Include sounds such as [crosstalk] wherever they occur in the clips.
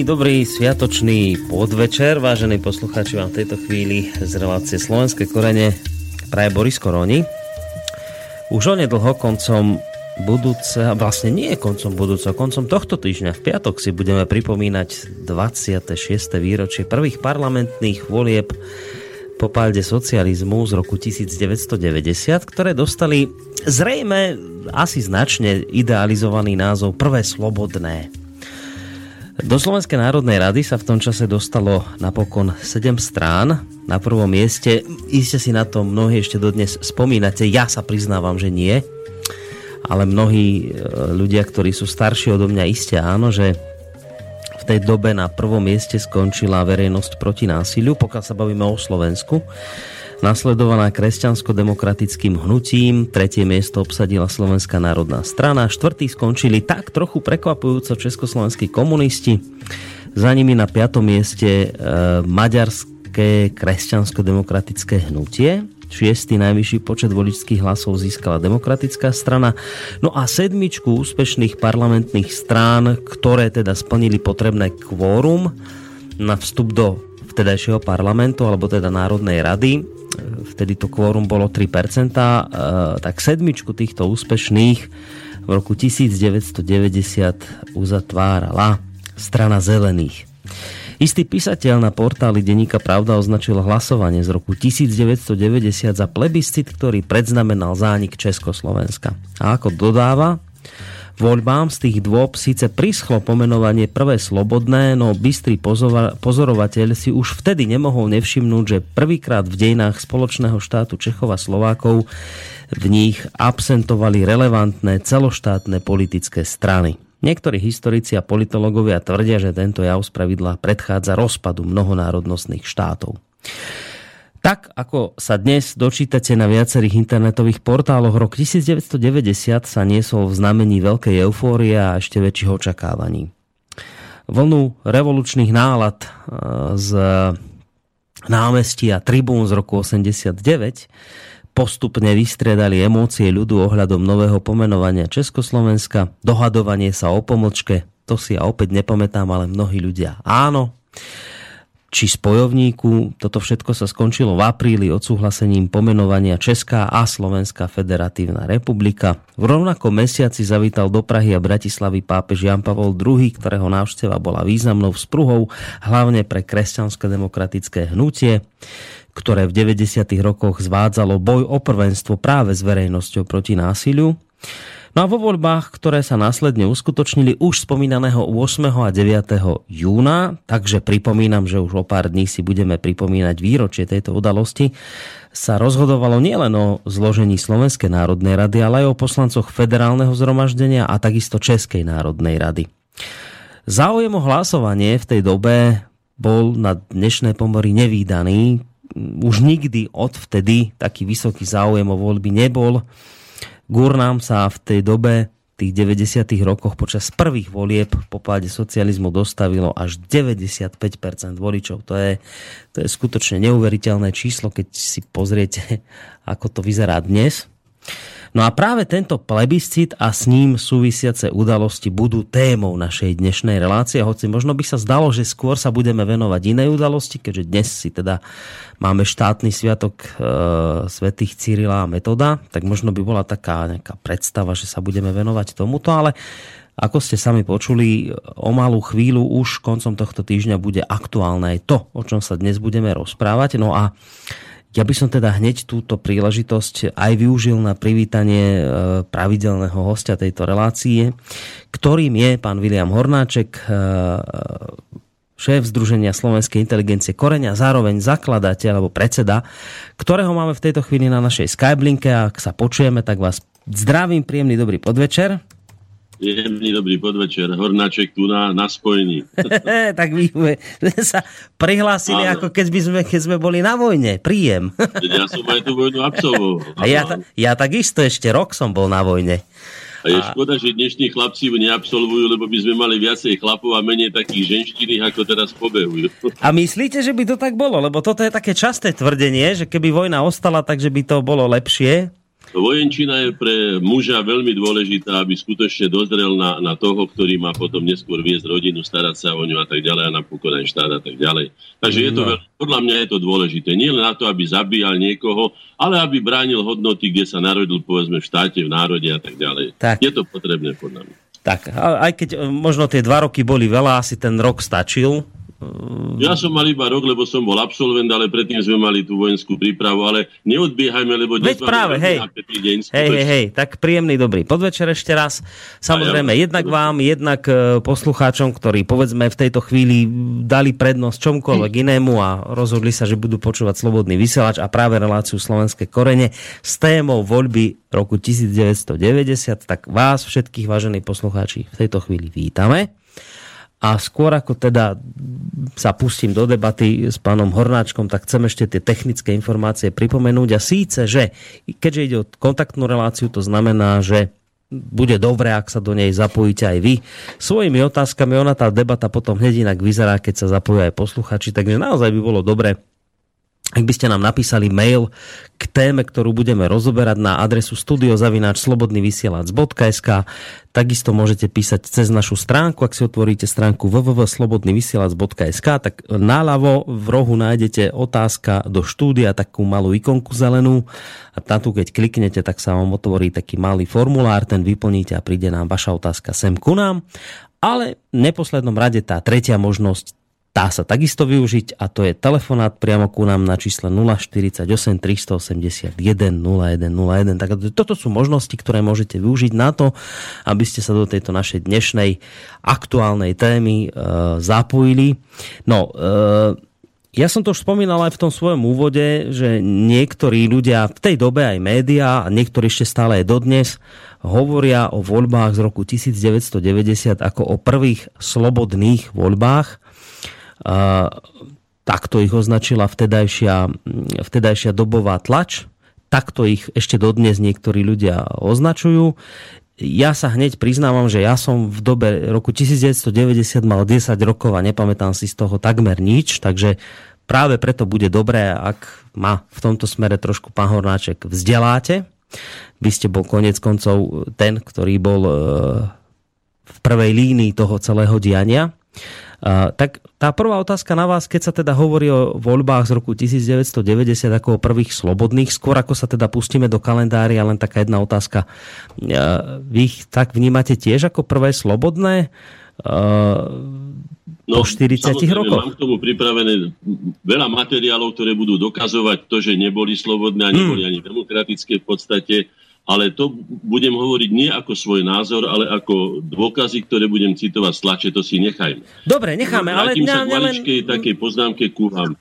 Dobrý, sviatočný podvečer, vážení poslucháči, vám v tejto chvíli z relácie Slovenské korene praje Boris Koroni. Už onedlho koncom budúce, vlastne nie koncom budúceho, koncom tohto týždňa, v piatok si budeme pripomínať 26. výročie prvých parlamentných volieb po pálde socializmu z roku 1990, ktoré dostali zrejme asi značne idealizovaný názov Prvé slobodné. Do Slovenskej národnej rady sa v tom čase dostalo napokon 7 strán. Na prvom mieste, iste si na to mnohí ešte dodnes spomínate, ja sa priznávam, že nie, ale mnohí e, ľudia, ktorí sú starší odo mňa, iste áno, že v tej dobe na prvom mieste skončila verejnosť proti násiliu, pokiaľ sa bavíme o Slovensku nasledovaná kresťansko-demokratickým hnutím, tretie miesto obsadila Slovenská národná strana, štvrtý skončili tak trochu prekvapujúco československí komunisti, za nimi na piatom mieste e, maďarské kresťansko-demokratické hnutie, šiestý najvyšší počet voličských hlasov získala demokratická strana. No a sedmičku úspešných parlamentných strán, ktoré teda splnili potrebné kvórum na vstup do vtedajšieho parlamentu, alebo teda Národnej rady, vtedy to kvórum bolo 3%, e, tak sedmičku týchto úspešných v roku 1990 uzatvárala strana zelených. Istý písateľ na portáli Deníka Pravda označil hlasovanie z roku 1990 za plebiscit, ktorý predznamenal zánik Československa. A ako dodáva, voľbám z tých dôb síce prischlo pomenovanie prvé slobodné, no bystrý pozorovateľ si už vtedy nemohol nevšimnúť, že prvýkrát v dejinách spoločného štátu Čechov a Slovákov v nich absentovali relevantné celoštátne politické strany. Niektorí historici a politológovia tvrdia, že tento jav spravidla predchádza rozpadu mnohonárodnostných štátov. Tak, ako sa dnes dočítate na viacerých internetových portáloch, rok 1990 sa niesol v znamení veľkej eufórie a ešte väčších očakávaní. Vlnu revolučných nálad e, z námestí a tribún z roku 89 postupne vystriedali emócie ľudu ohľadom nového pomenovania Československa, dohadovanie sa o pomlčke, to si ja opäť nepamätám, ale mnohí ľudia áno či spojovníku. Toto všetko sa skončilo v apríli odsúhlasením pomenovania Česká a Slovenská federatívna republika. V rovnakom mesiaci zavítal do Prahy a Bratislavy pápež Jan Pavol II, ktorého návšteva bola významnou vzpruhou, hlavne pre kresťansko-demokratické hnutie ktoré v 90. rokoch zvádzalo boj o prvenstvo práve s verejnosťou proti násiliu. No a vo voľbách, ktoré sa následne uskutočnili už spomínaného 8. a 9. júna, takže pripomínam, že už o pár dní si budeme pripomínať výročie tejto udalosti, sa rozhodovalo nielen o zložení Slovenskej národnej rady, ale aj o poslancoch federálneho zhromaždenia a takisto Českej národnej rady. Záujem o hlasovanie v tej dobe bol na dnešné pomory nevýdaný. Už nikdy odvtedy taký vysoký záujem o voľby nebol Gurnám sa v tej dobe tých 90. rokoch počas prvých volieb po páde socializmu dostavilo až 95% voličov. To je, to je skutočne neuveriteľné číslo, keď si pozriete, [laughs] ako to vyzerá dnes. No a práve tento plebiscit a s ním súvisiace udalosti budú témou našej dnešnej relácie, hoci možno by sa zdalo, že skôr sa budeme venovať inej udalosti, keďže dnes si teda máme štátny sviatok e, svätých Cyrila a Metoda, tak možno by bola taká nejaká predstava, že sa budeme venovať tomuto, ale ako ste sami počuli, o malú chvíľu už koncom tohto týždňa bude aktuálne aj to, o čom sa dnes budeme rozprávať. No a ja by som teda hneď túto príležitosť aj využil na privítanie e, pravidelného hostia tejto relácie, ktorým je pán William Hornáček, e, šéf Združenia Slovenskej inteligencie Koreňa, zároveň zakladateľ alebo predseda, ktorého máme v tejto chvíli na našej Skyblinke. Ak sa počujeme, tak vás zdravím, príjemný dobrý podvečer. Jemný dobrý podvečer, Hornáček tu na, na spojení. [laughs] tak my sme, sa prihlásili, Áno. ako keď, by sme, keď sme boli na vojne. Príjem. ja som aj tú vojnu absolvoval. A ja, ja takisto ešte rok som bol na vojne. A je a... škoda, že dnešní chlapci neabsolvujú, lebo by sme mali viacej chlapov a menej takých ženštinných, ako teraz pobehujú. A myslíte, že by to tak bolo? Lebo toto je také časté tvrdenie, že keby vojna ostala, takže by to bolo lepšie. Vojenčina je pre muža veľmi dôležitá, aby skutočne dozrel na, na toho, ktorý má potom neskôr viesť rodinu, starať sa o ňu a tak ďalej a napokon aj štát a tak ďalej. Takže je to, no. podľa mňa je to dôležité. Nie len na to, aby zabíjal niekoho, ale aby bránil hodnoty, kde sa narodil, povedzme, v štáte, v národe a tak ďalej. Tak. Je to potrebné podľa mňa. Tak, aj keď e, možno tie dva roky boli veľa, asi ten rok stačil, ja som mal iba rok, lebo som bol absolvent, ale predtým sme mali tú vojenskú prípravu, ale neodbiehajme, lebo... Veď práve, hej. Deň, hej, hej, hej, tak príjemný, dobrý podvečer ešte raz. Samozrejme, ja, jednak vám, jednak e, poslucháčom, ktorí povedzme v tejto chvíli dali prednosť čomkoľvek [clears throat] inému a rozhodli sa, že budú počúvať Slobodný vysielač a práve reláciu Slovenské korene s témou voľby roku 1990, tak vás všetkých vážení poslucháči v tejto chvíli vítame. A skôr ako teda sa pustím do debaty s pánom Hornáčkom, tak chcem ešte tie technické informácie pripomenúť. A síce, že keďže ide o kontaktnú reláciu, to znamená, že bude dobré, ak sa do nej zapojíte aj vy svojimi otázkami. Ona tá debata potom hneď inak vyzerá, keď sa zapojí aj posluchači, takže naozaj by bolo dobre ak by ste nám napísali mail k téme, ktorú budeme rozoberať na adresu studiozavináčslobodnyvysielac.sk takisto môžete písať cez našu stránku, ak si otvoríte stránku www.slobodnyvysielac.sk tak náľavo v rohu nájdete otázka do štúdia, takú malú ikonku zelenú. A tam tu keď kliknete, tak sa vám otvorí taký malý formulár, ten vyplníte a príde nám vaša otázka sem ku nám. Ale v neposlednom rade tá tretia možnosť, dá sa takisto využiť a to je telefonát priamo ku nám na čísle 048 381 0101. Tak toto sú možnosti, ktoré môžete využiť na to, aby ste sa do tejto našej dnešnej aktuálnej témy e, zapojili. No, e, ja som to už spomínal aj v tom svojom úvode, že niektorí ľudia v tej dobe aj médiá a niektorí ešte stále aj dodnes hovoria o voľbách z roku 1990 ako o prvých slobodných voľbách takto ich označila vtedajšia, vtedajšia dobová tlač, takto ich ešte dodnes niektorí ľudia označujú. Ja sa hneď priznávam, že ja som v dobe roku 1990 mal 10 rokov a nepamätám si z toho takmer nič, takže práve preto bude dobré, ak ma v tomto smere trošku pán Hornáček vzdeláte. Vy ste bol konec koncov ten, ktorý bol e, v prvej línii toho celého diania tak tá prvá otázka na vás, keď sa teda hovorí o voľbách z roku 1990 ako o prvých slobodných, skôr ako sa teda pustíme do kalendária, len taká jedna otázka. Vy ich tak vnímate tiež ako prvé slobodné? No, po 40 rokoch. Mám k tomu pripravené veľa materiálov, ktoré budú dokazovať to, že neboli slobodné a neboli hmm. ani demokratické v podstate ale to budem hovoriť nie ako svoj názor, ale ako dôkazy, ktoré budem citovať z tlače, to si nechajme. Dobre, necháme, ale... Vrátim sa k maličkej len... takej poznámke ku vám.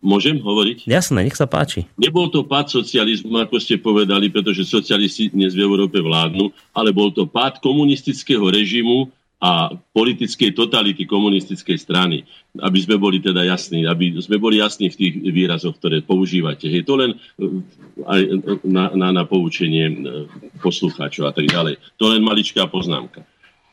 Môžem hovoriť? Jasné, nech sa páči. Nebol to pád socializmu, ako ste povedali, pretože socialisti dnes v Európe vládnu, ale bol to pád komunistického režimu, a politickej totality komunistickej strany, aby sme boli teda jasní, aby sme boli jasní v tých výrazoch, ktoré používate. Hej, to len eh, aj na, na, na poučenie eh, poslucháčov a tak ďalej. To len maličká poznámka.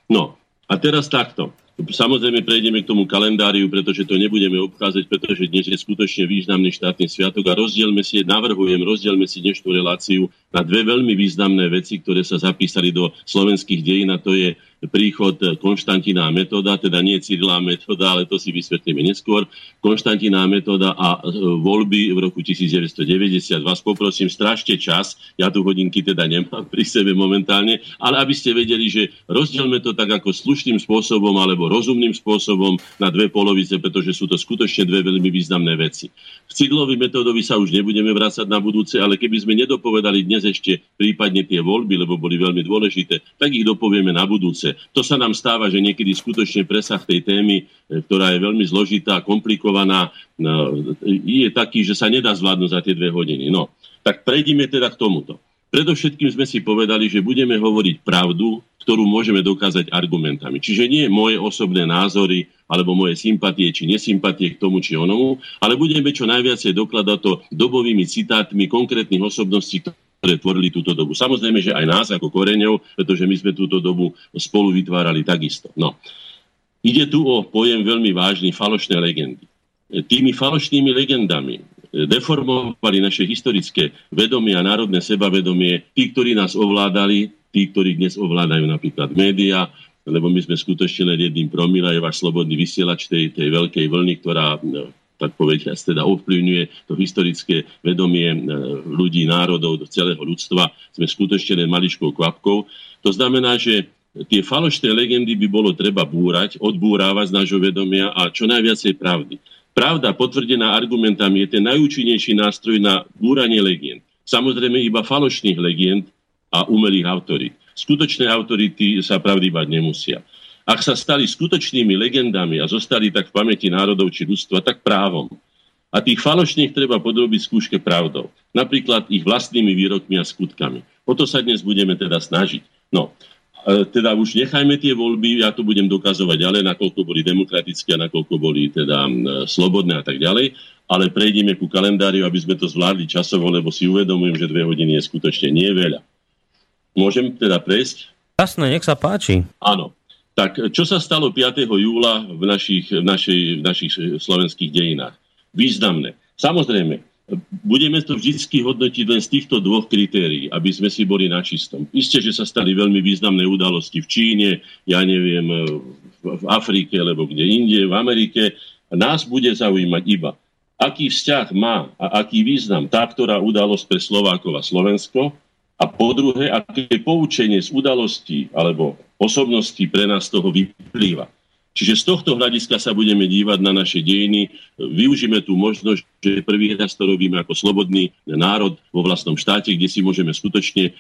No, a teraz takto. Samozrejme prejdeme k tomu kalendáriu, pretože to nebudeme obchádzať, pretože dnes je skutočne významný štátny sviatok a rozdielme si, navrhujem, rozdielme si dnešnú reláciu na dve veľmi významné veci, ktoré sa zapísali do slovenských dejín a to je príchod Konštantina metóda, teda nie Cyrila metóda, ale to si vysvetlíme neskôr. Konštantina metóda a e, voľby v roku 1990. Vás poprosím, strašte čas, ja tu hodinky teda nemám pri sebe momentálne, ale aby ste vedeli, že rozdielme to tak ako slušným spôsobom alebo rozumným spôsobom na dve polovice, pretože sú to skutočne dve veľmi významné veci. V Cidlovi metódovi sa už nebudeme vrácať na budúce, ale keby sme nedopovedali dnes ešte prípadne tie voľby, lebo boli veľmi dôležité, tak ich dopovieme na budúce hranice. To sa nám stáva, že niekedy skutočne presah tej témy, e, ktorá je veľmi zložitá, komplikovaná, no, je taký, že sa nedá zvládnuť za tie dve hodiny. No, tak prejdime teda k tomuto. Predovšetkým sme si povedali, že budeme hovoriť pravdu, ktorú môžeme dokázať argumentami. Čiže nie moje osobné názory alebo moje sympatie či nesympatie k tomu či onomu, ale budeme čo najviacej dokladať to dobovými citátmi konkrétnych osobností, ktoré tvorili túto dobu. Samozrejme, že aj nás ako koreňov, pretože my sme túto dobu spolu vytvárali takisto. No. Ide tu o pojem veľmi vážny, falošné legendy. Tými falošnými legendami deformovali naše historické vedomie a národné sebavedomie, tí, ktorí nás ovládali, tí, ktorí dnes ovládajú napríklad média, lebo my sme skutočne len jedným promila, je váš slobodný vysielač tej, tej veľkej vlny, ktorá tak povediať, teda ovplyvňuje to historické vedomie e, ľudí, národov, do celého ľudstva. Sme skutočne len maličkou kvapkou. To znamená, že tie falošné legendy by bolo treba búrať, odbúrávať z nášho vedomia a čo najviacej pravdy. Pravda potvrdená argumentami je ten najúčinnejší nástroj na búranie legend. Samozrejme iba falošných legend a umelých autorít. Skutočné autority sa pravdy bať nemusia. Ak sa stali skutočnými legendami a zostali tak v pamäti národov či ľudstva, tak právom. A tých falošných treba podrobiť skúške pravdou. Napríklad ich vlastnými výrokmi a skutkami. O to sa dnes budeme teda snažiť. No, teda už nechajme tie voľby, ja to budem dokazovať ďalej, nakoľko boli demokratické a nakoľko boli teda slobodné a tak ďalej, ale prejdeme ku kalendáriu, aby sme to zvládli časovo, lebo si uvedomujem, že dve hodiny je skutočne nie veľa. Môžem teda prejsť? Jasné, nech sa páči. Áno. Tak čo sa stalo 5. júla v našich, v našej, v našich slovenských dejinách? Významné. Samozrejme, budeme to vždy hodnotiť len z týchto dvoch kritérií, aby sme si boli na čistom. Isté, že sa stali veľmi významné udalosti v Číne, ja neviem, v Afrike, alebo kde inde, v Amerike. Nás bude zaujímať iba, aký vzťah má a aký význam tá, ktorá udalosť pre Slovákov a Slovensko, a po druhé, aké poučenie z udalostí alebo osobností pre nás toho vyplýva. Čiže z tohto hľadiska sa budeme dívať na naše dejiny. Využíme tú možnosť, že prvý raz to robíme ako slobodný národ vo vlastnom štáte, kde si môžeme skutočne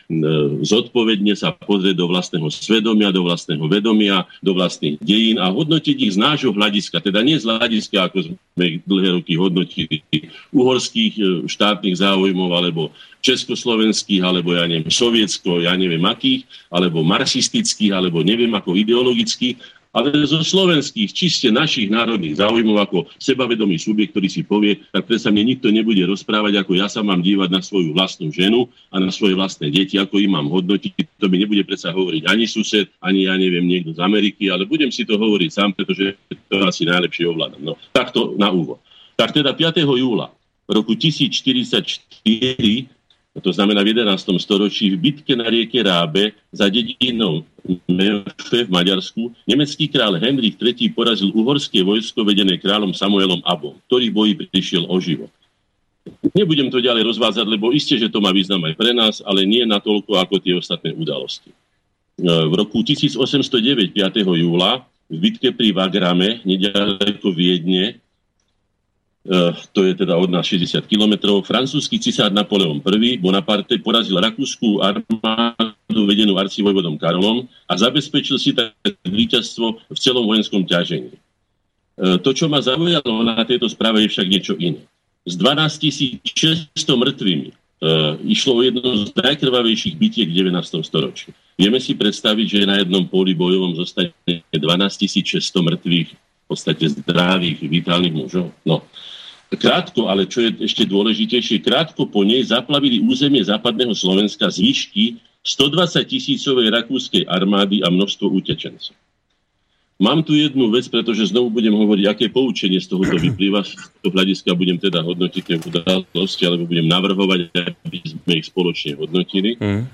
zodpovedne sa pozrieť do vlastného svedomia, do vlastného vedomia, do vlastných dejín a hodnotiť ich z nášho hľadiska. Teda nie z hľadiska, ako sme dlhé roky hodnotili uhorských e, štátnych záujmov alebo československých, alebo ja neviem, sovietsko, ja neviem akých, alebo marxistických, alebo neviem ako ideologických, ale zo slovenských, čiste našich národných záujmov ako sebavedomý subjekt, ktorý si povie, tak predsa mne nikto nebude rozprávať, ako ja sa mám dívať na svoju vlastnú ženu a na svoje vlastné deti, ako im mám hodnotiť. To mi nebude predsa hovoriť ani sused, ani ja neviem, niekto z Ameriky, ale budem si to hovoriť sám, pretože to asi najlepšie ovládam. No, takto na úvod. Tak teda 5. júla roku 1044 to znamená v 11. storočí, v bitke na rieke Rábe za dedinou Mefe v Maďarsku, nemecký král Henrik III porazil uhorské vojsko vedené kráľom Samuelom Abom, ktorý boji prišiel o život. Nebudem to ďalej rozvázať, lebo isté, že to má význam aj pre nás, ale nie natoľko ako tie ostatné udalosti. E, v roku 1809, 5. júla, v bitke pri Vagrame, nedaleko Viedne, to je teda od nás 60 kilometrov. Francúzsky cisár Napoleon I Bonaparte porazil rakúskú armádu vedenú arcivojvodom Karolom a zabezpečil si tak víťazstvo v celom vojenskom ťažení. Eh, to, čo ma zaujalo na tejto správe, je však niečo iné. S 12 600 mŕtvými uh, išlo o jedno z najkrvavejších bitiek v 19. storočí. Vieme si predstaviť, že na jednom poli bojovom zostane 12 600 mŕtvych v podstate zdravých, vitálnych mužov. No. Krátko, ale čo je ešte dôležitejšie, krátko po nej zaplavili územie západného Slovenska zvyšky 120 tisícovej rakúskej armády a množstvo utečencov. Mám tu jednu vec, pretože znovu budem hovoriť, aké poučenie z tohoto vyplýva. Z toho hľadiska budem teda hodnotiť tie udalosti, alebo budem navrhovať, aby sme ich spoločne hodnotili. Mm.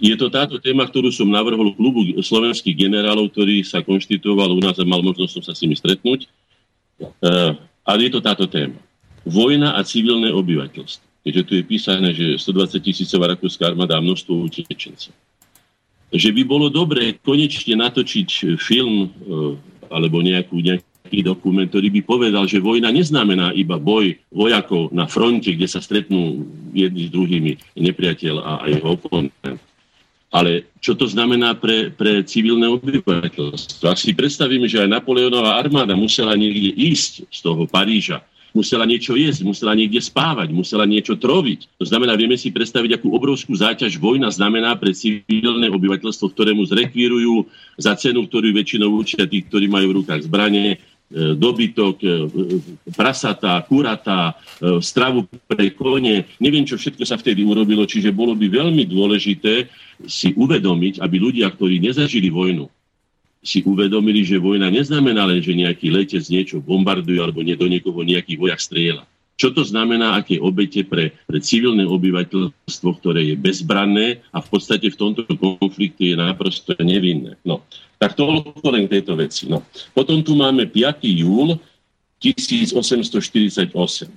Je to táto téma, ktorú som navrhol klubu slovenských generálov, ktorý sa konštituoval u nás a mal možnosť som sa s nimi stretnúť. Uh, ale je to táto téma. Vojna a civilné obyvateľstvo. Keďže tu je písané, že 120 tisícová rakúska armáda a množstvo utečencov. Že by bolo dobré konečne natočiť film e, alebo nejakú, nejaký dokument, ktorý by povedal, že vojna neznamená iba boj vojakov na fronte, kde sa stretnú jedni s druhými nepriateľ a, jeho oponent ale čo to znamená pre, pre civilné obyvateľstvo? Ak si predstavíme, že aj Napoleonová armáda musela niekde ísť z toho Paríža, musela niečo jesť, musela niekde spávať, musela niečo troviť. To znamená, vieme si predstaviť, akú obrovskú záťaž vojna znamená pre civilné obyvateľstvo, ktorému zrekvírujú za cenu, ktorú väčšinou určia tí, ktorí majú v rukách zbranie, dobytok, e, prasatá, kuratá, e, stravu pre kone. Neviem, čo všetko sa vtedy urobilo, čiže bolo by veľmi dôležité si uvedomiť, aby ľudia, ktorí nezažili vojnu, si uvedomili, že vojna neznamená len, že nejaký letec niečo bombarduje alebo do niekoho nejaký vojak strieľa. Čo to znamená, aké obete pre, pre civilné obyvateľstvo, ktoré je bezbranné a v podstate v tomto konflikte je naprosto nevinné. No, tak toľko len tejto veci. No. Potom tu máme 5. júl 1848. E,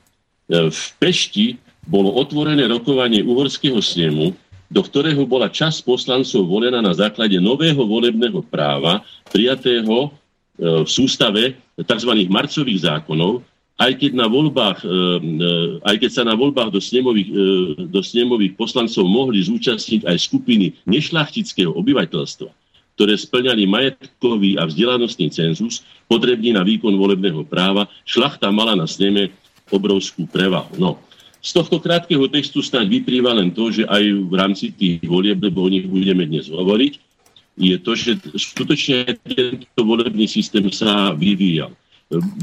v Pešti bolo otvorené rokovanie uhorského snemu, do ktorého bola časť poslancov volená na základe nového volebného práva, prijatého e, v sústave tzv. marcových zákonov, aj keď, na voľbách, e, e, aj keď sa na voľbách do snemových, e, do snemových poslancov mohli zúčastniť aj skupiny nešlachtického obyvateľstva, ktoré splňali majetkový a vzdelanostný cenzus, potrebný na výkon volebného práva, šlachta mala na sneme obrovskú prevahu. No, z tohto krátkeho textu snáď vyplýva len to, že aj v rámci tých volieb, lebo o nich budeme dnes hovoriť, je to, že skutočne tento volebný systém sa vyvíjal.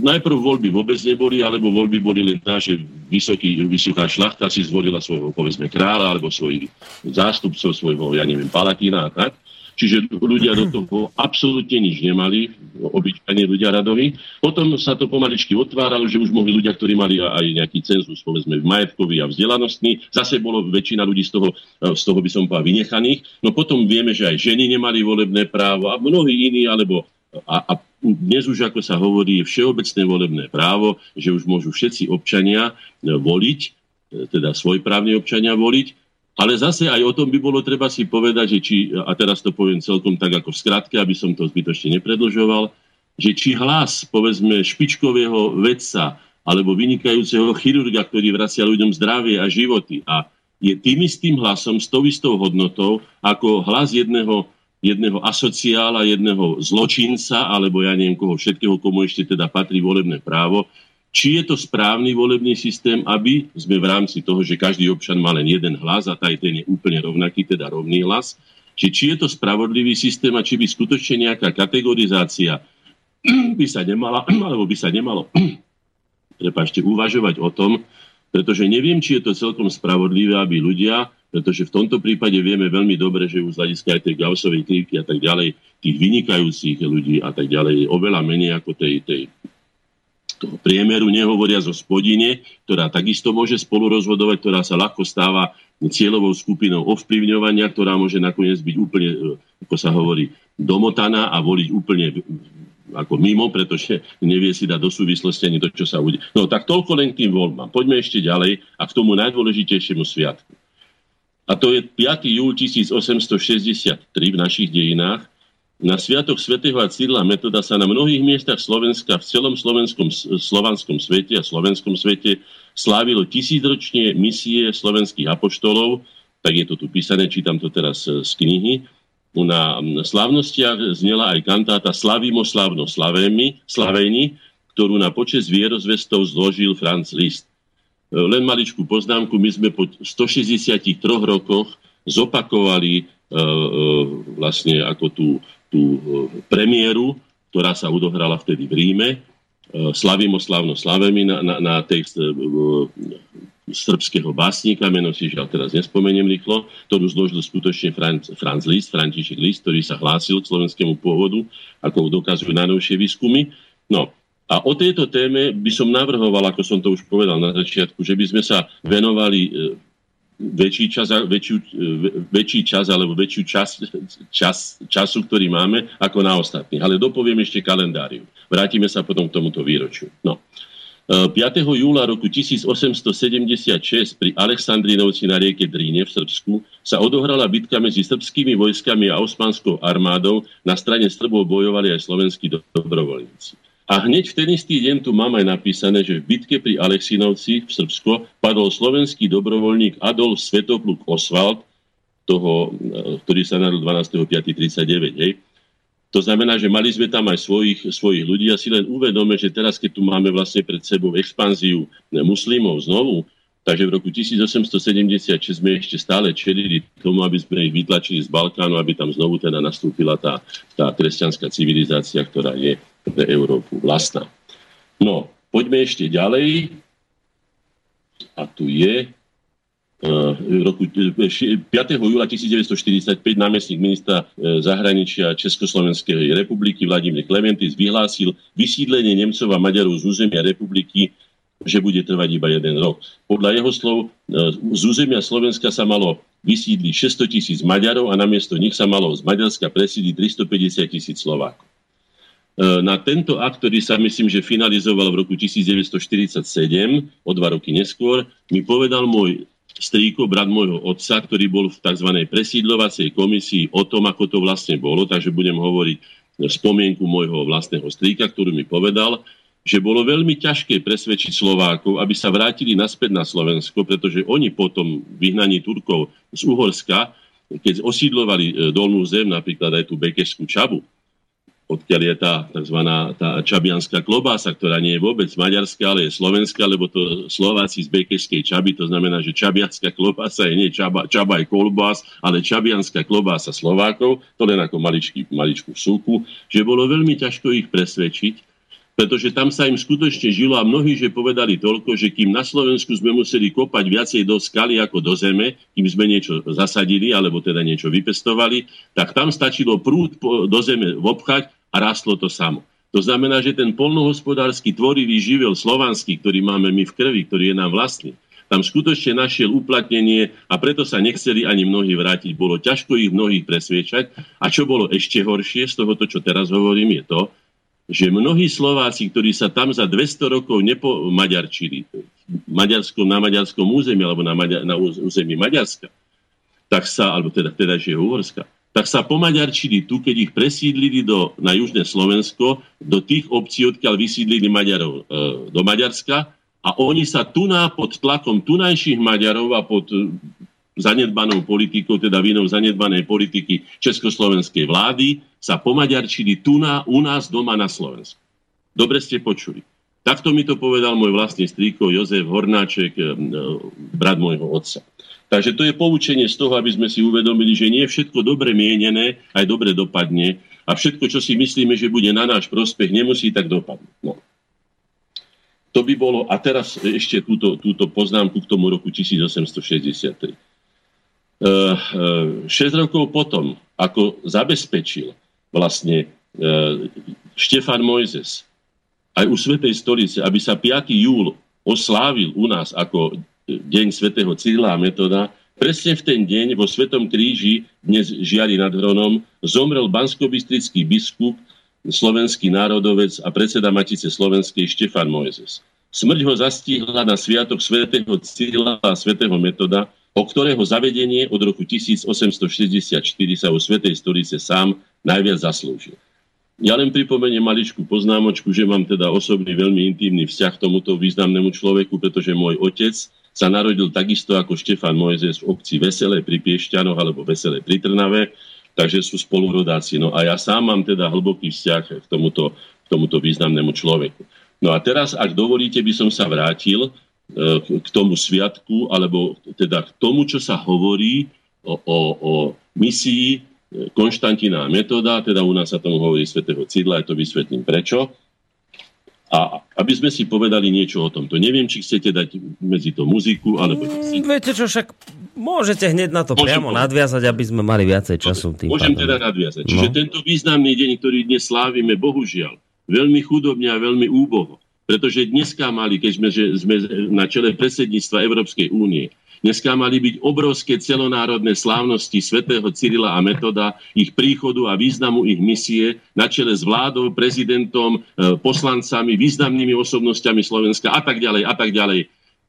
Najprv voľby vôbec neboli, alebo voľby boli len tá, že vysoký, vysoká šlachta si zvolila svojho, povedzme, kráľa, alebo svojich zástupcov, svojho, ja neviem, palatína a tak. Čiže ľudia do toho absolútne nič nemali, obyčajní ľudia radoví. Potom sa to pomaličky otváralo, že už mohli ľudia, ktorí mali aj nejaký cenzus, povedzme, majetkový a vzdelanostný. Zase bolo väčšina ľudí z toho, z toho by som povedal, vynechaných. No potom vieme, že aj ženy nemali volebné právo a mnohí iní, alebo a, a dnes už, ako sa hovorí, je všeobecné volebné právo, že už môžu všetci občania e, voliť, e, teda svojprávni občania voliť, ale zase aj o tom by bolo treba si povedať, že či, a teraz to poviem celkom tak ako v skratke, aby som to zbytočne nepredlžoval, že či hlas, povedzme, špičkového vedca alebo vynikajúceho chirurga, ktorý vracia ľuďom zdravie a životy a je tým istým hlasom, s tou istou hodnotou, ako hlas jedného jedného asociála, jedného zločinca, alebo ja neviem koho všetkého, komu ešte teda patrí volebné právo, či je to správny volebný systém, aby sme v rámci toho, že každý občan má len jeden hlas a taj ten je úplne rovnaký, teda rovný hlas, či, či je to spravodlivý systém a či by skutočne nejaká kategorizácia [clears throat] by sa nemala, [clears throat] alebo by sa nemalo [clears throat] prepašte, uvažovať o tom, pretože neviem, či je to celkom spravodlivé, aby ľudia pretože v tomto prípade vieme veľmi dobre, že už z hľadiska aj tej Gaussovej krivky a tak ďalej, tých vynikajúcich ľudí a tak ďalej je oveľa menej ako tej, tej toho priemeru, nehovoria zo spodine, ktorá takisto môže spolu rozhodovať, ktorá sa ľahko stáva cieľovou skupinou ovplyvňovania, ktorá môže nakoniec byť úplne, e, ako sa hovorí, domotaná a voliť úplne ako mimo, pretože nevie si dať do súvislosti ani to, čo sa udeje. No tak toľko len k tým voľbám. Poďme ešte ďalej a k tomu najdôležitejšiemu sviatku. A to je 5. júl 1863 v našich dejinách. Na sviatok svätého a Cyrila Metoda sa na mnohých miestach Slovenska, v celom slovenskom, slovanskom svete a slovenskom svete slávilo tisícročne misie slovenských apoštolov, tak je to tu písané, čítam to teraz z knihy. Na slávnostiach znela aj kantáta Slavimo slávno slavémi, slavéni, ktorú na počas vierozvestov zložil Franz Liszt. Len maličkú poznámku, my sme po 163 rokoch zopakovali e, e, vlastne ako tú, tú e, premiéru, ktorá sa odohrala vtedy v Ríme. Slavimo slavno slavemi na, na, na text srbského básnika, meno si žiaľ teraz nespomeniem rýchlo, ktorú zložil skutočne Franz, Franz Liszt, František Liszt, ktorý sa hlásil k slovenskému pôvodu, ako dokazujú najnovšie výskumy. No, a o tejto téme by som navrhoval, ako som to už povedal na začiatku, že by sme sa venovali e, väčší čas, väčšiu, e, väčší čas alebo väčšiu čas, čas, času, ktorý máme, ako na ostatných. Ale dopoviem ešte kalendáriu. Vrátime sa potom k tomuto výročiu. No. 5. E, júla roku 1876 pri Aleksandrinovci na rieke Dríne v Srbsku sa odohrala bitka medzi srbskými vojskami a osmanskou armádou. Na strane Srbov bojovali aj slovenskí dobrovoľníci. A hneď v ten istý deň tu mám aj napísané, že v bitke pri Alexinovci v Srbsko padol slovenský dobrovoľník Adolf Svetopluk Oswald, toho, e, ktorý sa narodil 12.5.39. Hej. To znamená, že mali sme tam aj svojich, svojich ľudí a si len uvedome, že teraz, keď tu máme vlastne pred sebou expanziu muslimov znovu, takže v roku 1876 sme ešte stále čelili tomu, aby sme ich vytlačili z Balkánu, aby tam znovu teda nastúpila tá, tá kresťanská civilizácia, ktorá je pre Európu vlastná. No, poďme ešte ďalej. A tu je uh, roku, 5. júla 1945 námestník ministra uh, zahraničia Československej republiky Vladimír Klementis vyhlásil vysídlenie Nemcov a Maďarov z územia republiky že bude trvať iba jeden rok. Podľa jeho slov z územia Slovenska sa malo vysídliť 600 tisíc Maďarov a namiesto nich sa malo z Maďarska presídliť 350 tisíc Slovákov. E, na tento akt, ktorý sa myslím, že finalizoval v roku 1947, o dva roky neskôr, mi povedal môj strýko, brat môjho otca, ktorý bol v tzv. presídlovacej komisii o tom, ako to vlastne bolo, takže budem hovoriť spomienku môjho vlastného strýka, ktorú mi povedal, že bolo veľmi ťažké presvedčiť Slovákov, aby sa vrátili naspäť na Slovensko, pretože oni potom vyhnaní Turkov z Uhorska, keď osídlovali e, dolnú zem, napríklad aj tú Bekešskú Čabu, odkiaľ je tá tzv. Tá čabianská klobása, ktorá nie je vôbec maďarská, ale je slovenská, lebo to Slováci z Bekešskej Čaby, to znamená, že čabianská klobása je nie čaba, čabaj kolbás, ale čabianská klobása Slovákov, to len ako maličký, maličkú súku, že bolo veľmi ťažko ich presvedčiť, pretože tam sa im skutočne žilo a mnohí že povedali toľko, že kým na Slovensku sme museli kopať viacej do skaly ako do zeme, kým sme niečo zasadili alebo teda niečo vypestovali, tak tam stačilo prúd do zeme vobchať a rastlo to samo. To znamená, že ten polnohospodársky tvorivý živel slovanský, ktorý máme my v krvi, ktorý je nám vlastný, tam skutočne našiel uplatnenie a preto sa nechceli ani mnohí vrátiť. Bolo ťažko ich mnohých presviečať. A čo bolo ešte horšie z toho, čo teraz hovorím, je to, že mnohí Slováci, ktorí sa tam za 200 rokov nepomaďarčili, Maďarskom, na maďarskom území alebo na, Maďar, na území Maďarska, tak sa, alebo teda, teda je Uhorska, tak sa pomaďarčili tu, keď ich presídlili do, na južné Slovensko, do tých obcí, odkiaľ vysídlili Maďarov e, do Maďarska a oni sa tu na pod tlakom tunajších Maďarov a pod zanedbanou politikou, teda vinou zanedbanej politiky československej vlády, sa pomaďarčili tu na, u nás doma na Slovensku. Dobre ste počuli. Takto mi to povedal môj vlastný strýko Jozef Hornáček, eh, brat môjho otca. Takže to je poučenie z toho, aby sme si uvedomili, že nie všetko dobre mienené aj dobre dopadne a všetko, čo si myslíme, že bude na náš prospech, nemusí tak dopadnúť. No. To by bolo, a teraz ešte túto, túto poznámku k tomu roku 1863. 6 eh, rokov potom, ako zabezpečil vlastne eh, Štefan Mojzes aj u Svetej stolice, aby sa 5. júl oslávil u nás ako deň svätého Cyrila a Metoda, presne v ten deň vo Svetom kríži, dnes žiari nad Hronom, zomrel banskobistrický biskup, slovenský národovec a predseda Matice Slovenskej Štefan Mojzes. Smrť ho zastihla na sviatok svätého Cyrila a svätého Metoda, o ktorého zavedenie od roku 1864 sa u Svetej stolice sám najviac zaslúžil. Ja len pripomeniem maličku poznámočku, že mám teda osobný veľmi intimný vzťah k tomuto významnému človeku, pretože môj otec sa narodil takisto ako Štefan Mojzes v obci Veselé pri Piešťanoch alebo Veselé pri Trnave, takže sú spolurodáci. No a ja sám mám teda hlboký vzťah k tomuto, k tomuto významnému človeku. No a teraz, ak dovolíte, by som sa vrátil k tomu sviatku, alebo teda k tomu, čo sa hovorí o, o, o misii Konštantina Metoda, teda u nás sa tomu hovorí svätého Cidla, ja to vysvetlím prečo. A aby sme si povedali niečo o tomto. Neviem, či chcete dať medzi to muziku, alebo... Mm, viete čo, však môžete hneď na to Môžem priamo povedať. nadviazať, aby sme mali viacej času. Tým Môžem pádom. teda nadviazať. No. Čiže tento významný deň, ktorý dnes slávime, bohužiaľ, veľmi chudobne a veľmi úboho, pretože dneska mali, keď sme, že sme na čele predsedníctva Európskej únie, dneska mali byť obrovské celonárodné slávnosti svätého Cyrila a Metoda, ich príchodu a významu ich misie na čele s vládou, prezidentom, e, poslancami, významnými osobnosťami Slovenska a tak ďalej a tak ďalej.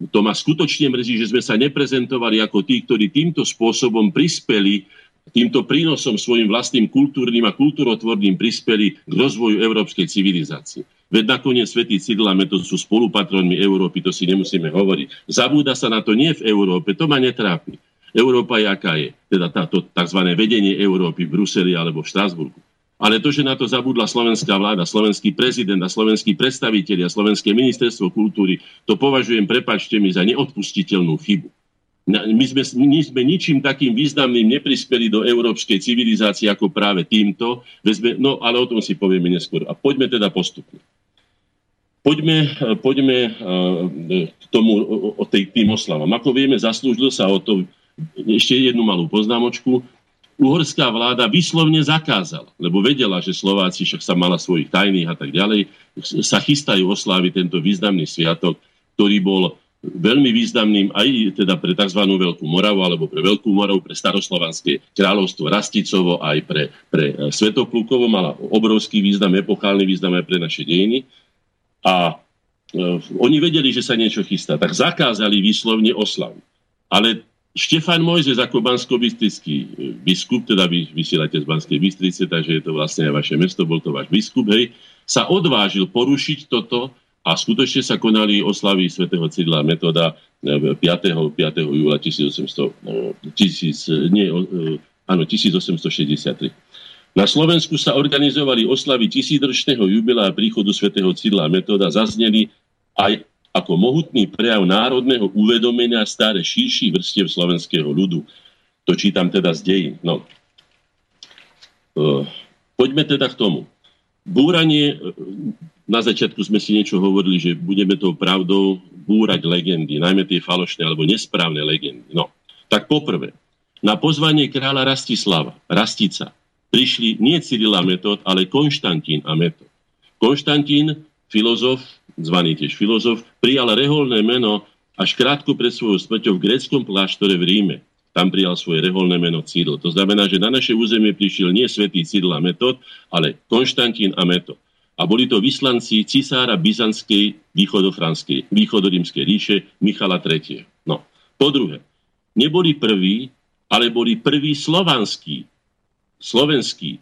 To ma skutočne mrzí, že sme sa neprezentovali ako tí, ktorí týmto spôsobom prispeli týmto prínosom svojim vlastným kultúrnym a kultúrotvorným prispeli k rozvoju európskej civilizácie. Veď nakoniec Svetý Cyril a Metod sú spolupatronmi Európy, to si nemusíme hovoriť. Zabúda sa na to nie v Európe, to ma netrápi. Európa je aká je, teda táto tzv. vedenie Európy v Bruseli alebo v Štrásburgu. Ale to, že na to zabudla slovenská vláda, slovenský prezident a slovenskí predstavitelia, slovenské ministerstvo kultúry, to považujem, prepačte mi, za neodpustiteľnú chybu. My sme, my sme ničím takým významným neprispeli do európskej civilizácie ako práve týmto. No ale o tom si povieme neskôr. A poďme teda postupne. Poďme, poďme eh, k tomu, o tej, tým oslavám. Ako vieme, zaslúžil sa o to ešte jednu malú poznámočku. Uhorská vláda vyslovne zakázala, lebo vedela, že Slováci však sa mala svojich tajných a tak ďalej, sa chystajú osláviť tento významný sviatok. ktorý bol veľmi významným aj teda pre tzv. Veľkú Moravu alebo pre Veľkú Moravu, pre staroslovanské kráľovstvo Rasticovo, aj pre, pre e, Svetoplukovo, mala obrovský význam, epochálny význam aj pre naše dejiny. A e, oni vedeli, že sa niečo chystá, tak zakázali výslovne oslavu. Ale Štefan Mojzes ako bansko e, biskup, teda vy vysielate z Banskej Bystrice, takže je to vlastne aj vaše mesto, bol to váš biskup, hej, sa odvážil porušiť toto a skutočne sa konali oslavy svätého Cidla Metoda 5. 5. júla 1800, 1000, nie, áno, 1863. Na Slovensku sa organizovali oslavy tisícročného jubilea príchodu svätého Cidla Metoda, zazneli aj ako mohutný prejav národného uvedomenia staré širší vrstiev slovenského ľudu. To čítam teda z dejín. No. Uh, poďme teda k tomu. Búranie na začiatku sme si niečo hovorili, že budeme tou pravdou búrať legendy, najmä tie falošné alebo nesprávne legendy. No, tak poprvé, na pozvanie kráľa Rastislava, Rastica, prišli nie Cyrila Metod, ale Konštantín a Metod. Konštantín, filozof, zvaný tiež filozof, prijal reholné meno až krátko pred svojou smrťou v gréckom kláštore v Ríme. Tam prijal svoje reholné meno Cyril. To znamená, že na naše územie prišiel nie svätý Cyril a Metod, ale Konštantín a Metod a boli to vyslanci cisára Byzantskej východofranskej, východorímskej ríše Michala III. No. Po druhé, neboli prví, ale boli prví slovanskí, slovenskí,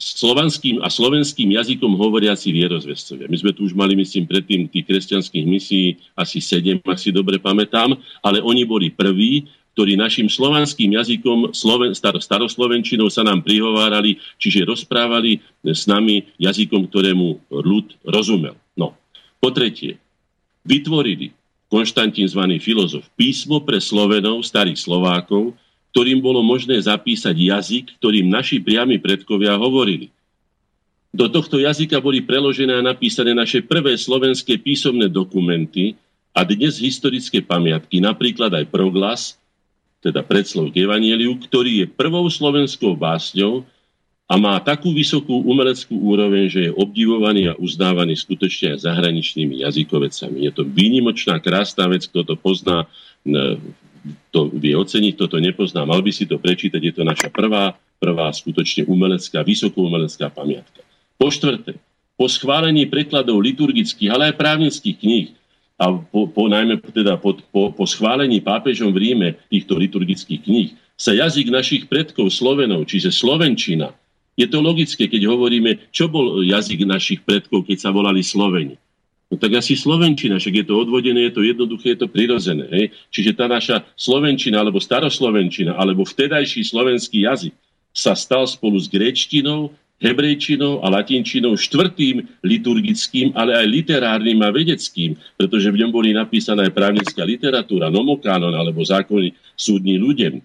slovanským a slovenským jazykom hovoriaci vierozvestovia. My sme tu už mali, myslím, predtým tých kresťanských misií asi sedem, ak si dobre pamätám, ale oni boli prví, ktorí našim slovanským jazykom, sloven, star, staroslovenčinou sa nám prihovárali, čiže rozprávali s nami jazykom, ktorému ľud rozumel. No. Po tretie, vytvorili Konštantín zvaný filozof písmo pre Slovenov, starých Slovákov, ktorým bolo možné zapísať jazyk, ktorým naši priami predkovia hovorili. Do tohto jazyka boli preložené a napísané naše prvé slovenské písomné dokumenty a dnes historické pamiatky, napríklad aj proglas, teda predslov k Evangeliu, ktorý je prvou slovenskou básňou a má takú vysokú umeleckú úroveň, že je obdivovaný a uznávaný skutočne aj zahraničnými jazykovecami. Je to výnimočná, krásna vec, kto to pozná, to vie oceniť, kto to nepozná, mal by si to prečítať, je to naša prvá, prvá skutočne umelecká, vysokoumelecká pamiatka. Po štvrté, po schválení prekladov liturgických, ale aj právnických kníh a po, po, najmä teda po, po, po schválení pápežom v Ríme týchto liturgických kníh sa jazyk našich predkov Slovenov, čiže Slovenčina, je to logické, keď hovoríme, čo bol jazyk našich predkov, keď sa volali Sloveni. No tak asi Slovenčina, však je to odvodené, je to jednoduché, je to prirodzené. Hej? Čiže tá naša Slovenčina, alebo staroslovenčina, alebo vtedajší slovenský jazyk sa stal spolu s gréčtinou hebrejčinou a latinčinou štvrtým liturgickým, ale aj literárnym a vedeckým, pretože v ňom boli napísaná aj právnická literatúra, nomokánon alebo zákony súdni ľuďom.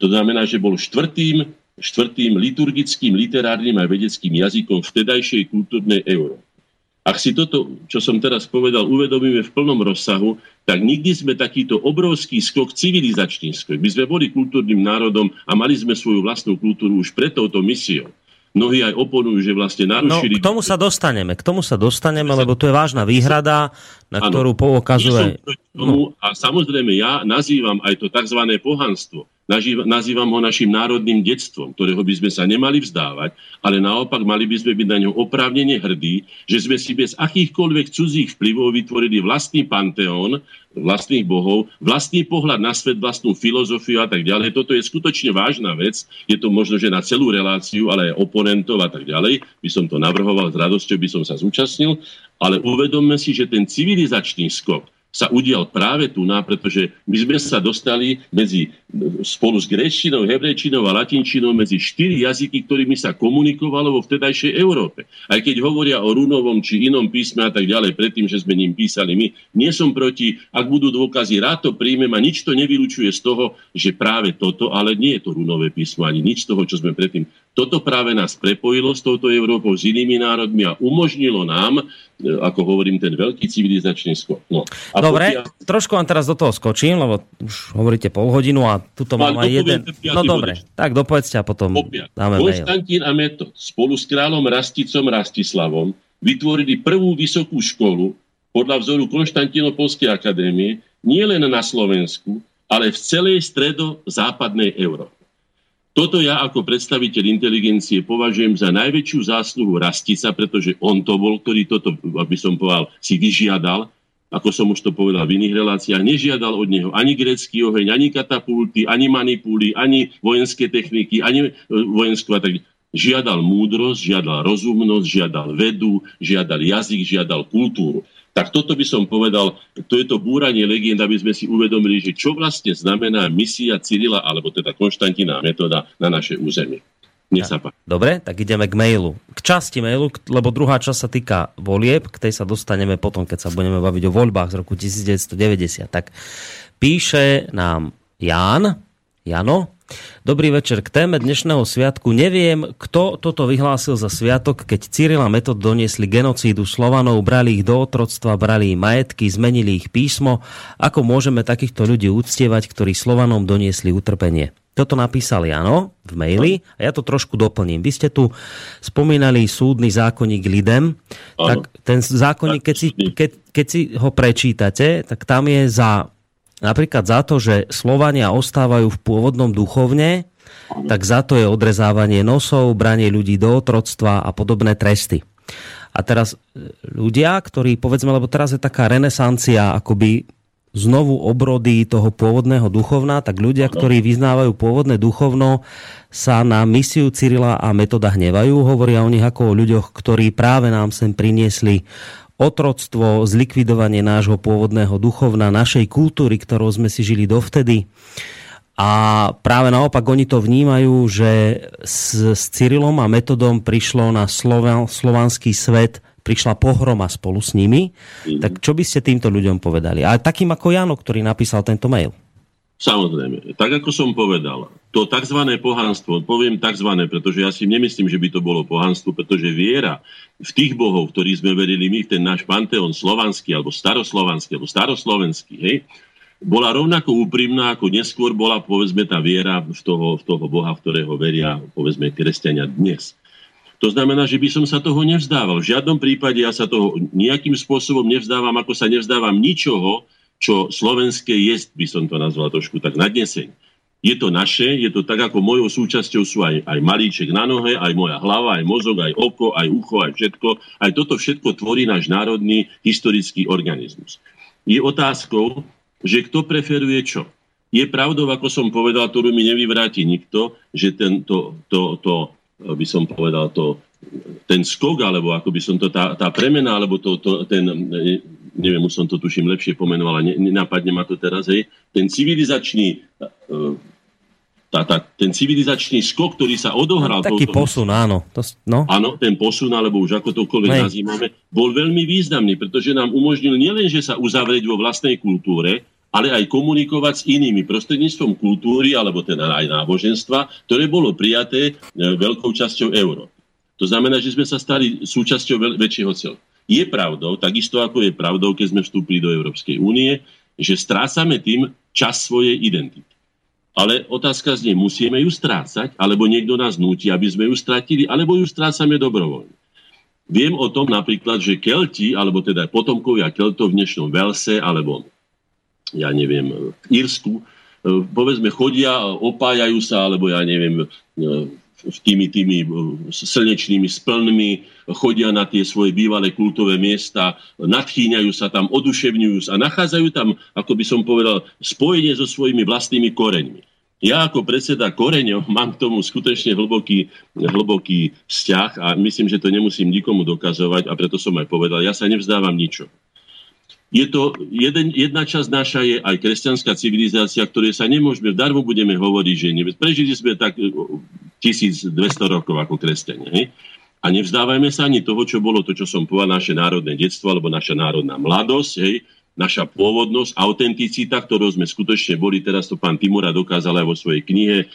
To znamená, že bol štvrtým, štvrtým liturgickým, literárnym a vedeckým jazykom vtedajšej kultúrnej Európy. Ak si toto, čo som teraz povedal, uvedomíme v plnom rozsahu, tak nikdy sme takýto obrovský skok, civilizačný skok. My sme boli kultúrnym národom a mali sme svoju vlastnú kultúru už pred touto misiou mnohí aj oponujú, že vlastne narušili... No, k tomu sa dostaneme, k tomu sa dostaneme, lebo to je vážna výhrada, na ano, ktorú poukazuje... No. A samozrejme, ja nazývam aj to tzv. pohanstvo Nazývam ho našim národným detstvom, ktorého by sme sa nemali vzdávať, ale naopak mali by sme byť na ňo oprávnene hrdí, že sme si bez akýchkoľvek cudzích vplyvov vytvorili vlastný panteón, vlastných bohov, vlastný pohľad na svet, vlastnú filozofiu a tak ďalej. Toto je skutočne vážna vec. Je to možno, že na celú reláciu, ale aj oponentov a tak ďalej. By som to navrhoval, s radosťou by som sa zúčastnil. Ale uvedomme si, že ten civilizačný skok, sa udial práve tu, na, pretože my sme sa dostali medzi, spolu s gréčinou, hebrejčinou a latinčinou medzi štyri jazyky, ktorými sa komunikovalo vo vtedajšej Európe. Aj keď hovoria o runovom či inom písme a tak ďalej, predtým, že sme ním písali my, nie som proti, ak budú dôkazy, rád to príjmem a nič to nevylučuje z toho, že práve toto, ale nie je to runové písmo ani nič z toho, čo sme predtým toto práve nás prepojilo s touto Európou, s inými národmi a umožnilo nám, e, ako hovorím, ten veľký civilizačný skok. No. A dobre, pokia... trošku vám teraz do toho skočím, lebo už hovoríte pol hodinu a tuto mám aj jeden... No dobre, bodečný. tak dopovedzte a potom Popia. dáme Konstantín a Metod spolu s kráľom Rasticom Rastislavom vytvorili prvú vysokú školu podľa vzoru Konštantinopolskej akadémie nie len na Slovensku, ale v celej stredo-západnej Európe. Toto ja ako predstaviteľ inteligencie považujem za najväčšiu zásluhu Rastica, pretože on to bol, ktorý toto, aby som povedal, si vyžiadal, ako som už to povedal v iných reláciách, nežiadal od neho ani grecký oheň, ani katapulty, ani manipuly, ani vojenské techniky, ani e, vojenskú a tak Žiadal múdrosť, žiadal rozumnosť, žiadal vedu, žiadal jazyk, žiadal kultúru tak toto by som povedal, to je to búranie legend, aby sme si uvedomili, že čo vlastne znamená misia Cyrila, alebo teda Konštantiná metóda na naše územie. Nech sa Dobre, tak ideme k mailu. K časti mailu, lebo druhá časť sa týka volieb, k tej sa dostaneme potom, keď sa budeme baviť o voľbách z roku 1990. Tak píše nám Ján, Jano, Dobrý večer k téme dnešného sviatku. Neviem, kto toto vyhlásil za sviatok, keď Cyril a Metod doniesli genocídu Slovanov, brali ich do otroctva, brali majetky, zmenili ich písmo. Ako môžeme takýchto ľudí úctievať, ktorí Slovanom doniesli utrpenie? Toto napísal Jano v maili a ja to trošku doplním. Vy ste tu spomínali súdny zákonník Lidem. Tak ten zákonník, keď si, keď, keď si ho prečítate, tak tam je za napríklad za to, že Slovania ostávajú v pôvodnom duchovne, tak za to je odrezávanie nosov, branie ľudí do otroctva a podobné tresty. A teraz e, ľudia, ktorí, povedzme, lebo teraz je taká renesancia akoby znovu obrody toho pôvodného duchovna, tak ľudia, ktorí vyznávajú pôvodné duchovno, sa na misiu Cyrila a metoda hnevajú. Hovoria o nich ako o ľuďoch, ktorí práve nám sem priniesli otroctvo, zlikvidovanie nášho pôvodného duchovna, našej kultúry, ktorou sme si žili dovtedy. A práve naopak oni to vnímajú, že s, s Cyrilom a metodom prišlo na Sloven, slovanský svet, prišla pohroma spolu s nimi. Mm. Tak čo by ste týmto ľuďom povedali? A takým ako Jano, ktorý napísal tento mail. Samozrejme. Tak ako som povedal, to tzv. pohanstvo, poviem tzv., pretože ja si nemyslím, že by to bolo pohanstvo, pretože viera v tých bohov, ktorí sme verili my, ten náš panteón slovanský, alebo staroslovanský, alebo staroslovenský, hej, bola rovnako úprimná, ako neskôr bola, povedzme, tá viera v toho, v toho boha, v ktorého veria, povedzme, kresťania dnes. To znamená, že by som sa toho nevzdával. V žiadnom prípade ja sa toho nejakým spôsobom nevzdávam, ako sa nevzdávam ničoho, čo slovenské je, by som to nazval trošku tak nadneseň. Je to naše, je to tak, ako mojou súčasťou sú aj, aj malíček na nohe, aj moja hlava, aj mozog, aj oko, aj ucho, aj všetko. Aj toto všetko tvorí náš národný historický organizmus. Je otázkou, že kto preferuje čo. Je pravdou, ako som povedal, ktorú mi nevyvráti nikto, že tento, to, to, by som povedal, to, ten skok, alebo ako by som to, tá, tá premena, alebo to, to, ten neviem, už som to tuším lepšie pomenoval, ne, nenapadne ma to teraz, hej, ten civilizačný uh, tá, tá, ten civilizačný skok, ktorý sa odohral... No, taký posun, áno. To, no. Áno, ten posun, alebo už ako tokoľvek Nej. nazývame, bol veľmi významný, pretože nám umožnil nielen, že sa uzavrieť vo vlastnej kultúre, ale aj komunikovať s inými prostredníctvom kultúry, alebo teda aj náboženstva, ktoré bolo prijaté e, veľkou časťou Európy. To znamená, že sme sa stali súčasťou väčšieho celku. Je pravdou, takisto ako je pravdou, keď sme vstúpili do Európskej únie, že strácame tým čas svojej identity. Ale otázka znie, musíme ju strácať, alebo niekto nás núti, aby sme ju stratili, alebo ju strácame dobrovoľne. Viem o tom napríklad, že Kelti, alebo teda potomkovia Keltov v dnešnom Velse, alebo ja neviem, v Írsku, e, povedzme chodia, opájajú sa, alebo ja neviem, e, tými, tými e, slnečnými splnmi, chodia na tie svoje bývalé kultové miesta, nadchýňajú sa tam, oduševňujú sa a nachádzajú tam, ako by som povedal, spojenie so svojimi vlastnými koreňmi. Ja ako predseda koreňov [laughs] mám k tomu skutočne hlboký, hlboký vzťah a myslím, že to nemusím nikomu dokazovať a preto som aj povedal, ja sa nevzdávam ničo je to, jeden, jedna časť naša je aj kresťanská civilizácia, ktoré sa nemôžeme, darmo budeme hovoriť, že nevie. Prežili sme tak 1200 rokov ako kresťania. A nevzdávajme sa ani toho, čo bolo to, čo som povedal, naše národné detstvo, alebo naša národná mladosť, hej? naša pôvodnosť, autenticita, ktorou sme skutočne boli, teraz to pán Timura dokázal aj vo svojej knihe e,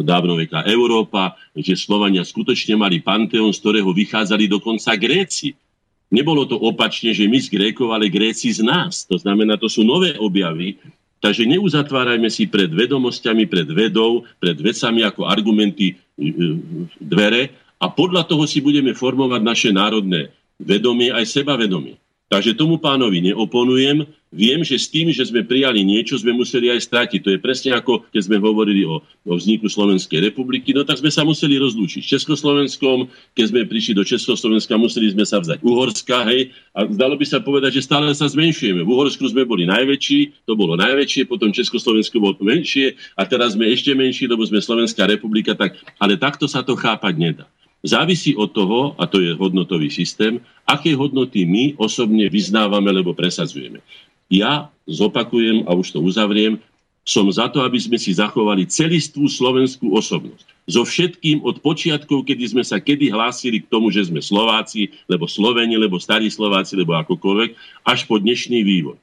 Dávnoveká Európa, že Slovania skutočne mali panteón, z ktorého vychádzali dokonca Gréci. Nebolo to opačne, že my z Grékov, ale Gréci z nás. To znamená, to sú nové objavy. Takže neuzatvárajme si pred vedomosťami, pred vedou, pred vecami ako argumenty e, e, dvere a podľa toho si budeme formovať naše národné vedomie aj sebavedomie. Takže tomu pánovi neoponujem. Viem, že s tým, že sme prijali niečo, sme museli aj stratiť. To je presne ako keď sme hovorili o, o vzniku Slovenskej republiky, no tak sme sa museli rozlúčiť s Československom, keď sme prišli do Československa, museli sme sa vzať Uhorska, hej, a zdalo by sa povedať, že stále sa zmenšujeme. V Uhorsku sme boli najväčší, to bolo najväčšie, potom Československo bolo menšie a teraz sme ešte menší, lebo sme Slovenská republika, tak, ale takto sa to chápať nedá. Závisí od toho, a to je hodnotový systém, aké hodnoty my osobne vyznávame, alebo presadzujeme. Ja zopakujem a už to uzavriem, som za to, aby sme si zachovali celistvú slovenskú osobnosť. So všetkým od počiatkov, kedy sme sa kedy hlásili k tomu, že sme Slováci, lebo Sloveni, lebo starí Slováci, lebo akokoľvek, až po dnešný vývoj.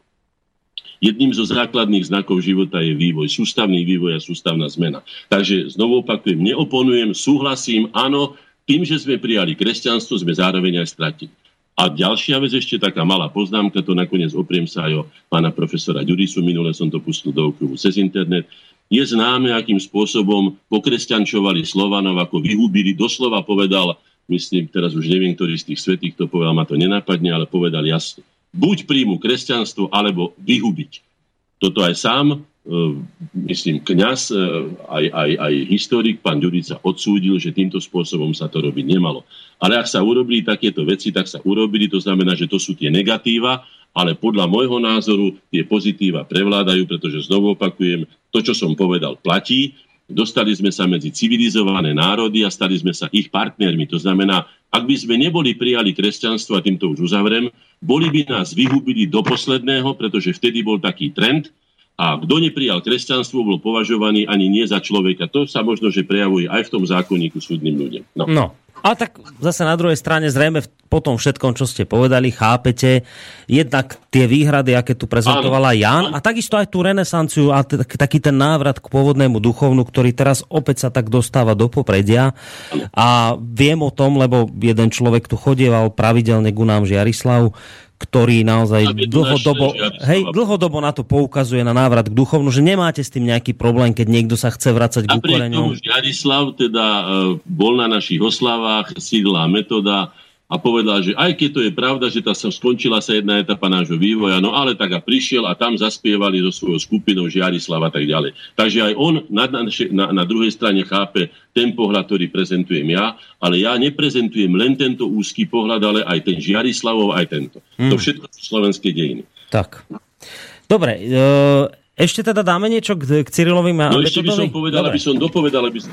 Jedným zo základných znakov života je vývoj, sústavný vývoj a sústavná zmena. Takže znovu opakujem, neoponujem, súhlasím, áno, tým, že sme prijali kresťanstvo, sme zároveň aj stratili. A ďalšia vec, ešte taká malá poznámka, to nakoniec opriem sa aj o pána profesora Ďurisu, minule som to pustil do okruhu cez internet. Je známe, akým spôsobom pokresťančovali Slovanov, ako vyhubili, doslova povedal, myslím, teraz už neviem, ktorý z tých svetých to povedal, ma to nenapadne, ale povedal jasne. Buď príjmu kresťanstvo, alebo vyhubiť. Toto aj sám myslím, kňaz, e, aj, aj, aj historik, pán Ďurica odsúdil, že týmto spôsobom sa to robiť nemalo. Ale ak sa urobili takéto veci, tak sa urobili, to znamená, že to sú tie negatíva, ale podľa môjho názoru tie pozitíva prevládajú, pretože znovu opakujem, to, čo som povedal, platí. Dostali sme sa medzi civilizované národy a stali sme sa ich partnermi. To znamená, ak by sme neboli prijali kresťanstvo, a týmto už uzavrem, boli by nás vyhubili do posledného, pretože vtedy bol taký trend, a kto neprijal kresťanstvo, bol považovaný ani nie za človeka. To sa možno, že prejavuje aj v tom zákonníku súdnym ľuďom. No. no. A tak zase na druhej strane zrejme po tom všetkom, čo ste povedali, chápete jednak tie výhrady, aké tu prezentovala Jan a takisto aj tú renesanciu a t- taký ten návrat k pôvodnému duchovnu, ktorý teraz opäť sa tak dostáva do popredia. A viem o tom, lebo jeden človek tu chodieval pravidelne ku nám Žiarislav, ktorý naozaj dlhodobo, hej, dlhodobo na to poukazuje na návrat k duchovnu, že nemáte s tým nejaký problém, keď niekto sa chce vracať k ukoreňom. Napriek tomu teda uh, bol na našich oslavách, sídla metoda, a povedal, že aj keď to je pravda, že tá sa skončila sa jedna etapa nášho vývoja, no ale tak a prišiel a tam zaspievali so svojou skupinou Žiarislav a tak ďalej. Takže aj on na, na, na druhej strane chápe ten pohľad, ktorý prezentujem ja, ale ja neprezentujem len tento úzky pohľad, ale aj ten Žiarislavov, aj tento. Hmm. To všetko sú slovenské dejiny. Tak. Dobre, e, ešte teda dáme niečo k, k Cyrilovi a No ešte by som povedal, Dobre. aby som dopovedal, aby som...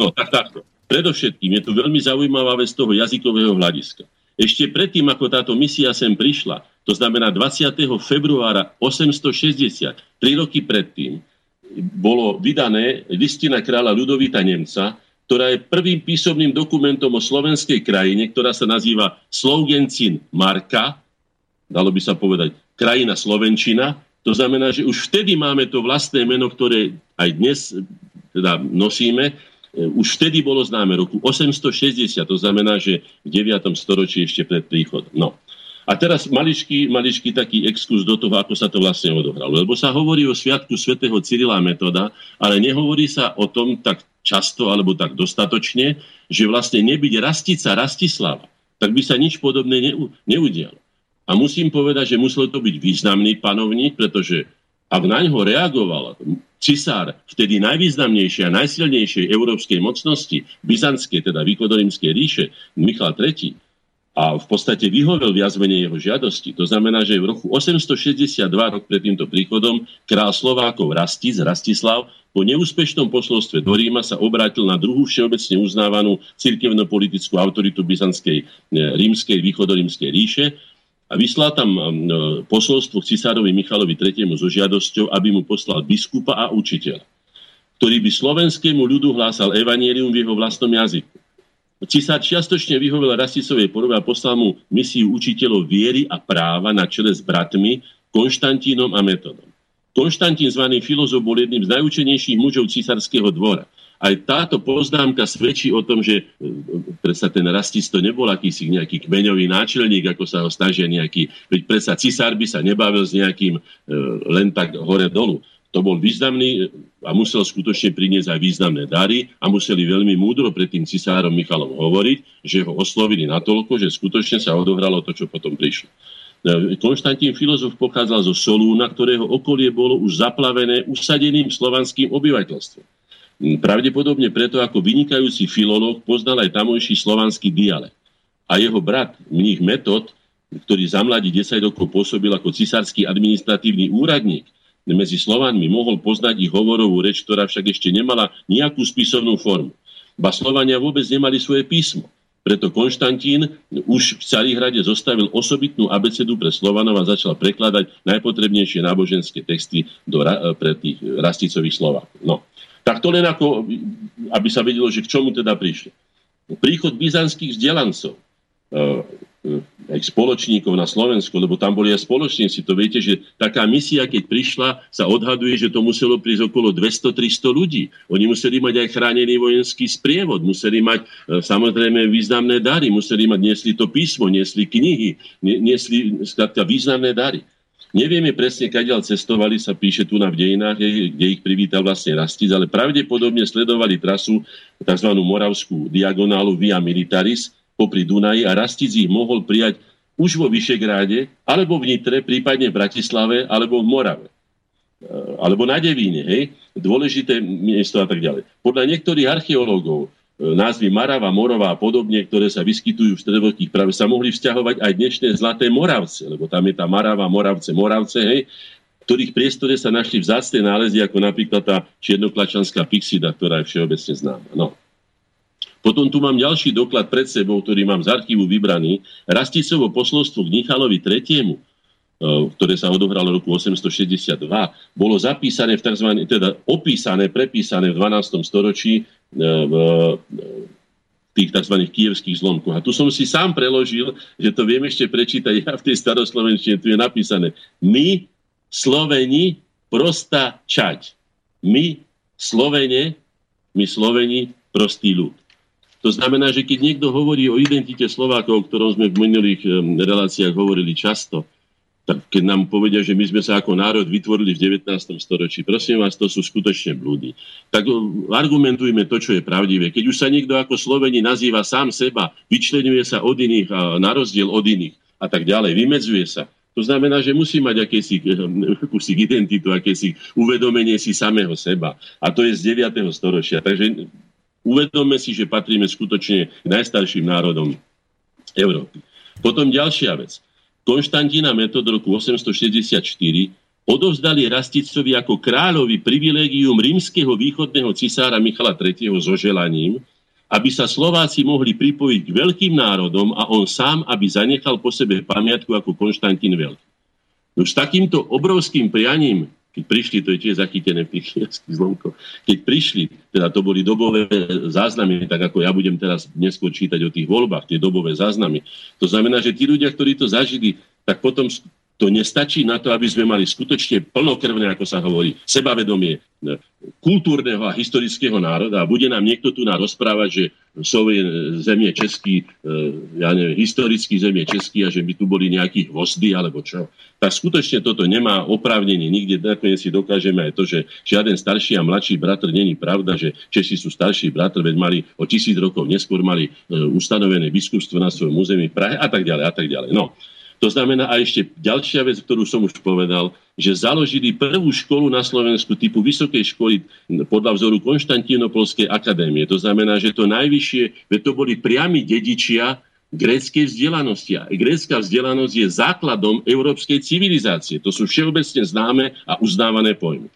No, tak takto. Predovšetkým je tu veľmi zaujímavá vec z toho jazykového hľadiska. Ešte predtým, ako táto misia sem prišla, to znamená 20. februára 860, tri roky predtým, bolo vydané listina kráľa Ľudovita Nemca, ktorá je prvým písomným dokumentom o slovenskej krajine, ktorá sa nazýva Slogencin Marka, dalo by sa povedať krajina Slovenčina. To znamená, že už vtedy máme to vlastné meno, ktoré aj dnes teda nosíme, E, už vtedy bolo známe roku 860, to znamená, že v 9. storočí ešte pred príchodom. No. A teraz maličký, maličký taký exkurs do toho, ako sa to vlastne odohralo. Lebo sa hovorí o sviatku svätého Cyrila metoda, ale nehovorí sa o tom tak často alebo tak dostatočne, že vlastne nebyť rastica Rastislava, tak by sa nič podobné neudialo. A musím povedať, že musel to byť významný panovník, pretože ak na ňo reagoval cisár vtedy najvýznamnejšej a najsilnejšej európskej mocnosti, byzantskej, teda východorímskej ríše, Michal III, a v podstate vyhovel viac menej jeho žiadosti. To znamená, že v roku 862, rok pred týmto príchodom, král Slovákov Rastis, Rastislav, po neúspešnom posolstve do Ríma sa obrátil na druhú všeobecne uznávanú cirkevno-politickú autoritu byzantskej, rímskej, východorímskej ríše a vyslal tam no, posolstvo k cisárovi Michalovi III. so žiadosťou, aby mu poslal biskupa a učiteľa, ktorý by slovenskému ľudu hlásal evanielium v jeho vlastnom jazyku. Cisár čiastočne vyhovel Rastisovej porobe a poslal mu misiu učiteľov viery a práva na čele s bratmi Konštantínom a Metodom. Konštantín zvaný filozof bol jedným z najúčenejších mužov císarského dvora aj táto poznámka svedčí o tom, že e, predsa ten rastisto nebol akýsi nejaký kmeňový náčelník, ako sa ho snažia nejaký, veď predsa cisár by sa nebavil s nejakým e, len tak hore dolu. To bol významný a musel skutočne priniesť aj významné dary a museli veľmi múdro pred tým cisárom Michalom hovoriť, že ho oslovili natoľko, že skutočne sa odohralo to, čo potom prišlo. Konštantín filozof pochádzal zo Solúna, ktorého okolie bolo už zaplavené usadeným slovanským obyvateľstvom. Pravdepodobne preto, ako vynikajúci filológ poznal aj tamojší slovanský dialekt. A jeho brat, mních Metod, ktorý za mladí 10 rokov pôsobil ako cisársky administratívny úradník, medzi Slovanmi mohol poznať ich hovorovú reč, ktorá však ešte nemala nejakú spisovnú formu. Ba Slovania vôbec nemali svoje písmo. Preto Konštantín už v Carihrade zostavil osobitnú abecedu pre Slovanov a začal prekladať najpotrebnejšie náboženské texty do, pre tých rasticových Slovákov. No. Tak to len ako, aby sa vedelo, že k čomu teda prišli. Príchod byzantských vzdelancov aj spoločníkov na Slovensku, lebo tam boli aj spoločníci. To viete, že taká misia, keď prišla, sa odhaduje, že to muselo prísť okolo 200-300 ľudí. Oni museli mať aj chránený vojenský sprievod, museli mať e, samozrejme významné dary, museli mať, niesli to písmo, niesli knihy, niesli skladka významné dary. Nevieme presne, kadiaľ cestovali, sa píše tu na v dejinách, kde ich privítal vlastne Rastic, ale pravdepodobne sledovali trasu tzv. moravskú diagonálu Via Militaris, popri Dunaji a Rastic ich mohol prijať už vo Vyšegráde, alebo v Nitre, prípadne v Bratislave, alebo v Morave. E, alebo na Devíne, hej? Dôležité miesto a tak ďalej. Podľa niektorých archeológov názvy Marava, Morova a podobne, ktoré sa vyskytujú v stredovekých práve, sa mohli vzťahovať aj dnešné Zlaté Moravce, lebo tam je tá Marava, Moravce, Moravce, hej? ktorých priestore sa našli vzácne nálezy, ako napríklad tá čiernoklačanská pixida, ktorá je všeobecne známa. No. Potom tu mám ďalší doklad pred sebou, ktorý mám z archívu vybraný. Rasticovo poslovstvo k Nichalovi III., e, ktoré sa odohralo v roku 862, bolo zapísané v tzv. teda opísané, prepísané v 12. storočí e, v tých tzv. kievských zlomkoch. A tu som si sám preložil, že to viem ešte prečítať ja v tej staroslovenčine, tu je napísané My, Sloveni, prosta čať. My, Slovene, my Sloveni, prostý ľud. To znamená, že keď niekto hovorí o identite Slovákov, o ktorom sme v minulých reláciách hovorili často, keď nám povedia, že my sme sa ako národ vytvorili v 19. storočí, prosím vás, to sú skutočne blúdy. Tak argumentujme to, čo je pravdivé. Keď už sa niekto ako Sloveni nazýva sám seba, vyčlenuje sa od iných, a na rozdiel od iných a tak ďalej, vymedzuje sa, to znamená, že musí mať akési, akúsi identitu, akési uvedomenie si samého seba. A to je z 9. storočia. Takže Uvedomme si, že patríme skutočne najstarším národom Európy. Potom ďalšia vec. Konštantína metod roku 864 odovzdali Rasticovi ako kráľovi privilégium rímskeho východného cisára Michala III. so želaním, aby sa Slováci mohli pripojiť k veľkým národom a on sám, aby zanechal po sebe pamiatku ako Konštantín Veľký. No s takýmto obrovským prianím keď prišli, to je tiež zachytené v tých chliarských zlomkoch, keď prišli, teda to boli dobové záznamy, tak ako ja budem teraz neskôr čítať o tých voľbách, tie dobové záznamy. To znamená, že tí ľudia, ktorí to zažili, tak potom to nestačí na to, aby sme mali skutočne plnokrvné, ako sa hovorí, sebavedomie e, kultúrneho a historického národa a bude nám niekto tu na rozprávať, že Sovie zemie český, e, ja neviem, historický zemie český a že by tu boli nejakí hvozdy alebo čo. Tak skutočne toto nemá oprávnenie. Nikde nakoniec si dokážeme aj to, že žiaden starší a mladší bratr není pravda, že Češi sú starší bratr, veď mali o tisíc rokov neskôr mali e, ustanovené biskupstvo na svojom území v Prahe a tak ďalej a tak ďalej. No, to znamená, a ešte ďalšia vec, ktorú som už povedal, že založili prvú školu na Slovensku typu vysokej školy podľa vzoru Konštantínopolskej akadémie. To znamená, že to najvyššie, veď to boli priami dedičia gréckej vzdelanosti. A grécka vzdelanosť je základom európskej civilizácie. To sú všeobecne známe a uznávané pojmy.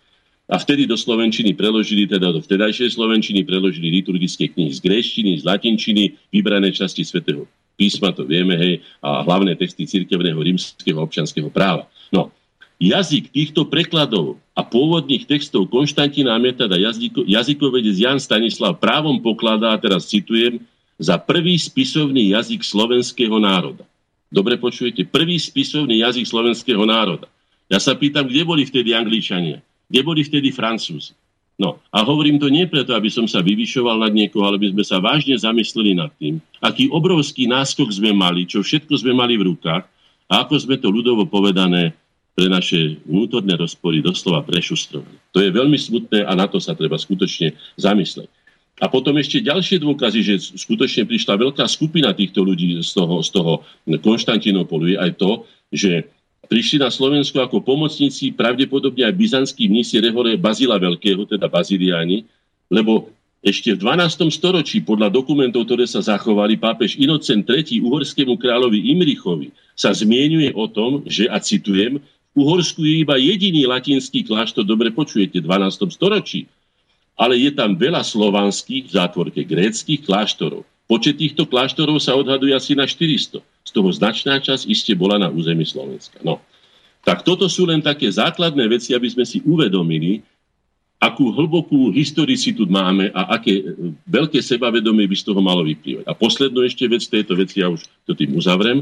A vtedy do Slovenčiny preložili, teda do vtedajšej Slovenčiny preložili liturgické knihy z gréštiny, z latinčiny, vybrané časti svätého písma, to vieme, hej, a hlavné texty cirkevného rímskeho občanského práva. No, jazyk týchto prekladov a pôvodných textov Konštantína Metada jazyko, jazykovedec Jan Stanislav právom pokladá, a teraz citujem, za prvý spisovný jazyk slovenského národa. Dobre počujete? Prvý spisovný jazyk slovenského národa. Ja sa pýtam, kde boli vtedy Angličania? Kde boli vtedy Francúzi? No a hovorím to nie preto, aby som sa vyvyšoval nad niekoho, ale by sme sa vážne zamysleli nad tým, aký obrovský náskok sme mali, čo všetko sme mali v rukách a ako sme to ľudovo povedané pre naše vnútorné rozpory doslova prešustrovali. To je veľmi smutné a na to sa treba skutočne zamysleť. A potom ešte ďalšie dôkazy, že skutočne prišla veľká skupina týchto ľudí z toho, z toho Konštantinopolu je aj to, že prišli na Slovensku ako pomocníci pravdepodobne aj byzantskí mnísi rehore Bazila Veľkého, teda Baziliáni, lebo ešte v 12. storočí podľa dokumentov, ktoré sa zachovali, pápež Inocent III. uhorskému kráľovi Imrichovi sa zmienuje o tom, že, a citujem, v Uhorsku je iba jediný latinský kláštor, dobre počujete, v 12. storočí, ale je tam veľa slovanských, v zátvorke gréckých kláštorov. Počet týchto kláštorov sa odhaduje asi na 400. Z toho značná časť iste bola na území Slovenska. No. Tak toto sú len také základné veci, aby sme si uvedomili, akú hlbokú historicitu máme a aké e, veľké sebavedomie by z toho malo vyplývať. A poslednú ešte vec tejto veci, ja už to tým uzavrem,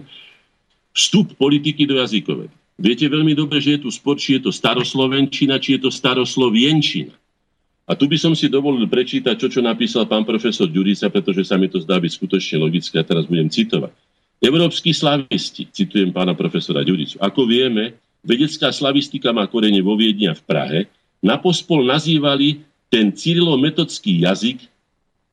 vstup politiky do jazykovej. Viete veľmi dobre, že je tu spor, či je to staroslovenčina, či je to staroslovienčina. A tu by som si dovolil prečítať, čo, čo napísal pán profesor Ďurica, pretože sa mi to zdá byť skutočne logické a teraz budem citovať. Európsky slavisti, citujem pána profesora Ďuricu, ako vieme, vedecká slavistika má korene vo Viedni a v Prahe, napospol nazývali ten cyrilometodský jazyk,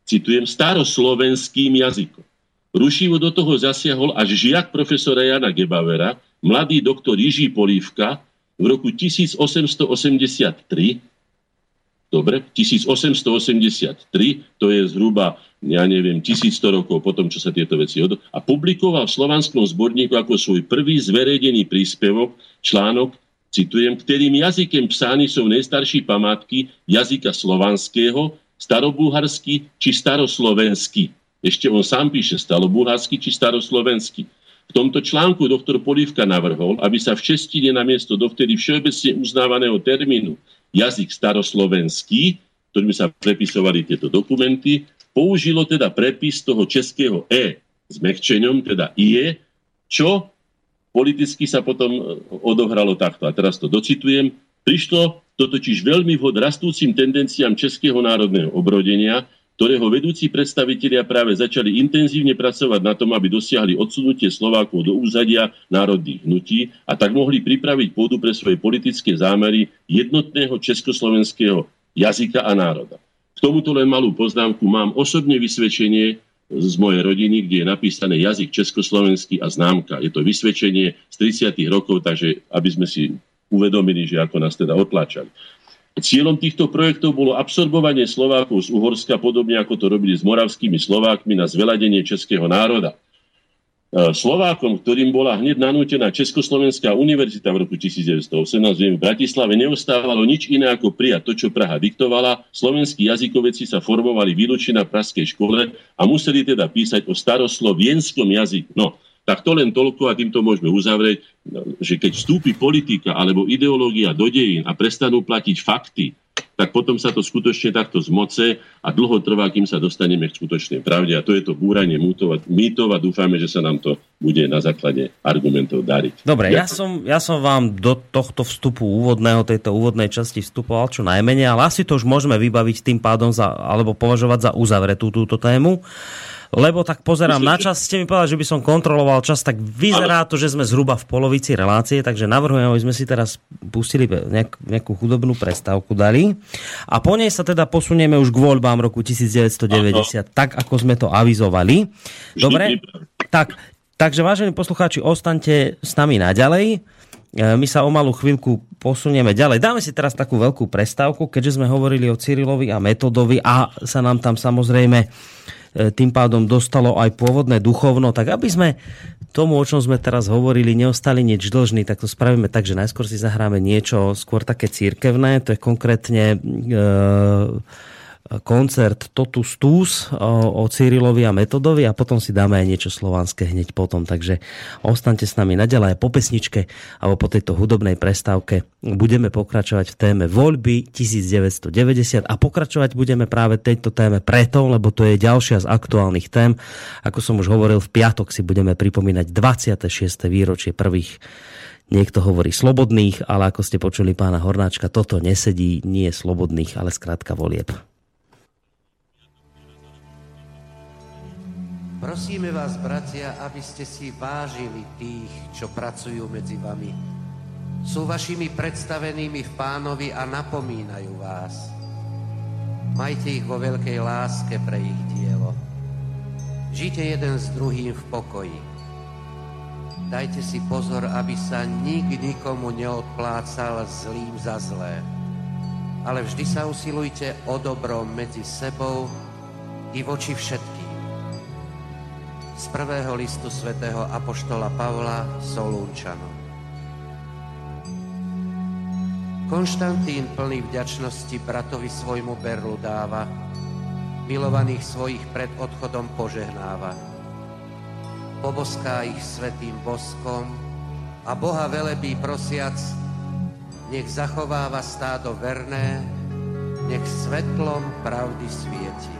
citujem, staroslovenským jazykom. Rušivo do toho zasiahol až žiak profesora Jana Gebavera, mladý doktor Jiží Polívka v roku 1883, dobre, 1883, to je zhruba, ja neviem, 1100 rokov potom, čo sa tieto veci od... a publikoval v slovanskom zborníku ako svoj prvý zverejnený príspevok článok citujem, ktorým jazykem psány sú najstarší památky jazyka slovanského, starobulharsky či staroslovenský. Ešte on sám píše starobulharsky či staroslovenský. V tomto článku doktor Polívka navrhol, aby sa v čestine namiesto dovtedy všeobecne uznávaného termínu jazyk staroslovenský, ktorým sa prepisovali tieto dokumenty, použilo teda prepis toho českého E s mekčeňom, teda IE, čo politicky sa potom e, odohralo takto. A teraz to docitujem. Prišlo to totiž veľmi vhod rastúcim tendenciám českého národného obrodenia, ktorého vedúci predstavitelia práve začali intenzívne pracovať na tom, aby dosiahli odsunutie Slovákov do úzadia národných hnutí a tak mohli pripraviť pôdu pre svoje politické zámery jednotného československého jazyka a národa. K tomuto len malú poznámku mám osobne vysvedčenie z mojej rodiny, kde je napísané jazyk československý a známka. Je to vysvedčenie z 30. rokov, takže aby sme si uvedomili, že ako nás teda otláčali. Cieľom týchto projektov bolo absorbovanie Slovákov z Uhorska, podobne ako to robili s moravskými Slovákmi na zveladenie českého národa. E, Slovákom, ktorým bola hneď nanútená Československá univerzita v roku 1918 v Bratislave, neostávalo nič iné ako prijať to, čo Praha diktovala. Slovenskí jazykoveci sa formovali výlučne na praskej škole a museli teda písať o staroslovienskom jazyku. No, tak to len toľko a týmto môžeme uzavrieť, že keď vstúpi politika alebo ideológia do dejín a prestanú platiť fakty, tak potom sa to skutočne takto zmoce a dlho trvá, kým sa dostaneme k skutočnej pravde. A to je to búranie mýtov a dúfame, že sa nám to bude na základe argumentov dariť. Dobre, ja som, ja som vám do tohto vstupu úvodného, tejto úvodnej časti vstupoval čo najmenej, ale asi to už môžeme vybaviť tým pádom za, alebo považovať za uzavretú túto tému lebo tak pozerám na čas, ste mi povedali, že by som kontroloval čas, tak vyzerá to, že sme zhruba v polovici relácie, takže navrhujem, aby sme si teraz pustili nejak, nejakú chudobnú prestávku dali a po nej sa teda posunieme už k voľbám roku 1990, Aha. tak ako sme to avizovali. Dobre? Tak, takže vážení poslucháči, ostaňte s nami naďalej. E, my sa o malú chvíľku posunieme ďalej. Dáme si teraz takú veľkú prestávku, keďže sme hovorili o Cyrilovi a Metodovi a sa nám tam samozrejme E, tým pádom dostalo aj pôvodné duchovno, tak aby sme tomu, o čom sme teraz hovorili, neostali nič dlžní, tak to spravíme tak, že najskôr si zahráme niečo skôr také církevné, to je konkrétne e, koncert Totus Tus o, o Cyrilovi a Metodovi a potom si dáme aj niečo slovanské hneď potom. Takže ostaňte s nami naďalej po pesničke alebo po tejto hudobnej prestávke. Budeme pokračovať v téme voľby 1990 a pokračovať budeme práve tejto téme preto, lebo to je ďalšia z aktuálnych tém. Ako som už hovoril, v piatok si budeme pripomínať 26. výročie prvých Niekto hovorí slobodných, ale ako ste počuli pána Hornáčka, toto nesedí, nie slobodných, ale skrátka volieb. Prosíme vás, bratia, aby ste si vážili tých, čo pracujú medzi vami. Sú vašimi predstavenými v pánovi a napomínajú vás. Majte ich vo veľkej láske pre ich dielo. Žite jeden s druhým v pokoji. Dajte si pozor, aby sa nik nikomu neodplácal zlým za zlé. Ale vždy sa usilujte o dobro medzi sebou i voči všetkým. Z prvého listu svätého Apoštola Pavla Solúnčanom. Konštantín plný vďačnosti bratovi svojmu Berlu dáva, milovaných svojich pred odchodom požehnáva poboská ich svetým boskom a Boha velebí prosiac, nech zachováva stádo verné, nech svetlom pravdy svieti.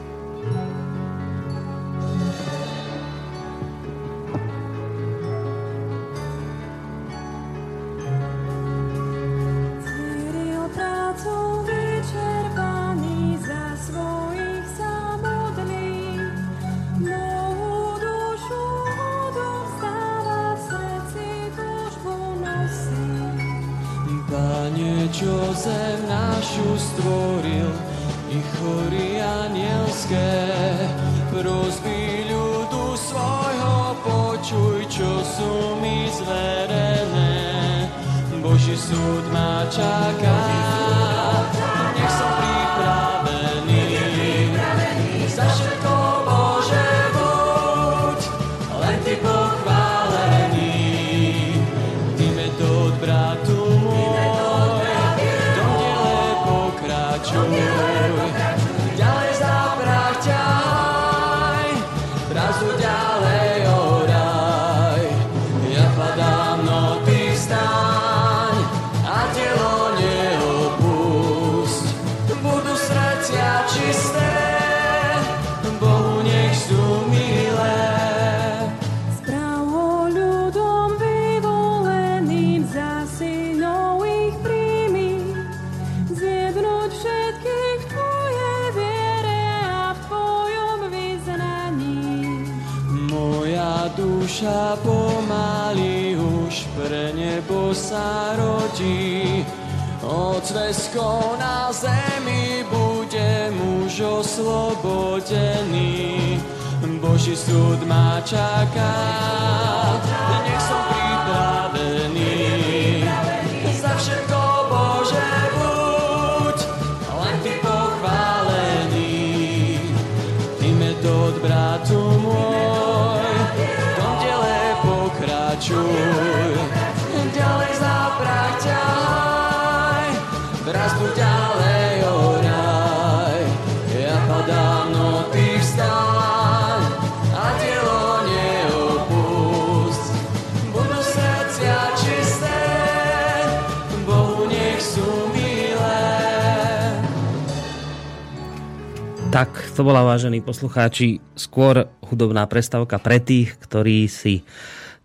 To bola, vážení poslucháči, skôr hudobná prestávka pre tých, ktorí si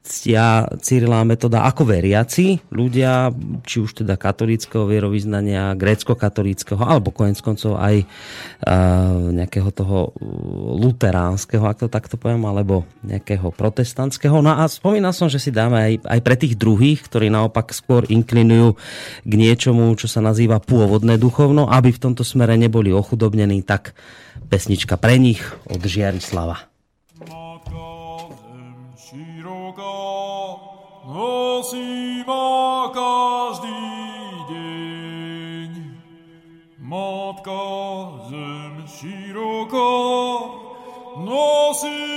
ctia Cyrila metoda ako veriaci ľudia, či už teda katolického vierovýznania, grécko-katolického, alebo konec koncov aj uh, nejakého toho luteránskeho, ak to takto poviem, alebo nejakého protestantského. No a spomínal som, že si dáme aj, aj pre tých druhých, ktorí naopak skôr inklinujú k niečomu, čo sa nazýva pôvodné duchovno, aby v tomto smere neboli ochudobnení, tak pesnička pre nich od Žiarislava. nosí ma každý deň. Matka zem široko nosí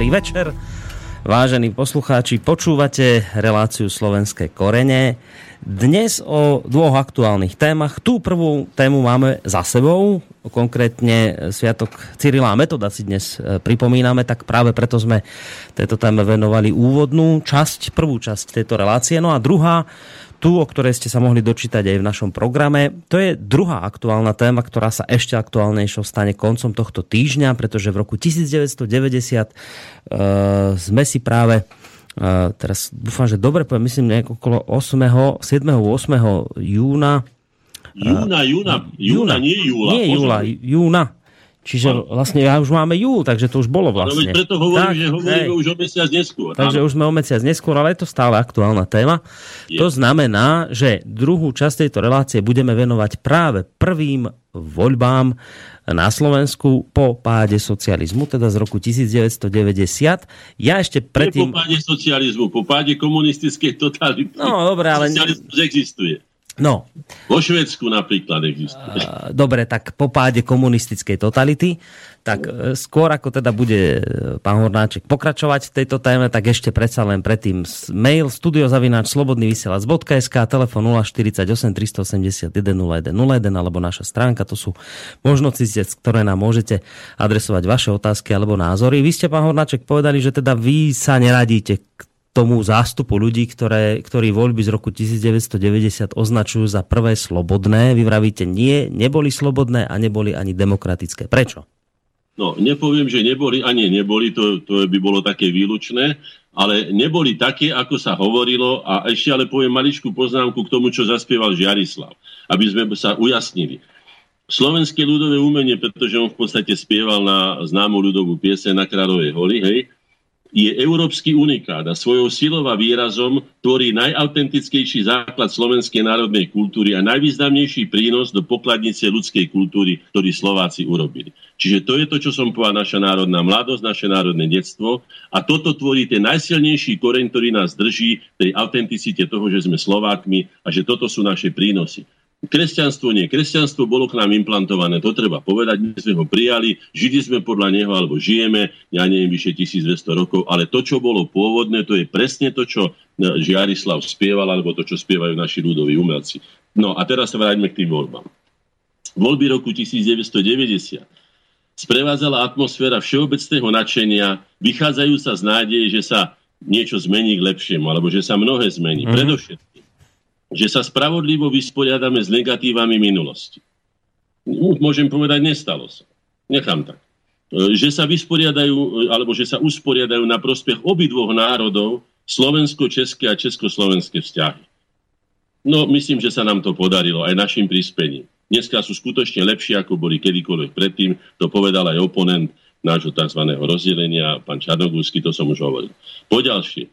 dobrý večer. Vážení poslucháči, počúvate reláciu Slovenské korene. Dnes o dvoch aktuálnych témach. Tú prvú tému máme za sebou, konkrétne Sviatok Cyrila a Metoda si dnes e, pripomíname, tak práve preto sme tejto téme venovali úvodnú časť, prvú časť tejto relácie. No a druhá, tú, o ktorej ste sa mohli dočítať aj v našom programe. To je druhá aktuálna téma, ktorá sa ešte aktuálnejšou stane koncom tohto týždňa, pretože v roku 1990 uh, sme si práve uh, teraz dúfam, že dobre poviem, myslím nejak okolo 8. 7. 8. júna Júna, júna, júna, nie júla. Nie júla, júna. Čiže vlastne ja už máme júl, takže to už bolo No vlastne. veď preto hovorím, Tak, že hovoríme hej. už o mesiac neskôr. Takže Áno. už sme o mesiac neskôr, ale je to stále aktuálna téma. Je. To znamená, že druhú časť tejto relácie budeme venovať práve prvým voľbám na Slovensku po páde socializmu, teda z roku 1990. Ja ešte Nie po predtým... páde socializmu, po páde komunistickej totality. No, dobre, ale- Socializmus existuje. No, Vo Švedsku napríklad existuje. dobre, tak po páde komunistickej totality, tak e, skôr ako teda bude e, pán Hornáček pokračovať v tejto téme, tak ešte predsa len predtým mail studiozavináč slobodnyvysielac.sk telefon 048 381 0101 alebo naša stránka, to sú možnosti, ktoré nám môžete adresovať vaše otázky alebo názory. Vy ste, pán Hornáček, povedali, že teda vy sa neradíte k tomu zástupu ľudí, ktoré, ktorí voľby z roku 1990 označujú za prvé slobodné. Vy vravíte, nie, neboli slobodné a neboli ani demokratické. Prečo? No, nepoviem, že neboli, ani neboli, to, to by bolo také výlučné, ale neboli také, ako sa hovorilo a ešte ale poviem maličkú poznámku k tomu, čo zaspieval Žiarislav, aby sme sa ujasnili. Slovenské ľudové umenie, pretože on v podstate spieval na známu ľudovú piese na Kráľovej holi, hej, je európsky unikát a svojou silou a výrazom tvorí najautentickejší základ slovenskej národnej kultúry a najvýznamnejší prínos do pokladnice ľudskej kultúry, ktorý Slováci urobili. Čiže to je to, čo som povedal, naša národná mladosť, naše národné detstvo a toto tvorí ten najsilnejší koreň, ktorý nás drží tej autenticite toho, že sme Slovákmi a že toto sú naše prínosy. Kresťanstvo nie. Kresťanstvo bolo k nám implantované, to treba povedať, my sme ho prijali, žili sme podľa neho, alebo žijeme, ja neviem, vyše 1200 rokov, ale to, čo bolo pôvodné, to je presne to, čo e, Žiarislav spieval, alebo to, čo spievajú naši ľudoví umelci. No a teraz sa vráťme k tým voľbám. Voľby roku 1990 sprevádzala atmosféra všeobecného nadšenia, vychádzajúca z nádeje, že sa niečo zmení k lepšiemu, alebo že sa mnohé zmení. Mm-hmm. Predovšetkým, že sa spravodlivo vysporiadame s negatívami minulosti. Môžem povedať, nestalo sa. Nechám tak. E, Že sa vysporiadajú, e, alebo že sa usporiadajú na prospech obidvoch národov slovensko-české a československé vzťahy. No, myslím, že sa nám to podarilo aj našim prispením. Dneska sú skutočne lepšie, ako boli kedykoľvek predtým. To povedal aj oponent nášho tzv. rozdelenia, pán Čarnogórsky, to som už hovoril. Poďalšie,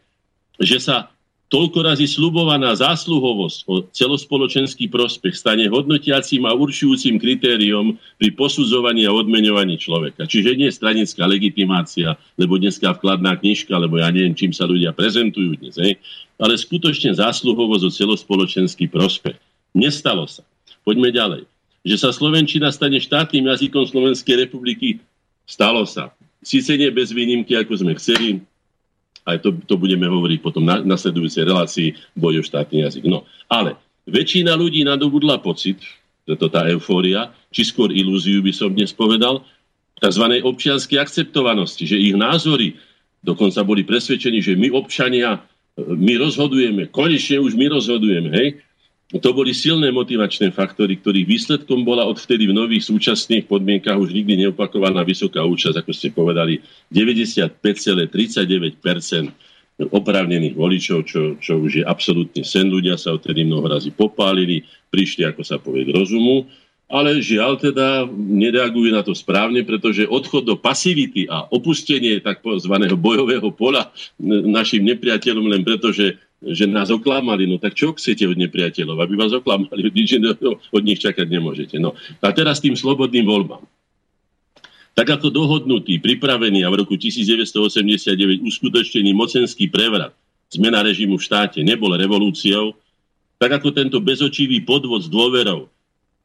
že sa toľko razy slubovaná zásluhovosť o celospoločenský prospech stane hodnotiacím a určujúcim kritériom pri posudzovaní a odmeňovaní človeka. Čiže nie stranická legitimácia, lebo dneska vkladná knižka, lebo ja neviem, čím sa ľudia prezentujú dnes, hej? ale skutočne zásluhovosť o celospoločenský prospech. Nestalo sa. Poďme ďalej. Že sa Slovenčina stane štátnym jazykom Slovenskej republiky, stalo sa. síce nie bez výnimky, ako sme chceli, aj to, to budeme hovoriť potom na nasledujúcej relácii boj o štátny jazyk. No, ale väčšina ľudí nadobudla pocit, to tá eufória, či skôr ilúziu by som dnes povedal, tzv. občianskej akceptovanosti, že ich názory dokonca boli presvedčení, že my občania, my rozhodujeme, konečne už my rozhodujeme, hej? To boli silné motivačné faktory, ktorých výsledkom bola odvtedy v nových súčasných podmienkach už nikdy neopakovaná vysoká účasť, ako ste povedali, 95,39 oprávnených voličov, čo, čo už je absolútne sen. Ľudia sa odtedy mnoho razy popálili, prišli, ako sa povie, k rozumu ale žiaľ teda nereagujú na to správne, pretože odchod do pasivity a opustenie takzvaného bojového pola našim nepriateľom len preto, že, že nás oklamali, no tak čo chcete od nepriateľov? Aby vás oklamali, [laughs] nič od nich čakať nemôžete. No. A teraz tým slobodným voľbám. Tak ako dohodnutý, pripravený a v roku 1989 uskutočnený mocenský prevrat, zmena režimu v štáte nebol revolúciou, tak ako tento bezočivý podvod s dôverou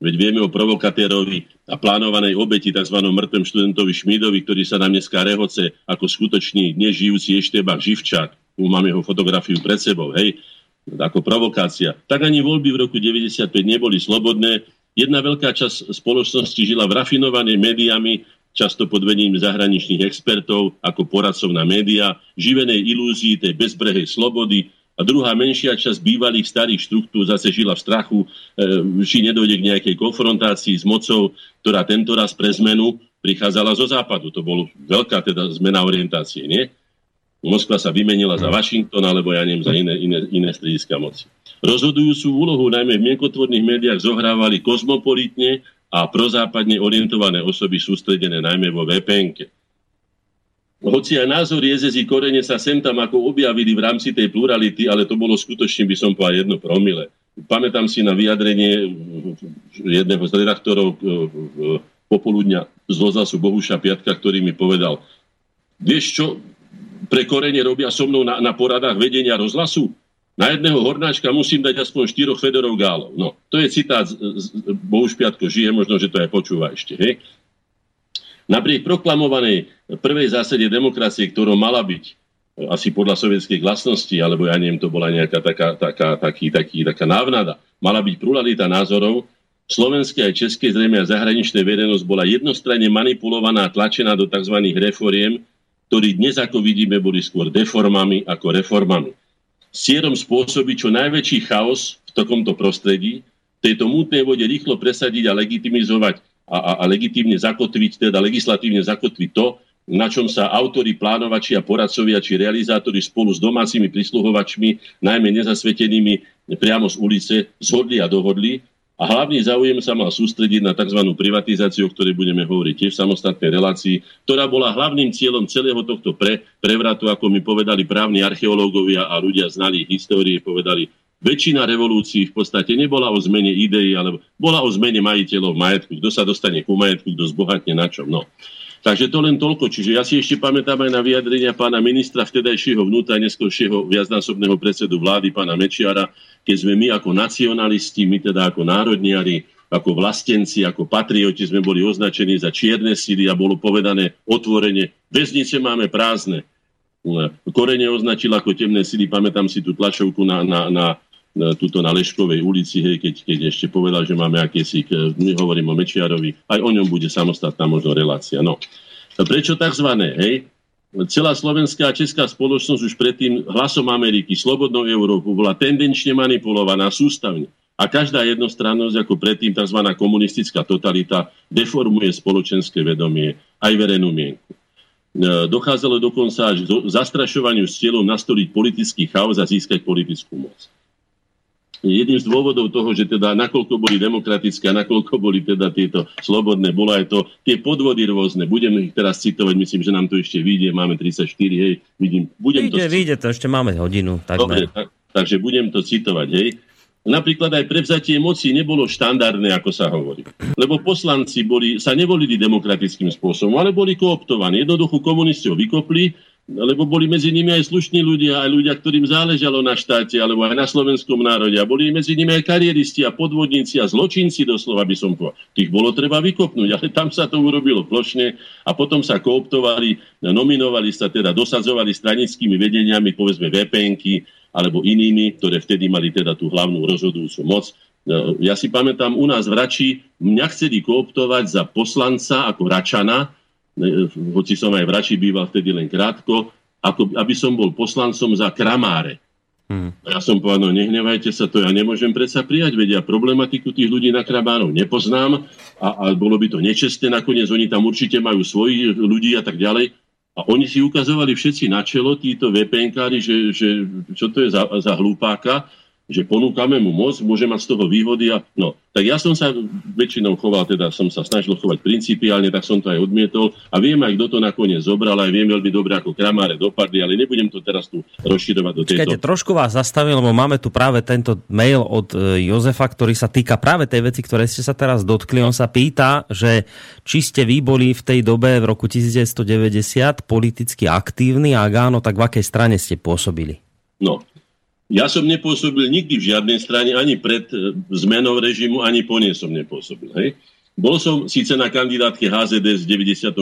Veď vieme o provokatérovi a plánovanej obeti tzv. mŕtvem študentovi Šmidovi, ktorý sa nám dneska rehoce ako skutočný dnes žijúci Eštebak Živčák. Tu mám jeho fotografiu pred sebou, hej, ako provokácia. Tak ani voľby v roku 95 neboli slobodné. Jedna veľká časť spoločnosti žila v rafinovanej médiami, často pod vedením zahraničných expertov ako poradcov na médiá, živenej ilúzii tej bezbrehej slobody, a druhá menšia časť bývalých starých štruktúr zase žila v strachu, e, či nedojde k nejakej konfrontácii s mocou, ktorá tento raz pre zmenu prichádzala zo západu. To bol veľká teda zmena orientácie, nie? Moskva sa vymenila za Washington alebo ja neviem za iné, iné, iné strediska moci. Rozhodujúcu úlohu najmä v miekotvorných médiách zohrávali kozmopolitne a prozápadne orientované osoby sústredené najmä vo VPN-ke. Hoci aj názor jezezí korene sa sem tam ako objavili v rámci tej plurality, ale to bolo skutočne, by som povedal, jedno promile. Pamätám si na vyjadrenie jedného z redaktorov eh, popoludňa z rozhlasu Bohuša Piatka, ktorý mi povedal, vieš čo, pre korene robia so mnou na, na poradách vedenia rozhlasu? Na jedného hornáčka musím dať aspoň štyroch Fedorov gálov. No, to je citát z, z Bohuš Piatko žije, možno, že to aj počúva ešte. Hej? Napriek proklamovanej prvej zásade demokracie, ktorou mala byť e, asi podľa sovietskej glasnosti, alebo ja neviem, to bola nejaká taká, taká, taký, taký, taká návnada, mala byť pluralita názorov, slovenské aj české zrejme a zahraničné verejnosť bola jednostranne manipulovaná a tlačená do tzv. reforiem, ktorí dnes, ako vidíme, boli skôr deformami ako reformami. S cieľom spôsobiť čo najväčší chaos v takomto prostredí, tejto mútnej vode rýchlo presadiť a legitimizovať a, a, a legitímne zakotviť, teda legislatívne zakotviť to, na čom sa autori, plánovači a poradcovia či realizátori spolu s domácimi prisluhovačmi, najmä nezasvetenými priamo z ulice, zhodli a dohodli. A hlavný záujem sa mal sústrediť na tzv. privatizáciu, o ktorej budeme hovoriť tiež v samostatnej relácii, ktorá bola hlavným cieľom celého tohto pre, prevratu, ako mi povedali právni archeológovia a ľudia znali histórie, povedali, väčšina revolúcií v podstate nebola o zmene ideí, ale bola o zmene majiteľov majetku. Kto sa dostane ku majetku, kto zbohatne na čom. No. Takže to len toľko. Čiže ja si ešte pamätám aj na vyjadrenia pána ministra vtedajšieho vnútra, neskôršieho viacnásobného predsedu vlády, pána Mečiara, keď sme my ako nacionalisti, my teda ako národniari, ako vlastenci, ako patrioti sme boli označení za čierne síly a bolo povedané otvorene, väznice máme prázdne. Korene označil ako temné síly, pamätám si tú tlačovku na, na, na tuto na Leškovej ulici, hej, keď, keď ešte povedal, že máme akési, my hovorím o Mečiarovi, aj o ňom bude samostatná možno relácia. No. Prečo takzvané, hej? Celá slovenská a česká spoločnosť už predtým hlasom Ameriky, slobodnou Európu bola tendenčne manipulovaná sústavne. A každá jednostrannosť, ako predtým tzv. komunistická totalita, deformuje spoločenské vedomie aj verejnú mienku. E, dochádzalo dokonca až k zastrašovaniu s cieľom nastoliť politický chaos a získať politickú moc jedným z dôvodov toho, že teda nakoľko boli demokratické a nakoľko boli teda tieto slobodné, bolo aj to, tie podvody rôzne. Budeme ich teraz citovať, myslím, že nám to ešte vyjde, máme 34, hej, vidím. Budem vyjde, to... vyjde to, ešte máme hodinu. Dobre, tak, takže budem to citovať, hej. Napríklad aj prevzatie moci nebolo štandardné, ako sa hovorí. Lebo poslanci boli, sa nevolili demokratickým spôsobom, ale boli kooptovaní. Jednoducho komunisti ho vykopli, lebo boli medzi nimi aj slušní ľudia, aj ľudia, ktorým záležalo na štáte, alebo aj na slovenskom národe. A boli medzi nimi aj kariéristi a podvodníci a zločinci, doslova by som povedal. Tých bolo treba vykopnúť, ale tam sa to urobilo plošne a potom sa kooptovali, nominovali sa, teda dosadzovali stranickými vedeniami, povedzme VPNky, alebo inými, ktoré vtedy mali teda tú hlavnú rozhodujúcu moc. No, ja si pamätám, u nás v Rači mňa chceli kooptovať za poslanca ako Račana, hoci som aj v Rači býval vtedy len krátko, ako aby som bol poslancom za kramáre. Hmm. Ja som povedal, no nehnevajte sa, to ja nemôžem predsa prijať, vedia problematiku tých ľudí na krabánov nepoznám a, a bolo by to nečestné, nakoniec oni tam určite majú svojich ľudí a tak ďalej. A oni si ukazovali všetci na čelo, títo VPNkári, že, že čo to je za, za hlupáka že ponúkame mu moc, môže mať z toho výhody. A, no, tak ja som sa väčšinou choval, teda som sa snažil chovať principiálne, tak som to aj odmietol a viem aj, kto to nakoniec zobral, aj viem veľmi dobre, ako kramáre dopadli, ale nebudem to teraz tu rozširovať do tejto... Čakajte, trošku vás zastavil, lebo máme tu práve tento mail od e, Jozefa, ktorý sa týka práve tej veci, ktoré ste sa teraz dotkli. On sa pýta, že či ste vy boli v tej dobe v roku 1990 politicky aktívni a ak áno, tak v akej strane ste pôsobili? No, ja som nepôsobil nikdy v žiadnej strane, ani pred e, zmenou režimu, ani po nej som nepôsobil. Hej. Bol som síce na kandidátke HZD v 94.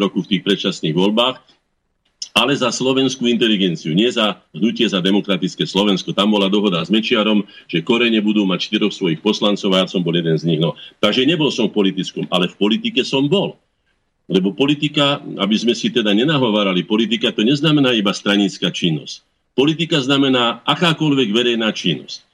roku v tých predčasných voľbách, ale za slovenskú inteligenciu, nie za hnutie za demokratické Slovensko. Tam bola dohoda s Mečiarom, že korene budú mať štyroch svojich poslancov a ja som bol jeden z nich. No. Takže nebol som v politickom, ale v politike som bol. Lebo politika, aby sme si teda nenahovárali, politika to neznamená iba stranická činnosť. Politika znamená akákoľvek verejná činnosť.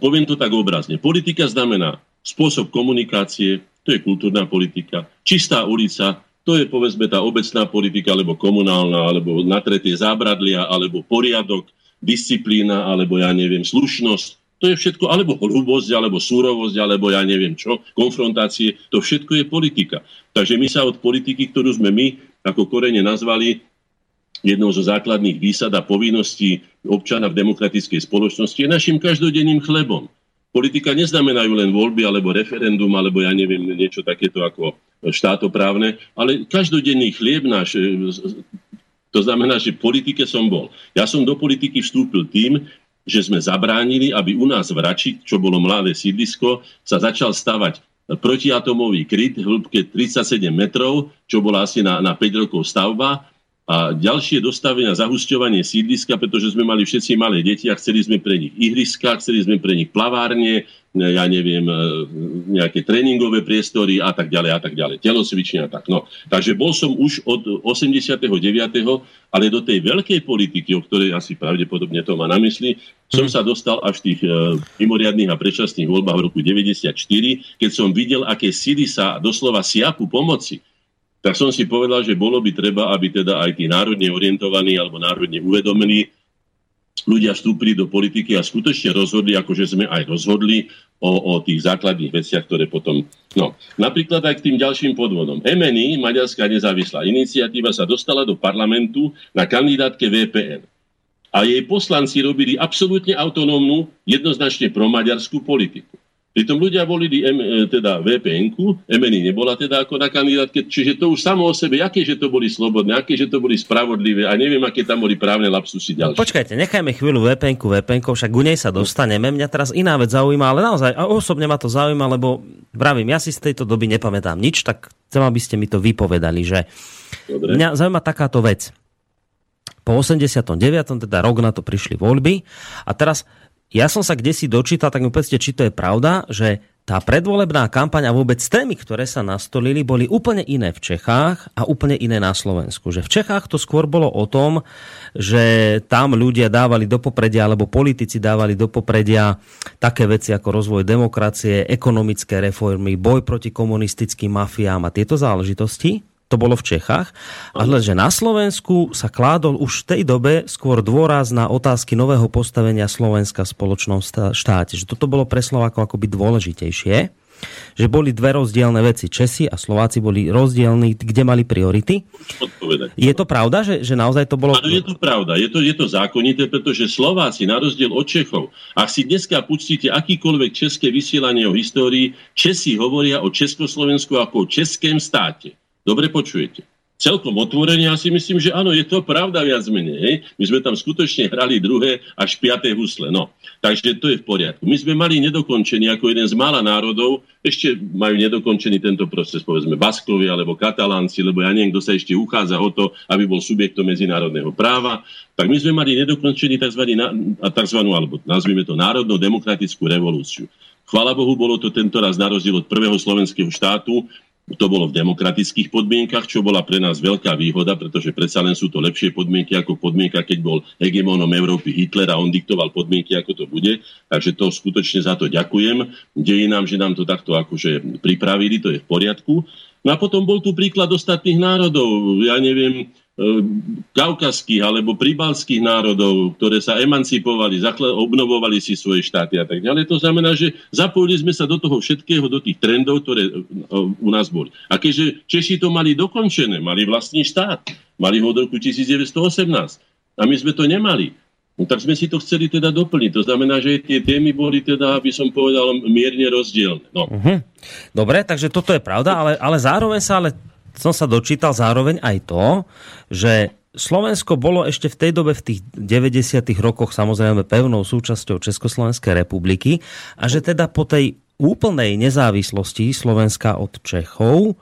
Poviem to tak obrazne. Politika znamená spôsob komunikácie, to je kultúrna politika. Čistá ulica, to je povedzme tá obecná politika, alebo komunálna, alebo natretie zábradlia, alebo poriadok, disciplína, alebo ja neviem, slušnosť. To je všetko, alebo hrubosť, alebo súrovosť, alebo ja neviem čo, konfrontácie. To všetko je politika. Takže my sa od politiky, ktorú sme my ako korene nazvali jednou zo základných výsad a povinností občana v demokratickej spoločnosti je našim každodenným chlebom. Politika neznamenajú len voľby alebo referendum, alebo ja neviem, niečo takéto ako štátoprávne, ale každodenný chlieb náš, e, to znamená, že v politike som bol. Ja som do politiky vstúpil tým, že sme zabránili, aby u nás v Rači, čo bolo mladé sídlisko, sa začal stavať protiatomový kryt v hĺbke 37 metrov, čo bola asi na, na 5 rokov stavba a ďalšie dostavenie a zahusťovanie sídliska, pretože sme mali všetci malé deti a chceli sme pre nich ihriska, chceli sme pre nich plavárne, ja neviem, e, nejaké tréningové priestory a tak ďalej a tak ďalej, telocvične a tak. No. Takže bol som už od 89. ale do tej veľkej politiky, o ktorej asi pravdepodobne to má na mysli, som sa dostal až v tých e, mimoriadných a predčasných voľbách v roku 94, keď som videl, aké síly sa doslova siapu pomoci tak som si povedal, že bolo by treba, aby teda aj tí národne orientovaní alebo národne uvedomení ľudia vstúpili do politiky a skutočne rozhodli, akože sme aj rozhodli o, o tých základných veciach, ktoré potom... No, napríklad aj k tým ďalším podvodom. MNI, Maďarská nezávislá iniciatíva, sa dostala do parlamentu na kandidátke VPN. A jej poslanci robili absolútne autonómnu, jednoznačne promaďarskú politiku. Pritom ľudia volili M, e, teda VPN-ku, MNI nebola teda ako na kandidátke, čiže to už samo o sebe, aké že to boli slobodné, aké že to boli spravodlivé a neviem, aké tam boli právne lapsusy ďalšie. Počkajte, nechajme chvíľu VPN-ku, vpn však u nej sa dostaneme. Mňa teraz iná vec zaujíma, ale naozaj a osobne ma to zaujíma, lebo vravím, ja si z tejto doby nepamätám nič, tak chcem, aby ste mi to vypovedali, že Dobre. mňa zaujíma takáto vec. Po 89. teda rok na to prišli voľby a teraz ja som sa kde si dočítal, tak mi povedzte, či to je pravda, že tá predvolebná kampaň a vôbec témy, ktoré sa nastolili, boli úplne iné v Čechách a úplne iné na Slovensku. Že v Čechách to skôr bolo o tom, že tam ľudia dávali do popredia, alebo politici dávali do popredia také veci ako rozvoj demokracie, ekonomické reformy, boj proti komunistickým mafiám a tieto záležitosti to bolo v Čechách, ale že na Slovensku sa kládol už v tej dobe skôr dôraz na otázky nového postavenia Slovenska v spoločnom štáte. Že toto bolo pre Slovákov akoby dôležitejšie že boli dve rozdielne veci. Česi a Slováci boli rozdielni, kde mali priority. Je to pravda, že, že naozaj to bolo... Ano, je to pravda, je to, je to zákonité, pretože Slováci, na rozdiel od Čechov, ak si dneska pustíte akýkoľvek české vysielanie o histórii, Česi hovoria o Československu ako o českém státe. Dobre počujete. celkom otvorene, ja si myslím, že áno, je to pravda viac menej. My sme tam skutočne hrali druhé až piaté husle. No, takže to je v poriadku. My sme mali nedokončený ako jeden z mála národov, ešte majú nedokončený tento proces, povedzme Baskovi alebo Katalánci, lebo ja neviem, kto sa ešte uchádza o to, aby bol subjektom medzinárodného práva. Tak my sme mali nedokončený tzv. tzv. alebo nazvime to národno-demokratickú revolúciu. Chvála Bohu, bolo to tento raz na rozdiel od prvého slovenského štátu, to bolo v demokratických podmienkach, čo bola pre nás veľká výhoda, pretože predsa len sú to lepšie podmienky ako podmienka, keď bol hegemónom Európy Hitler a on diktoval podmienky, ako to bude. Takže to skutočne za to ďakujem. Deje nám, že nám to takto akože pripravili, to je v poriadku. No a potom bol tu príklad ostatných národov. Ja neviem, kaukazských alebo pribalských národov, ktoré sa emancipovali, obnovovali si svoje štáty a tak ďalej. To znamená, že zapojili sme sa do toho všetkého, do tých trendov, ktoré u nás boli. A keďže Češi to mali dokončené, mali vlastný štát, mali ho od roku 1918 a my sme to nemali, No tak sme si to chceli teda doplniť. To znamená, že tie témy boli teda, aby som povedal, mierne rozdielne. No. Uh-huh. Dobre, takže toto je pravda, ale, ale zároveň sa ale som sa dočítal zároveň aj to, že Slovensko bolo ešte v tej dobe, v tých 90. rokoch samozrejme pevnou súčasťou Československej republiky a že teda po tej úplnej nezávislosti Slovenska od Čechov,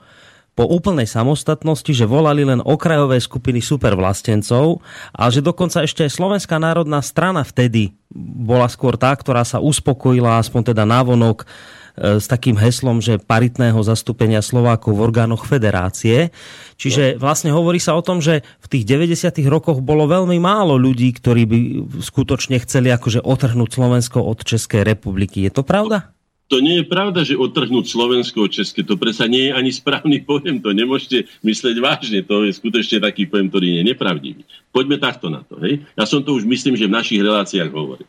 po úplnej samostatnosti, že volali len okrajové skupiny supervlastencov, ale že dokonca ešte aj Slovenská národná strana vtedy bola skôr tá, ktorá sa uspokojila, aspoň teda návonok, s takým heslom, že paritného zastúpenia Slovákov v orgánoch federácie. Čiže vlastne hovorí sa o tom, že v tých 90. rokoch bolo veľmi málo ľudí, ktorí by skutočne chceli akože otrhnúť Slovensko od Českej republiky. Je to pravda? To nie je pravda, že otrhnúť Slovensko od České. To predsa nie je ani správny pojem. To nemôžete myslieť vážne. To je skutočne taký pojem, ktorý je nepravdivý. Poďme takto na to. Hej? Ja som to už myslím, že v našich reláciách hovoril.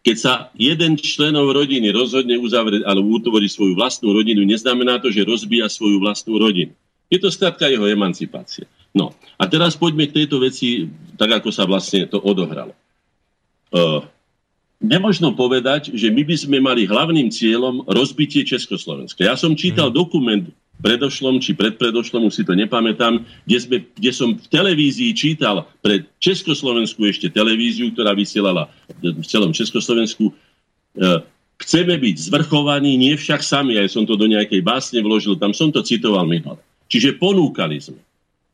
Keď sa jeden členov rodiny rozhodne uzavrieť alebo utvoriť svoju vlastnú rodinu, neznamená to, že rozbíja svoju vlastnú rodinu. Je to skrátka jeho emancipácia. No a teraz poďme k tejto veci, tak ako sa vlastne to odohralo. Uh, nemožno povedať, že my by sme mali hlavným cieľom rozbitie Československa. Ja som čítal hmm. dokument predošlom či predpredošlom, už si to nepamätám, kde, sme, kde som v televízii čítal pre Československu ešte televíziu, ktorá vysielala v celom Československu. E, chceme byť zvrchovaní, nie však sami, aj som to do nejakej básne vložil, tam som to citoval minule. Čiže ponúkali sme.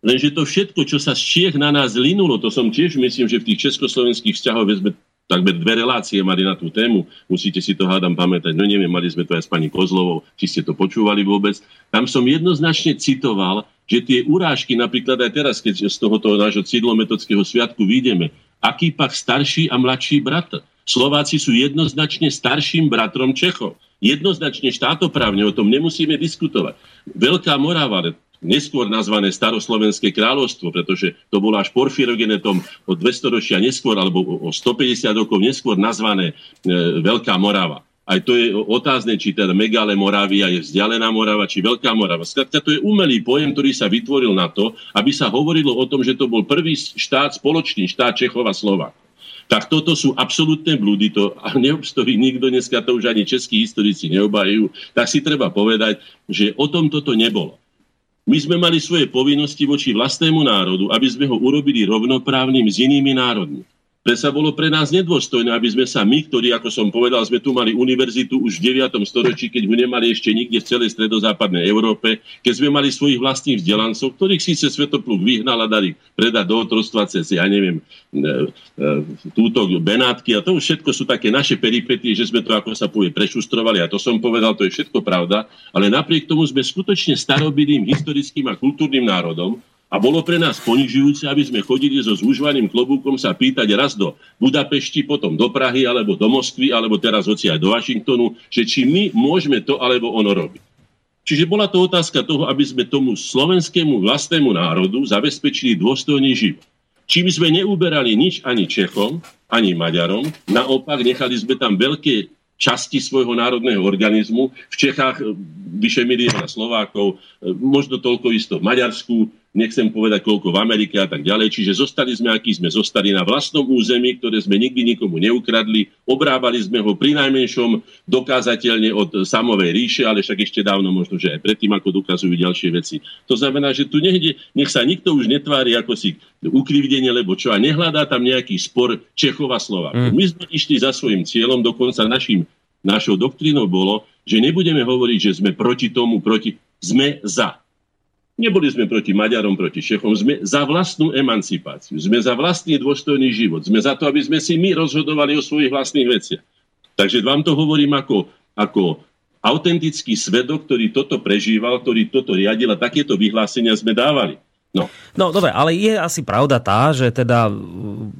Lenže to všetko, čo sa z Čiech na nás linulo, to som tiež myslím, že v tých československých vzťahoch sme takmer dve relácie mali na tú tému, musíte si to hádam pamätať, no neviem, mali sme to aj s pani Kozlovou, či ste to počúvali vôbec. Tam som jednoznačne citoval, že tie urážky, napríklad aj teraz, keď z tohoto nášho cidlometodského sviatku vyjdeme, aký pak starší a mladší brat. Slováci sú jednoznačne starším bratrom Čechov. Jednoznačne štátoprávne, o tom nemusíme diskutovať. Veľká Morava, neskôr nazvané staroslovenské kráľovstvo, pretože to bolo až porfirogenetom o 200 ročia neskôr, alebo o 150 rokov neskôr nazvané e, Veľká Morava. Aj to je otázne, či teda Megale Moravia je vzdialená Morava, či Veľká Morava. Skladka, to je umelý pojem, ktorý sa vytvoril na to, aby sa hovorilo o tom, že to bol prvý štát, spoločný štát Čechova Slova. Tak toto sú absolútne blúdy, to neobstojí nikto, dneska to už ani českí historici neobajú, tak si treba povedať, že o tom toto nebolo. My sme mali svoje povinnosti voči vlastnému národu, aby sme ho urobili rovnoprávnym s inými národmi. Presa bolo pre nás nedôstojné, aby sme sa my, ktorí, ako som povedal, sme tu mali univerzitu už v 9. storočí, keď ho nemali ešte nikde v celej stredozápadnej Európe, keď sme mali svojich vlastných vzdelancov, ktorých síce Svetopluk vyhnal a dali predať do otrostva cez, ja neviem, e, e, túto Benátky a to už všetko sú také naše peripetie, že sme to, ako sa povie, prešustrovali a to som povedal, to je všetko pravda, ale napriek tomu sme skutočne starobilým historickým a kultúrnym národom, a bolo pre nás ponižujúce, aby sme chodili so zúžvaným klobúkom sa pýtať raz do Budapešti, potom do Prahy, alebo do Moskvy, alebo teraz hoci aj do Washingtonu, že či my môžeme to alebo ono robiť. Čiže bola to otázka toho, aby sme tomu slovenskému vlastnému národu zabezpečili dôstojný život. Čím sme neuberali nič ani Čechom, ani Maďarom, naopak nechali sme tam veľké časti svojho národného organizmu. V Čechách e, vyše milióna Slovákov, e, možno toľko isto v Maďarsku, nechcem povedať koľko v Amerike a tak ďalej. Čiže zostali sme, akí sme zostali na vlastnom území, ktoré sme nikdy nikomu neukradli. Obrábali sme ho pri najmenšom dokázateľne od samovej ríše, ale však ešte dávno možno, že aj predtým, ako dokazujú ďalšie veci. To znamená, že tu nehde, nech sa nikto už netvári ako si ukrivdenie, lebo čo a nehľadá tam nejaký spor Čechova slova. Mm. My sme išli za svojim cieľom, dokonca našim, našou doktrínou bolo, že nebudeme hovoriť, že sme proti tomu, proti, sme za. Neboli sme proti Maďarom, proti Čechom, sme za vlastnú emancipáciu, sme za vlastný dôstojný život, sme za to, aby sme si my rozhodovali o svojich vlastných veciach. Takže vám to hovorím ako, ako autentický svedok, ktorý toto prežíval, ktorý toto riadil a takéto vyhlásenia sme dávali. No. no dobre, ale je asi pravda tá, že teda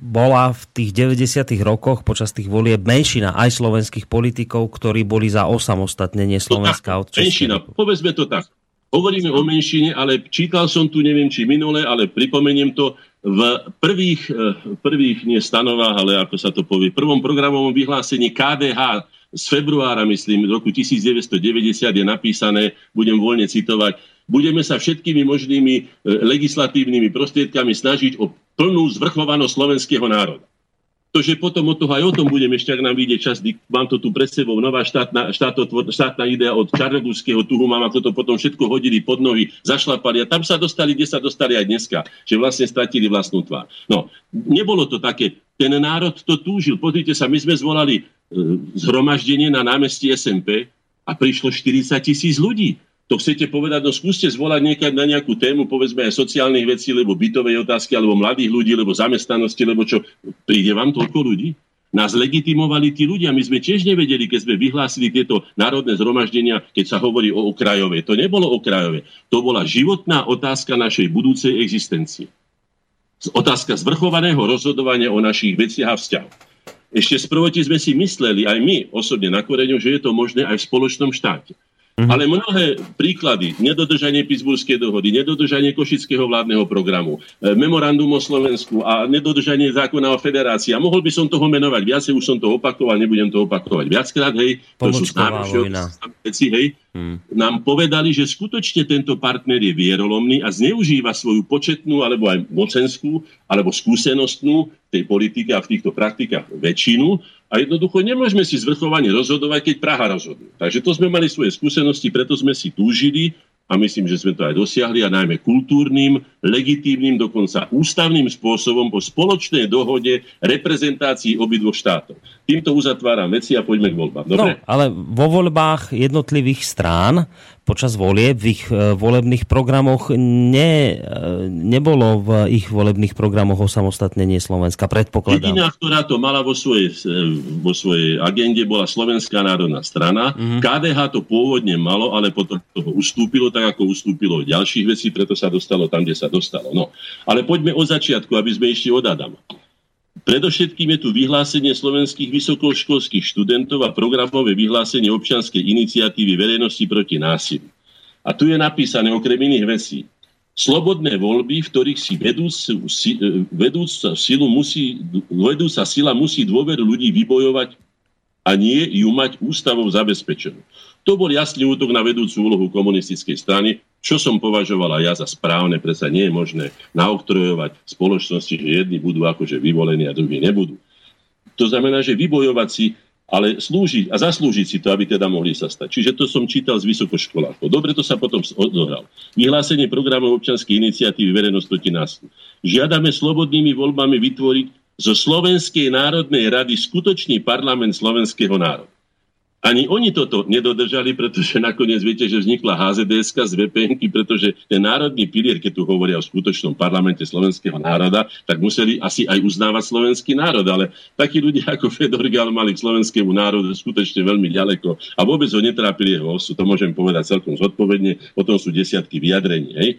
bola v tých 90. rokoch počas tých volieb menšina aj slovenských politikov, ktorí boli za osamostatnenie Slovenska od Českej Menšina, povedzme to tak. Hovoríme o menšine, ale čítal som tu, neviem či minule, ale pripomeniem to, v prvých, eh, prvých nie stanovách, ale ako sa to povie, prvom programovom vyhlásení KDH z februára, myslím, roku 1990 je napísané, budem voľne citovať, budeme sa všetkými možnými eh, legislatívnymi prostriedkami snažiť o plnú zvrchovanosť slovenského národa to, že potom od toho aj o tom budeme ešte, ak nám vyjde čas, mám to tu pred sebou, nová štátna, štátotvor, štátna idea od Čarnogurského tuhu, mám ako to potom všetko hodili pod nohy, zašlapali a tam sa dostali, kde sa dostali aj dneska, že vlastne stratili vlastnú tvár. No, nebolo to také, ten národ to túžil. Pozrite sa, my sme zvolali e, zhromaždenie na námestí SMP a prišlo 40 tisíc ľudí to chcete povedať, no skúste zvolať niekať na nejakú tému, povedzme aj sociálnych vecí, lebo bytovej otázky, alebo mladých ľudí, lebo zamestnanosti, lebo čo, príde vám toľko ľudí? Nás legitimovali tí ľudia. My sme tiež nevedeli, keď sme vyhlásili tieto národné zhromaždenia, keď sa hovorí o okrajové. To nebolo okrajové. To bola životná otázka našej budúcej existencie. Otázka zvrchovaného rozhodovania o našich veciach a vzťahoch. Ešte sprvoti sme si mysleli, aj my osobne na koreňu, že je to možné aj v spoločnom štáte. Mm-hmm. Ale mnohé príklady, nedodržanie Pittsburghskej dohody, nedodržanie Košického vládneho programu, e, memorandum o Slovensku a nedodržanie zákona o federácii. A mohol by som toho menovať viacej, už som to opakoval, nebudem to opakovať viackrát, hej. To sú veci, hej. Hmm. Nám povedali, že skutočne tento partner je vierolomný a zneužíva svoju početnú alebo aj mocenskú alebo skúsenostnú tej politike a v týchto praktikách väčšinu a jednoducho nemôžeme si zvrchovane rozhodovať, keď Praha rozhoduje. Takže to sme mali svoje skúsenosti, preto sme si túžili a myslím, že sme to aj dosiahli a najmä kultúrnym, legitímnym, dokonca ústavným spôsobom po spoločnej dohode reprezentácií obidvoch štátov. Týmto uzatváram veci a poďme k voľbám. Dobre? No, ale vo voľbách jednotlivých strán počas volieb v ich e, volebných programoch ne, e, nebolo v ich volebných programoch osamostatnenie Slovenska, predpokladám. Jediná, ktorá to mala vo svojej, e, vo svojej agende, bola Slovenská národná strana. Mm-hmm. KDH to pôvodne malo, ale potom toho ustúpilo, tak ako ustúpilo ďalších vecí, preto sa dostalo tam, kde sa dostalo. No. Ale poďme od začiatku, aby sme išli od Adama. Predovšetkým je tu vyhlásenie slovenských vysokoškolských študentov a programové vyhlásenie občianskej iniciatívy verejnosti proti násiliu. A tu je napísané okrem iných vecí. Slobodné voľby, v ktorých si vedúca, vedúca, silu musí, vedúca sila musí dôveru ľudí vybojovať a nie ju mať ústavou zabezpečenú. To bol jasný útok na vedúcu úlohu komunistickej strany, čo som považovala ja za správne, predsa nie je možné naoktrojovať spoločnosti, že jedni budú akože vyvolení a druhí nebudú. To znamená, že vybojovať si, ale slúžiť a zaslúžiť si to, aby teda mohli sa stať. Čiže to som čítal z vysokoškolákov. Dobre, to sa potom odohral. Vyhlásenie programov občanskej iniciatívy verejnosť proti nás. Žiadame slobodnými voľbami vytvoriť zo Slovenskej národnej rady skutočný parlament slovenského národa. Ani oni toto nedodržali, pretože nakoniec viete, že vznikla HZDS z vpn pretože ten národný pilier, keď tu hovoria o skutočnom parlamente slovenského národa, tak museli asi aj uznávať slovenský národ. Ale takí ľudia ako Fedor Gal mali k slovenskému národu skutočne veľmi ďaleko a vôbec ho netrápili jeho osu. To môžem povedať celkom zodpovedne. O tom sú desiatky vyjadrení. Hej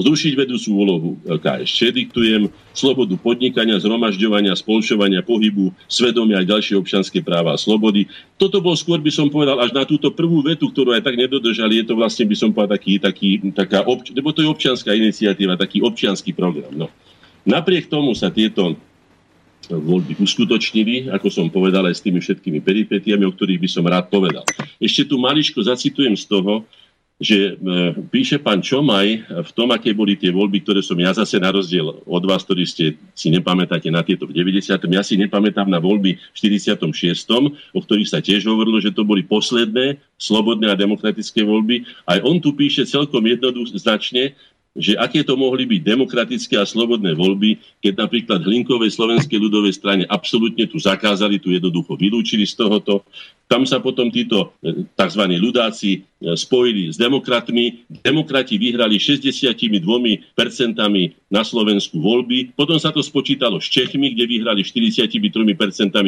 zrušiť vedúcu úlohu KSČ, diktujem slobodu podnikania, zhromažďovania, spoločovania, pohybu, svedomia aj ďalšie občianské práva a slobody. Toto bol skôr, by som povedal, až na túto prvú vetu, ktorú aj tak nedodržali. Je to vlastne, by som povedal, taký, taký taká, obč- lebo to je občianská iniciatíva, taký občianský program. No. Napriek tomu sa tieto voľby uskutočnili, ako som povedal, aj s tými všetkými peripetiami, o ktorých by som rád povedal. Ešte tu maličko zacitujem z toho, že e, píše pán Čomaj v tom, aké boli tie voľby, ktoré som ja zase na rozdiel od vás, ktorí ste si nepamätáte na tieto v 90. Ja si nepamätám na voľby v 46., o ktorých sa tiež hovorilo, že to boli posledné slobodné a demokratické voľby. Aj on tu píše celkom jednoznačne, že aké to mohli byť demokratické a slobodné voľby, keď napríklad Hlinkovej slovenskej ľudovej strane absolútne tu zakázali, tu jednoducho vylúčili z tohoto. Tam sa potom títo e, tzv. ľudáci e, spojili s demokratmi. Demokrati vyhrali 62% na Slovensku voľby. Potom sa to spočítalo s Čechmi, kde vyhrali 43%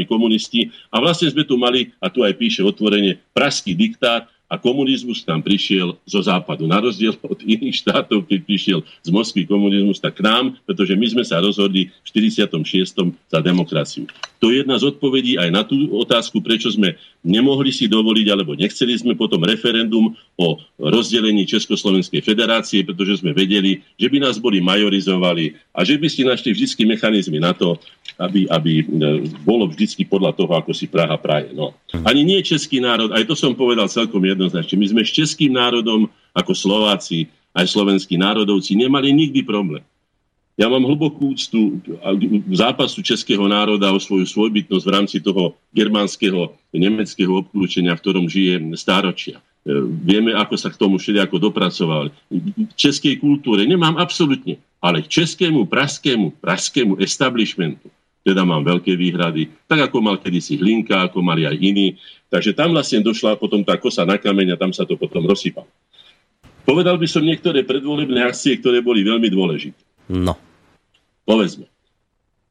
komunisti. A vlastne sme tu mali, a tu aj píše otvorene, praský diktát, a komunizmus tam prišiel zo západu. Na rozdiel od iných štátov, keď prišiel z Moskvy komunizmus, tak k nám, pretože my sme sa rozhodli v 46. za demokraciu. To je jedna z odpovedí aj na tú otázku, prečo sme nemohli si dovoliť, alebo nechceli sme potom referendum o rozdelení Československej federácie, pretože sme vedeli, že by nás boli majorizovali a že by ste našli vždy mechanizmy na to, aby, aby e, bolo vždy podľa toho, ako si Praha praje. No. Ani nie český národ, aj to som povedal celkom jednoznačne. My sme s českým národom, ako Slováci, aj slovenskí národovci, nemali nikdy problém. Ja mám hlbokú úctu zápasu českého národa o svoju svojbytnosť v rámci toho germánskeho, nemeckého obklúčenia, v ktorom žije stáročia. E, vieme, ako sa k tomu všelijako dopracovali. V českej kultúre nemám absolútne, ale k českému, pražskému, pražskému establishmentu teda mám veľké výhrady, tak ako mal kedysi Hlinka, ako mali aj iní. Takže tam vlastne došla potom tá kosa na kameň a tam sa to potom rozsypalo. Povedal by som niektoré predvolebné akcie, ktoré boli veľmi dôležité. No. Povedzme.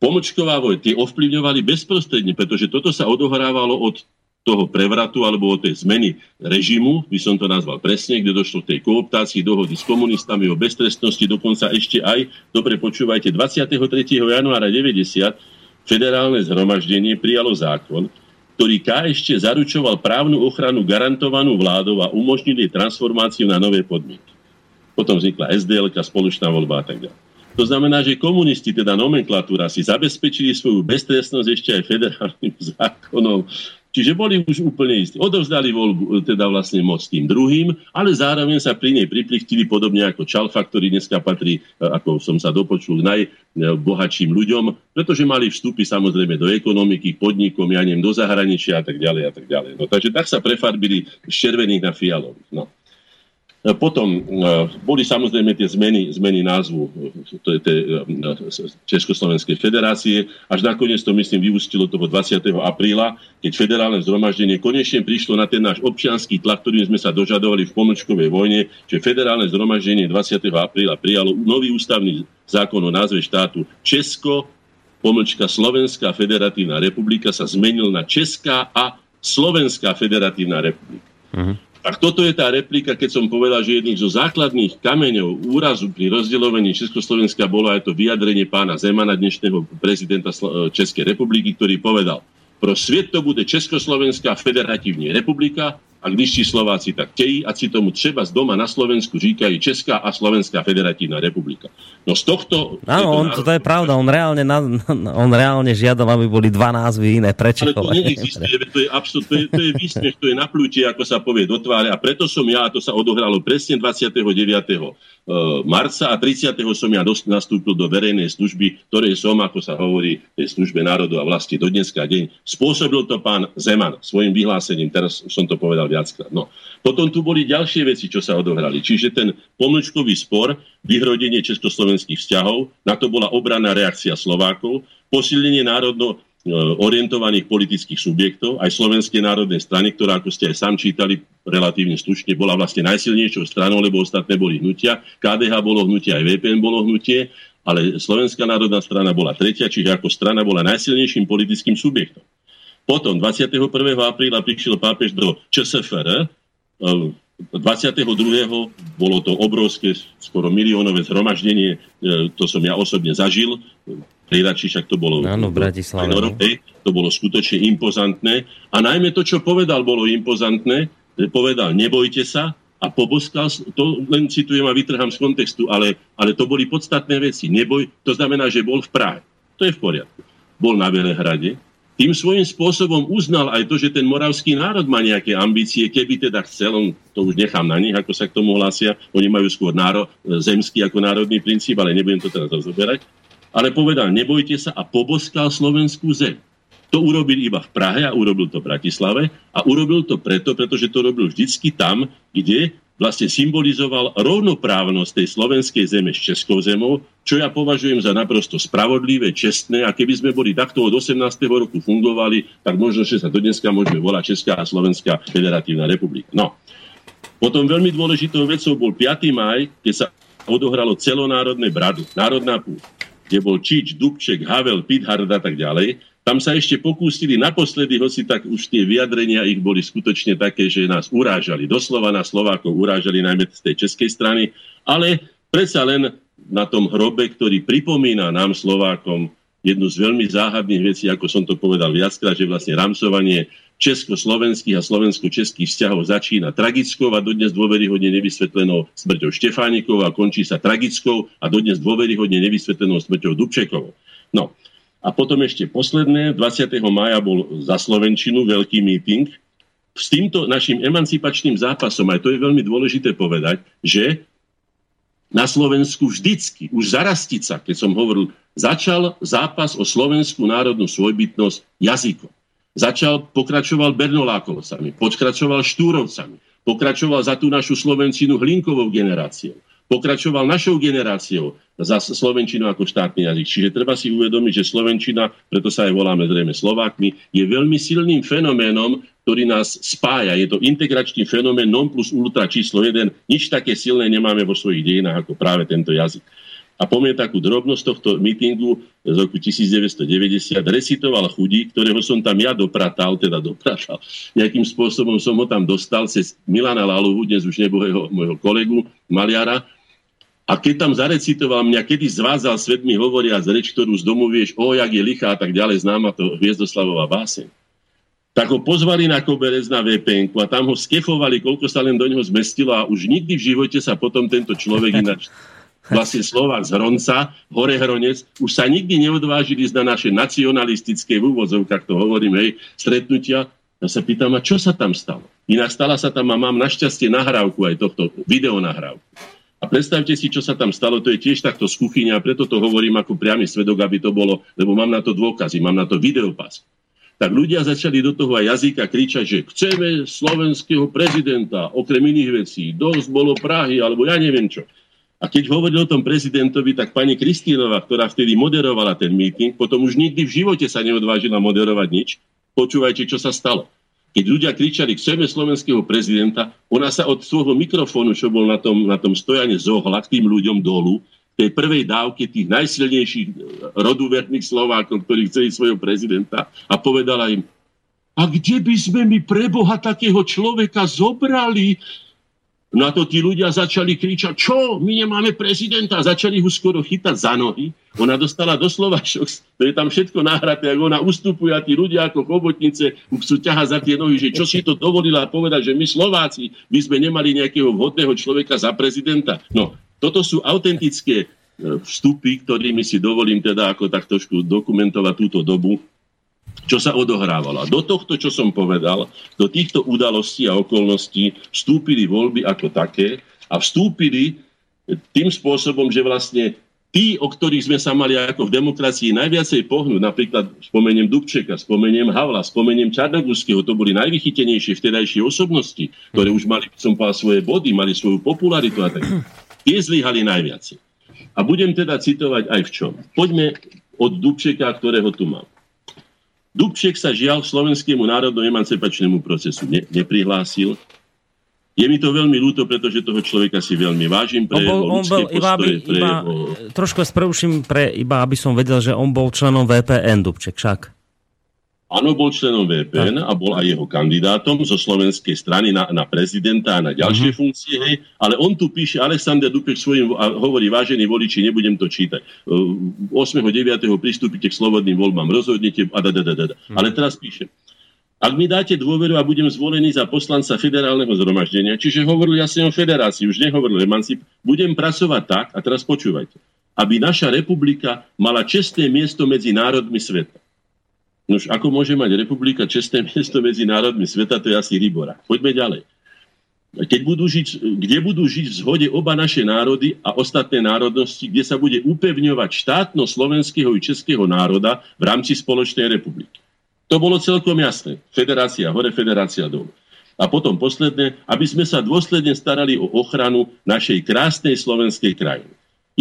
Pomočková voj, tie ovplyvňovali bezprostredne, pretože toto sa odohrávalo od toho prevratu alebo od tej zmeny režimu, by som to nazval presne, kde došlo k tej kooptácii dohody s komunistami o beztrestnosti, dokonca ešte aj, dobre počúvajte, 23. januára 90 federálne zhromaždenie prijalo zákon, ktorý K ešte zaručoval právnu ochranu garantovanú vládou a umožnil jej transformáciu na nové podmienky. Potom vznikla SDL, spoločná voľba a tak ďalej. To znamená, že komunisti, teda nomenklatúra, si zabezpečili svoju beztrestnosť ešte aj federálnym [laughs] zákonom Čiže boli už úplne istí. Odovzdali voľbu, teda vlastne moc tým druhým, ale zároveň sa pri nej priplichtili podobne ako Čalfa, ktorý dneska patrí, e, ako som sa dopočul, najbohatším ľuďom, pretože mali vstupy samozrejme do ekonomiky, podnikom, ja neviem, do zahraničia a tak ďalej a tak ďalej. No, takže tak sa prefarbili z červených na fialových. No. E, potom e, boli samozrejme tie zmeny, zmeny názvu e, Československej federácie. Až nakoniec to, myslím, vyústilo toho 20. apríla, keď federálne zhromaždenie konečne prišlo na ten náš občianský tlak, ktorým sme sa dožadovali v pomočkovej vojne, že federálne zhromaždenie 20. apríla prijalo nový ústavný zákon o názve štátu Česko, pomlčka Slovenská federatívna republika sa zmenil na Česká a Slovenská federatívna republika. Uh-huh. Tak toto je tá replika, keď som povedal, že jedným zo základných kameňov úrazu pri rozdeľovaní Československa bolo aj to vyjadrenie pána Zemana, dnešného prezidenta Českej republiky, ktorý povedal, pro svet to bude Československá federatívna republika, a když si Slováci tak chtějí, a si tomu třeba z doma na Slovensku říkají Česká a Slovenská federatívna republika. No z tohto... Áno, on, to, to je pravda, on reálne, [laughs] on reálne žiadal, aby boli dva názvy iné. Prečo? Ale to neexistuje, to je absolút, to je, to je výsmech, to je naplútie, ako sa povie do tváre a preto som ja, a to sa odohralo presne 29. Eh, marca a 30. som ja nastúpil do verejnej služby, ktorej som, ako sa hovorí, tej službe národu a vlasti do dneska deň. Spôsobil to pán Zeman svojim vyhlásením, teraz som to povedal viackrát. No. Potom tu boli ďalšie veci, čo sa odohrali. Čiže ten pomlčkový spor, vyhrodenie československých vzťahov, na to bola obranná reakcia Slovákov, posilnenie národno E, orientovaných politických subjektov, aj Slovenskej národnej strany, ktorá, ako ste aj sám čítali, relatívne slušne bola vlastne najsilnejšou stranou, lebo ostatné boli hnutia. KDH bolo hnutie, aj VPN bolo hnutie, ale Slovenská národná strana bola tretia, čiže ako strana bola najsilnejším politickým subjektom. Potom 21. apríla prišiel pápež do ČSFR, 22. E, bolo to obrovské, skoro miliónové zhromaždenie, e, to som ja osobne zažil, Pridači, však to bolo... Áno, v Bratislave. No. To bolo skutočne impozantné. A najmä to, čo povedal, bolo impozantné. Povedal, nebojte sa, a poboskal, to len citujem a vytrhám z kontextu, ale, ale to boli podstatné veci. Neboj, to znamená, že bol v Prahe. To je v poriadku. Bol na Velehrade, tým svojím spôsobom uznal aj to, že ten moravský národ má nejaké ambície, keby teda chcel, on to už nechám na nich, ako sa k tomu hlásia, oni majú skôr náro, zemský ako národný princíp, ale nebudem to teraz rozoberať. Ale povedal, nebojte sa a poboskal slovenskú zem. To urobil iba v Prahe a urobil to v Bratislave a urobil to preto, pretože to robil vždycky tam, kde vlastne symbolizoval rovnoprávnosť tej slovenskej zeme s Českou zemou, čo ja považujem za naprosto spravodlivé, čestné a keby sme boli takto od 18. roku fungovali, tak možno, že sa do dneska môžeme volať Česká a Slovenská federatívna republika. No. Potom veľmi dôležitou vecou bol 5. maj, keď sa odohralo celonárodné bradu, národná púť, kde bol Čič, Dubček, Havel, Pithard a tak ďalej. Tam sa ešte pokúsili naposledy, hoci tak už tie vyjadrenia ich boli skutočne také, že nás urážali. Doslova na Slovákov urážali najmä z tej českej strany, ale predsa len na tom hrobe, ktorý pripomína nám Slovákom jednu z veľmi záhadných vecí, ako som to povedal viackrát, že vlastne rámcovanie československých a slovensko-českých vzťahov začína tragickou a dodnes dôveryhodne nevysvetlenou smrťou Štefánikov a končí sa tragickou a dodnes dôveryhodne nevysvetlenou smrťou Dubčekovou. No, a potom ešte posledné, 20. maja bol za Slovenčinu veľký meeting. S týmto našim emancipačným zápasom, aj to je veľmi dôležité povedať, že na Slovensku vždycky, už za Rastica, keď som hovoril, začal zápas o slovenskú národnú svojbytnosť jazykom. Začal, pokračoval Bernolákovcami, pokračoval Štúrovcami, pokračoval za tú našu Slovencinu Hlinkovou generáciou pokračoval našou generáciou za Slovenčinu ako štátny jazyk. Čiže treba si uvedomiť, že Slovenčina, preto sa aj voláme zrejme Slovákmi, je veľmi silným fenoménom, ktorý nás spája. Je to integračný fenomén non plus ultra číslo 1. Nič také silné nemáme vo svojich dejinách ako práve tento jazyk. A pomiem takú drobnosť tohto mítingu z roku 1990. Recitoval chudí, ktorého som tam ja dopratal, teda dopratal. Nejakým spôsobom som ho tam dostal cez Milana Laluhu, dnes už nebohého môjho kolegu, maliara, a keď tam zarecitoval mňa, kedy zvázal svet mi hovoria z reč, ktorú z domu vieš, o, jak je lichá a tak ďalej, známa to Hviezdoslavová báseň. Tak ho pozvali na koberec na vpn a tam ho skefovali, koľko sa len do neho zmestilo a už nikdy v živote sa potom tento človek ináč [laughs] vlastne Slovák z Hronca, Hore Hronec, už sa nikdy neodvážili na naše nacionalistické, v úvodzovkách to hovorím, hej, stretnutia. Ja sa pýtam, a čo sa tam stalo? Inak stala sa tam a mám našťastie nahrávku aj tohto, videonahrávku. A predstavte si, čo sa tam stalo, to je tiež takto z kuchyne a preto to hovorím ako priamy svedok, aby to bolo, lebo mám na to dôkazy, mám na to videopas. Tak ľudia začali do toho aj jazyka kričať, že chceme slovenského prezidenta, okrem iných vecí, dosť bolo Prahy, alebo ja neviem čo. A keď hovoril o tom prezidentovi, tak pani Kristínova, ktorá vtedy moderovala ten meeting, potom už nikdy v živote sa neodvážila moderovať nič. Počúvajte, čo sa stalo. Keď ľudia kričali, chceme slovenského prezidenta, ona sa od svojho mikrofónu, čo bol na tom, na tom stojane, zohla k tým ľuďom dolu, tej prvej dávke tých najsilnejších eh, roduverných Slovákov, ktorí chceli svojho prezidenta a povedala im, a kde by sme mi preboha takého človeka zobrali? No a to tí ľudia začali kričať, čo, my nemáme prezidenta. Začali ho skoro chytať za nohy. Ona dostala doslova šok, to je tam všetko nahraté, ako ona ustupuje a tí ľudia ako chobotnice chcú ťahať za tie nohy, že čo si to dovolila povedať, že my Slováci by sme nemali nejakého vhodného človeka za prezidenta. No, toto sú autentické e, vstupy, ktorými si dovolím teda ako tak trošku dokumentovať túto dobu čo sa odohrávalo. A do tohto, čo som povedal, do týchto udalostí a okolností vstúpili voľby ako také a vstúpili tým spôsobom, že vlastne tí, o ktorých sme sa mali ako v demokracii najviacej pohnúť, napríklad spomeniem Dubčeka, spomeniem Havla, spomeniem Čarnogurského, to boli najvychytenejšie vtedajšie osobnosti, ktoré už mali, som povedal, svoje body, mali svoju popularitu a tak. Tie zlyhali najviac. A budem teda citovať aj v čom. Poďme od Dubčeka, ktorého tu mám. Dubček sa žiaľ Slovenskému národno-emancipačnému procesu ne, neprihlásil. Je mi to veľmi ľúto, pretože toho človeka si veľmi vážim pre on bol, on bol, postoje, iba, aby, pre iba, jeho... Trošku spreuším, pre, iba aby som vedel, že on bol členom VPN Dubček, však. Áno, bol členom VPN a bol aj jeho kandidátom zo slovenskej strany na, na prezidenta a na ďalšie uh-huh. funkcie, hej, ale on tu píše, Alexander Dupek svojim a hovorí, vážení voliči, nebudem to čítať. 8.9. pristúpite k slobodným voľbám, rozhodnete a da, da, da, da. Uh-huh. Ale teraz píše, ak mi dáte dôveru a budem zvolený za poslanca federálneho zhromaždenia, čiže hovoril jasne o federácii, už nehovoril emancip, budem pracovať tak, a teraz počúvajte, aby naša republika mala čestné miesto medzi národmi sveta Nož ako môže mať republika čestné [laughs] miesto medzi národmi sveta, to je asi Ribora. Poďme ďalej. Keď budú žiť, kde budú žiť v zhode oba naše národy a ostatné národnosti, kde sa bude upevňovať štátno slovenského i českého národa v rámci spoločnej republiky. To bolo celkom jasné. Federácia hore, federácia dole. A potom posledné, aby sme sa dôsledne starali o ochranu našej krásnej slovenskej krajiny.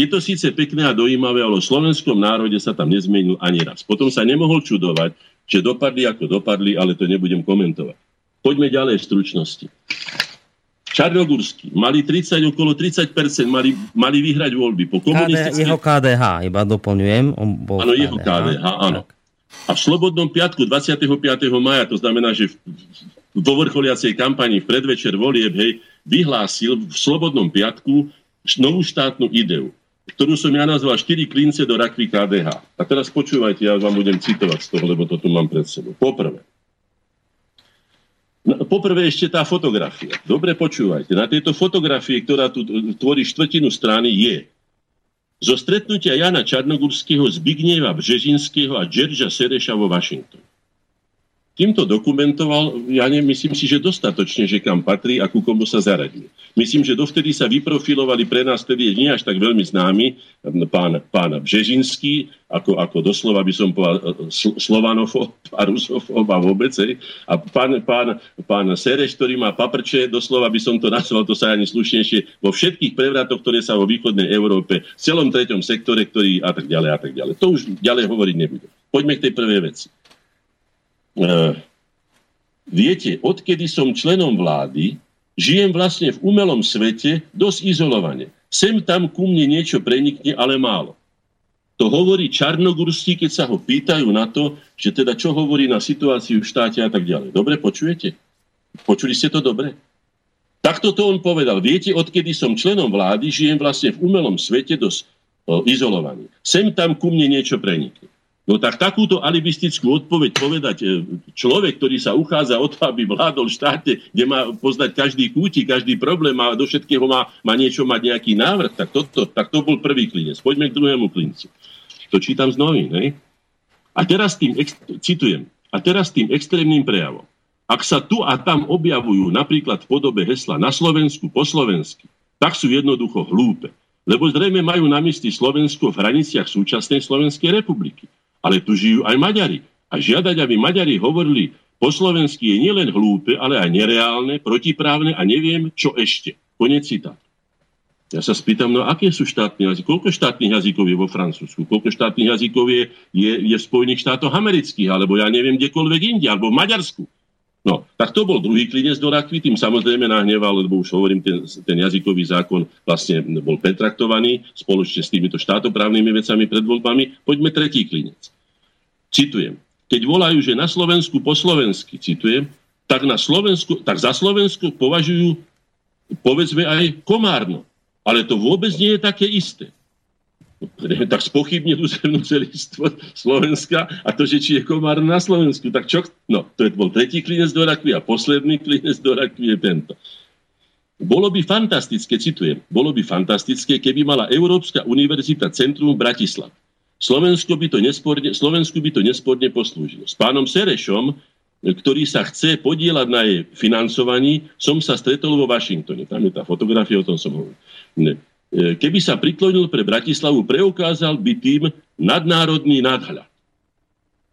Je to síce pekné a dojímavé, ale o slovenskom národe sa tam nezmenil ani raz. Potom sa nemohol čudovať, že dopadli ako dopadli, ale to nebudem komentovať. Poďme ďalej v stručnosti. Čarnogórsky mali 30, okolo 30% mali, mali vyhrať voľby. Po komunistické... Jeho KDH, iba doplňujem. On bol áno, jeho KDH, áno. A v Slobodnom piatku 25. maja, to znamená, že v, vo vrcholiacej kampani v predvečer volieb, hej, vyhlásil v Slobodnom piatku novú štátnu ideu, ktorú som ja nazval 4 klince do rakvy KDH. A teraz počúvajte, ja vám budem citovať z toho, lebo to tu mám pred sebou. Poprvé, No, poprvé ešte tá fotografia. Dobre počúvajte. Na tejto fotografii, ktorá tu tvorí štvrtinu strany, je zo stretnutia Jana Čarnogurského, Zbignieva Břežinského a Georgia Sereša vo Washingtone týmto dokumentoval, ja nemyslím si, že dostatočne, že kam patrí a ku komu sa zaradí. Myslím, že dovtedy sa vyprofilovali pre nás, tedy nie až tak veľmi známy, pán, pán Břežinský, ako, ako doslova by som povedal slovanofób a rusofób a vôbec. Hej. A pán, pán, pán Sereš, ktorý má paprče, doslova by som to nazval, to sa ani slušnejšie, vo všetkých prevratoch, ktoré sa vo východnej Európe, v celom treťom sektore, ktorý a tak ďalej a tak ďalej. To už ďalej hovoriť nebudem. Poďme k tej prvej veci. Uh, viete, odkedy som členom vlády, žijem vlastne v umelom svete dosť izolovane. Sem tam ku mne niečo prenikne, ale málo. To hovorí Čarnogurský, keď sa ho pýtajú na to, že teda čo hovorí na situáciu v štáte a tak ďalej. Dobre počujete? Počuli ste to dobre? Takto to on povedal. Viete, odkedy som členom vlády, žijem vlastne v umelom svete dosť o, izolovaný. Sem tam ku mne niečo prenikne. No tak takúto alibistickú odpoveď povedať e, človek, ktorý sa uchádza o to, aby vládol v štáte, kde má poznať každý kúti, každý problém a do všetkého má, má niečo mať nejaký návrh, tak, toto, tak to bol prvý klinec. Poďme k druhému klincu. To čítam z novín. A teraz tým, citujem, a teraz tým extrémnym prejavom. Ak sa tu a tam objavujú napríklad v podobe hesla na Slovensku po slovensky, tak sú jednoducho hlúpe. Lebo zrejme majú na mysli Slovensko v hraniciach súčasnej Slovenskej republiky ale tu žijú aj Maďari. A žiadať, aby Maďari hovorili po slovensky je nielen hlúpe, ale aj nereálne, protiprávne a neviem, čo ešte. Konec citátu. Ja sa spýtam, no aké sú štátne jazyky? Koľko štátnych jazykov je vo Francúzsku? Koľko štátnych jazykov je, je, je v Spojených štátoch amerických? Alebo ja neviem, kdekoľvek inde? Alebo v Maďarsku? No, tak to bol druhý klinec do rakvy, tým samozrejme nahneval, lebo už hovorím, ten, ten jazykový zákon vlastne bol pretraktovaný spoločne s týmito štátoprávnymi vecami pred voľbami. Poďme tretí klinec. Citujem. Keď volajú, že na Slovensku po slovensky, citujem, tak, na Slovensku, tak za Slovensku považujú povedzme aj Komárno. Ale to vôbec nie je také isté. [laughs] Tak spochybniť územnú celistvo Slovenska a to, že či je Komárno na Slovensku. Tak čo? No, to je bol tretí klinec do rakvy a posledný klinec do rakvy je tento. Bolo by fantastické, citujem, bolo by fantastické, keby mala Európska univerzita Centrum Bratislav. Slovensko by to nesporne, Slovensku by to nesporne poslúžilo. S pánom Serešom ktorý sa chce podielať na jej financovaní, som sa stretol vo Washingtone. Tam je tá fotografia, o tom som hovoril. E, keby sa priklonil pre Bratislavu, preukázal by tým nadnárodný nadhľad.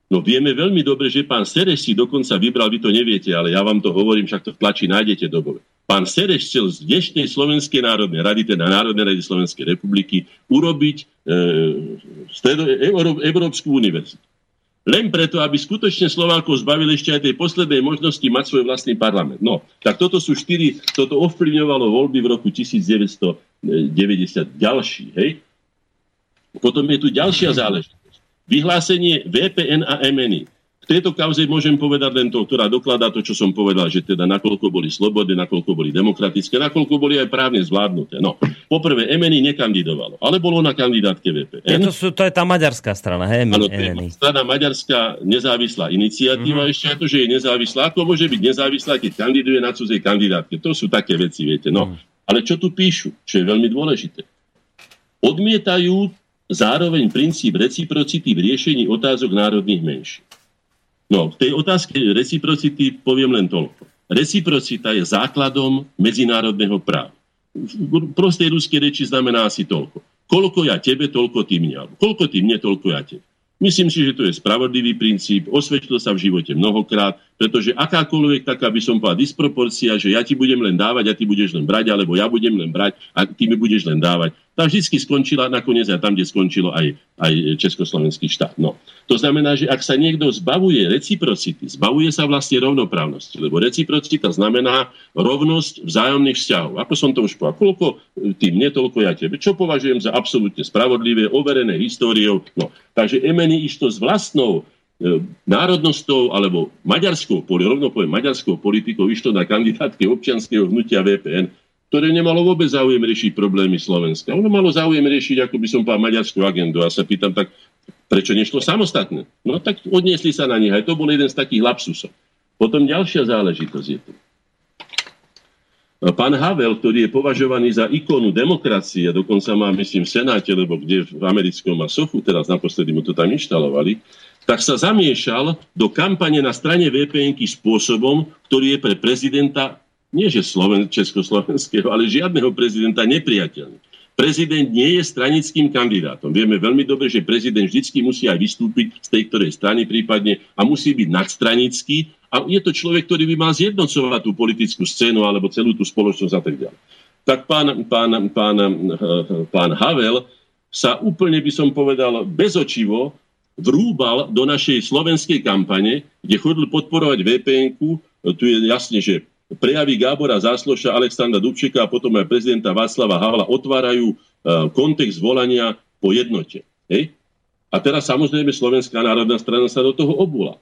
No vieme veľmi dobre, že pán Sereš si dokonca vybral, vy to neviete, ale ja vám to hovorím, však to v tlači nájdete dobové. Pán Sereš chcel z dnešnej Slovenskej národnej rady, teda Národnej rady Slovenskej republiky, urobiť e, Európsku univerzitu. Len preto, aby skutočne Slovákov zbavili ešte aj tej poslednej možnosti mať svoj vlastný parlament. No, tak toto sú štyri, toto ovplyvňovalo voľby v roku 1990 ďalší, hej? Potom je tu ďalšia záležitosť. Vyhlásenie VPN a MNI tejto kauze môžem povedať len to, ktorá dokladá to, čo som povedal, že teda nakoľko boli slobodné, nakoľko boli demokratické, nakoľko boli aj právne zvládnuté. No, poprvé, MNI nekandidovalo, ale bolo na kandidátke VPN. Ja, to, sú, to je tá maďarská strana, hej? Áno, strana maďarská nezávislá iniciatíva, mm-hmm. ešte aj to, že je nezávislá. Ako môže byť nezávislá, keď kandiduje na cudzej kandidátke? To sú také veci, viete. No, mm. ale čo tu píšu, čo je veľmi dôležité? Odmietajú zároveň princíp reciprocity v riešení otázok národných menší. No, v tej otázke reciprocity poviem len toľko. Reciprocita je základom medzinárodného práva. V prostej ruskej reči znamená asi toľko. Koľko ja tebe, toľko ty mne. Koľko ty mne, toľko ja tebe. Myslím si, že to je spravodlivý princíp, osvedčil sa v živote mnohokrát, pretože akákoľvek taká by som povedal disproporcia, že ja ti budem len dávať a ty budeš len brať, alebo ja budem len brať a ty mi budeš len dávať tá vždy skončila nakoniec aj tam, kde skončilo aj, aj Československý štát. No. To znamená, že ak sa niekto zbavuje reciprocity, zbavuje sa vlastne rovnoprávnosti, lebo reciprocita znamená rovnosť vzájomných vzťahov. Ako som to už povedal, koľko ty mne, toľko ja tebe. Čo považujem za absolútne spravodlivé, overené históriou. No. Takže Emeny išlo s vlastnou e, národnostou alebo maďarskou, rovno poviem, maďarskou politikou išlo na kandidátke občianského hnutia VPN ktoré nemalo vôbec záujem riešiť problémy Slovenska. Ono malo záujem riešiť, ako by som povedal, maďarskú agendu. A sa pýtam, tak prečo nešlo samostatne? No tak odniesli sa na nich. Aj to bol jeden z takých lapsusov. Potom ďalšia záležitosť je tu. Pán Havel, ktorý je považovaný za ikonu demokracie, dokonca má, myslím, v Senáte, lebo kde v americkom má sochu, teraz naposledy mu to tam inštalovali, tak sa zamiešal do kampane na strane VPN spôsobom, ktorý je pre prezidenta nie že Sloven, československého, ale žiadneho prezidenta nepriateľný. Prezident nie je stranickým kandidátom. Vieme veľmi dobre, že prezident vždy musí aj vystúpiť z tej ktorej strany prípadne a musí byť nadstranický a je to človek, ktorý by mal zjednocovať tú politickú scénu alebo celú tú spoločnosť a tak ďalej. Tak pán, pán, pán, pán Havel sa úplne, by som povedal, bezočivo vrúbal do našej slovenskej kampane, kde chodil podporovať vpn Tu je jasne, že prejavy Gábora Zásloša, Alexandra Dubčeka a potom aj prezidenta Václava Havla otvárajú uh, kontext volania po jednote. Hej? A teraz samozrejme Slovenská národná strana sa do toho obula.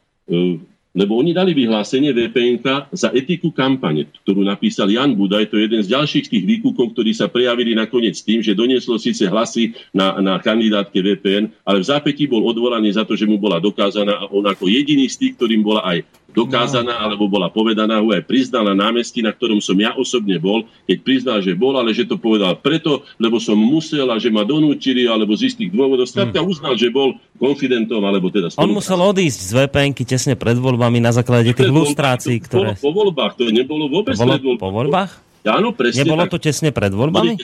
Lebo oni dali vyhlásenie VPN za etiku kampane, ktorú napísal Jan Budaj, to je jeden z ďalších tých výkukov, ktorí sa prejavili nakoniec tým, že donieslo síce hlasy na, na kandidátke VPN, ale v zápätí bol odvolaný za to, že mu bola dokázaná a on ako jediný z tých, ktorým bola aj dokázaná, no. alebo bola povedaná, ho aj priznal na námestí, na ktorom som ja osobne bol, keď priznal, že bol, ale že to povedal preto, lebo som musel a že ma donúčili, alebo z istých dôvodov. Skladka hmm. uznal, že bol konfidentom, alebo teda... On musel odísť z vpn tesne pred voľbami na základe tých lustrácií, ktoré... Po, po voľbách, to nebolo vôbec to bolo pred voľbách. Po voľbách? Áno, presne Nebolo tak. to tesne pred voľbami?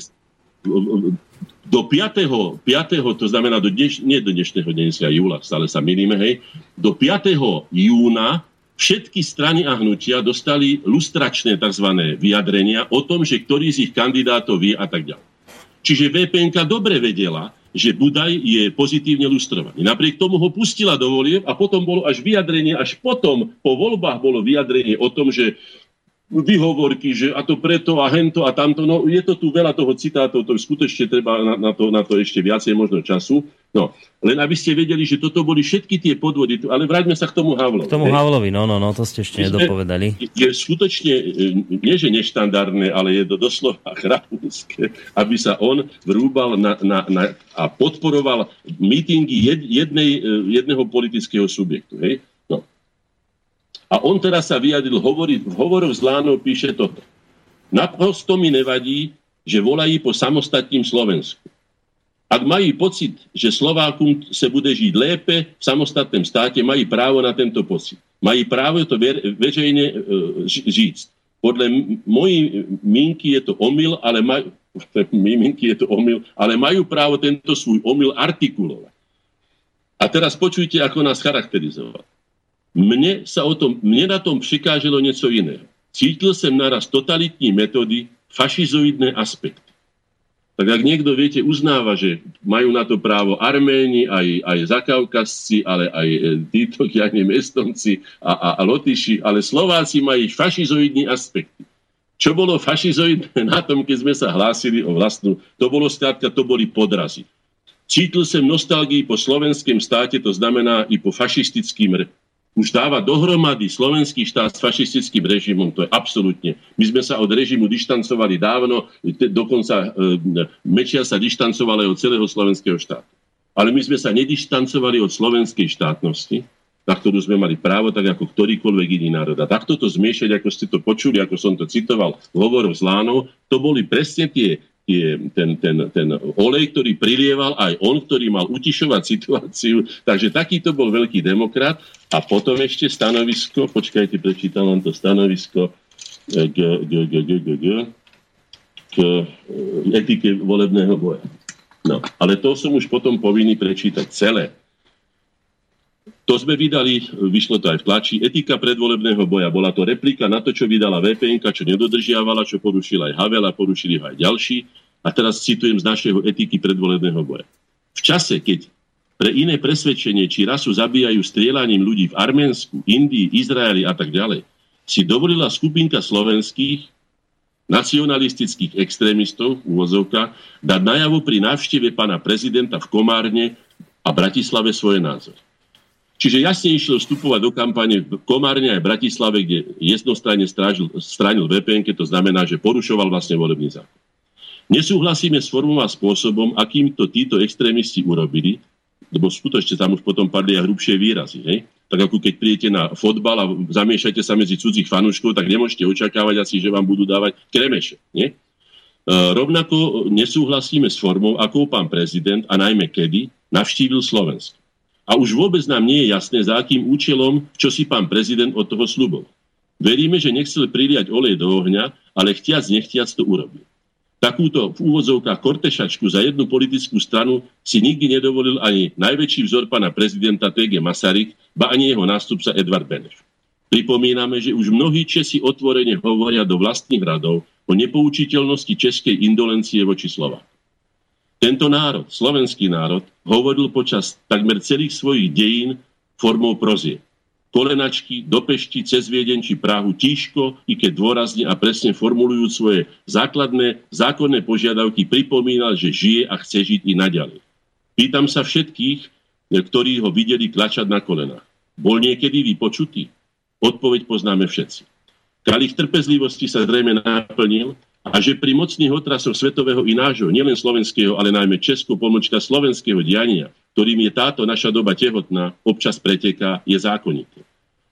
do 5. 5. to znamená do dneš, nie do dnešného dňa júla, stále sa milíme, hej, do 5. júna všetky strany a hnutia dostali lustračné tzv. vyjadrenia o tom, že ktorý z ich kandidátov vie a tak ďalej. Čiže VPN dobre vedela, že Budaj je pozitívne lustrovaný. Napriek tomu ho pustila do volieb a potom bolo až vyjadrenie, až potom po voľbách bolo vyjadrenie o tom, že vyhovorky, že a to preto a hento a tamto. No je to tu veľa toho citátov, to skutočne treba na, na, to, na to ešte viacej možno času. No, len aby ste vedeli, že toto boli všetky tie podvody, ale vráťme sa k tomu Havlovi. K tomu ne? Havlovi, no, no, no, to ste ešte nedopovedali. Je skutočne, e, nie že neštandardné, ale je to doslova [laughs] chrapúske, aby sa on vrúbal na, na, na, a podporoval mítingy jed, jednej, e, jedného politického subjektu. Hej? A on teraz sa vyjadril, hovorí, v hovoroch s Lánou píše toto. Naprosto mi nevadí, že volají po samostatním Slovensku. Ak mají pocit, že Slovákom se bude žiť lépe v samostatném státe, mají právo na tento pocit. Mají právo to veřejne žiť. Podľa mojej minky je to omyl, ale majú, minky je to omyl, ale majú právo tento svůj omyl artikulovať. A teraz počujte, ako nás charakterizoval. Mne, sa o tom, mne na tom přikáželo niečo iného. Cítil som naraz totalitní metódy, fašizoidné aspekty. Tak ak niekto, viete, uznáva, že majú na to právo Arméni, aj, aj Zakaukazci, ale aj e, títo, [laughs] ja neviem, Estonci a, a, a Lotyši, ale Slováci majú fašizoidní aspekty. Čo bolo fašizoidné [laughs] na tom, keď sme sa hlásili o vlastnú, to bolo skrátka, to boli podrazy. Cítil som nostalgii po slovenskom státe, to znamená i po fašistickým už dáva dohromady slovenský štát s fašistickým režimom, to je absolútne. My sme sa od režimu dištancovali dávno, dokonca e, Mečia sa dištancovali od celého slovenského štátu. Ale my sme sa nedištancovali od slovenskej štátnosti, na ktorú sme mali právo, tak ako ktorýkoľvek iný národ. A takto to zmiešať, ako ste to počuli, ako som to citoval v hovoroch s Lánou, to boli presne tie, tie, ten, ten, ten olej, ktorý prilieval, aj on, ktorý mal utišovať situáciu. Takže takýto bol veľký demokrat. A potom ešte stanovisko, počkajte, prečítam vám to stanovisko k, k, k, k, k, k, k etike volebného boja. No, ale to som už potom povinný prečítať celé. To sme vydali, vyšlo to aj v tlači, etika predvolebného boja. Bola to replika na to, čo vydala VPN, čo nedodržiavala, čo porušila aj Havel a porušili ho aj ďalší. A teraz citujem z našeho etiky predvolebného boja. V čase, keď pre iné presvedčenie, či rasu zabíjajú strieľaním ľudí v Arménsku, Indii, Izraeli a tak ďalej, si dovolila skupinka slovenských nacionalistických extrémistov, úvozovka, dať najavo pri návšteve pána prezidenta v Komárne a Bratislave svoje názory. Čiže jasne išlo vstupovať do kampane v Komárne aj v Bratislave, kde jednostranne strážil, stránil VPN, to znamená, že porušoval vlastne volebný zákon. Nesúhlasíme s formou a spôsobom, akým to títo extrémisti urobili, lebo skutočne tam už potom padli aj hrubšie výrazy. Hej? Tak ako keď príjete na fotbal a zamiešate sa medzi cudzích fanúškov, tak nemôžete očakávať asi, že vám budú dávať kremeše. Nie? E, rovnako nesúhlasíme s formou, ako pán prezident a najmä kedy navštívil Slovensko. A už vôbec nám nie je jasné, za akým účelom, čo si pán prezident od toho slubol. Veríme, že nechcel priliať olej do ohňa, ale chtiac nechtiac to urobil. Takúto v úvodzovkách kortešačku za jednu politickú stranu si nikdy nedovolil ani najväčší vzor pána prezidenta T.G. Masaryk, ba ani jeho nástupca Edvard Beneš. Pripomíname, že už mnohí Česi otvorene hovoria do vlastných radov o nepoučiteľnosti českej indolencie voči Slovákom. Tento národ, slovenský národ, hovoril počas takmer celých svojich dejín formou prozie. Kolenačky do Pešti, cez Viedeň či Prahu tížko, i keď dôrazne a presne formulujú svoje základné zákonné požiadavky, pripomínal, že žije a chce žiť i naďalej. Pýtam sa všetkých, ktorí ho videli klačať na kolenách. Bol niekedy vypočutý? Odpoveď poznáme všetci. Kalich trpezlivosti sa zrejme naplnil a že pri mocných otrasoch svetového i nášho, nielen slovenského, ale najmä česko pomočka slovenského diania, ktorým je táto naša doba tehotná, občas preteká, je zákonité.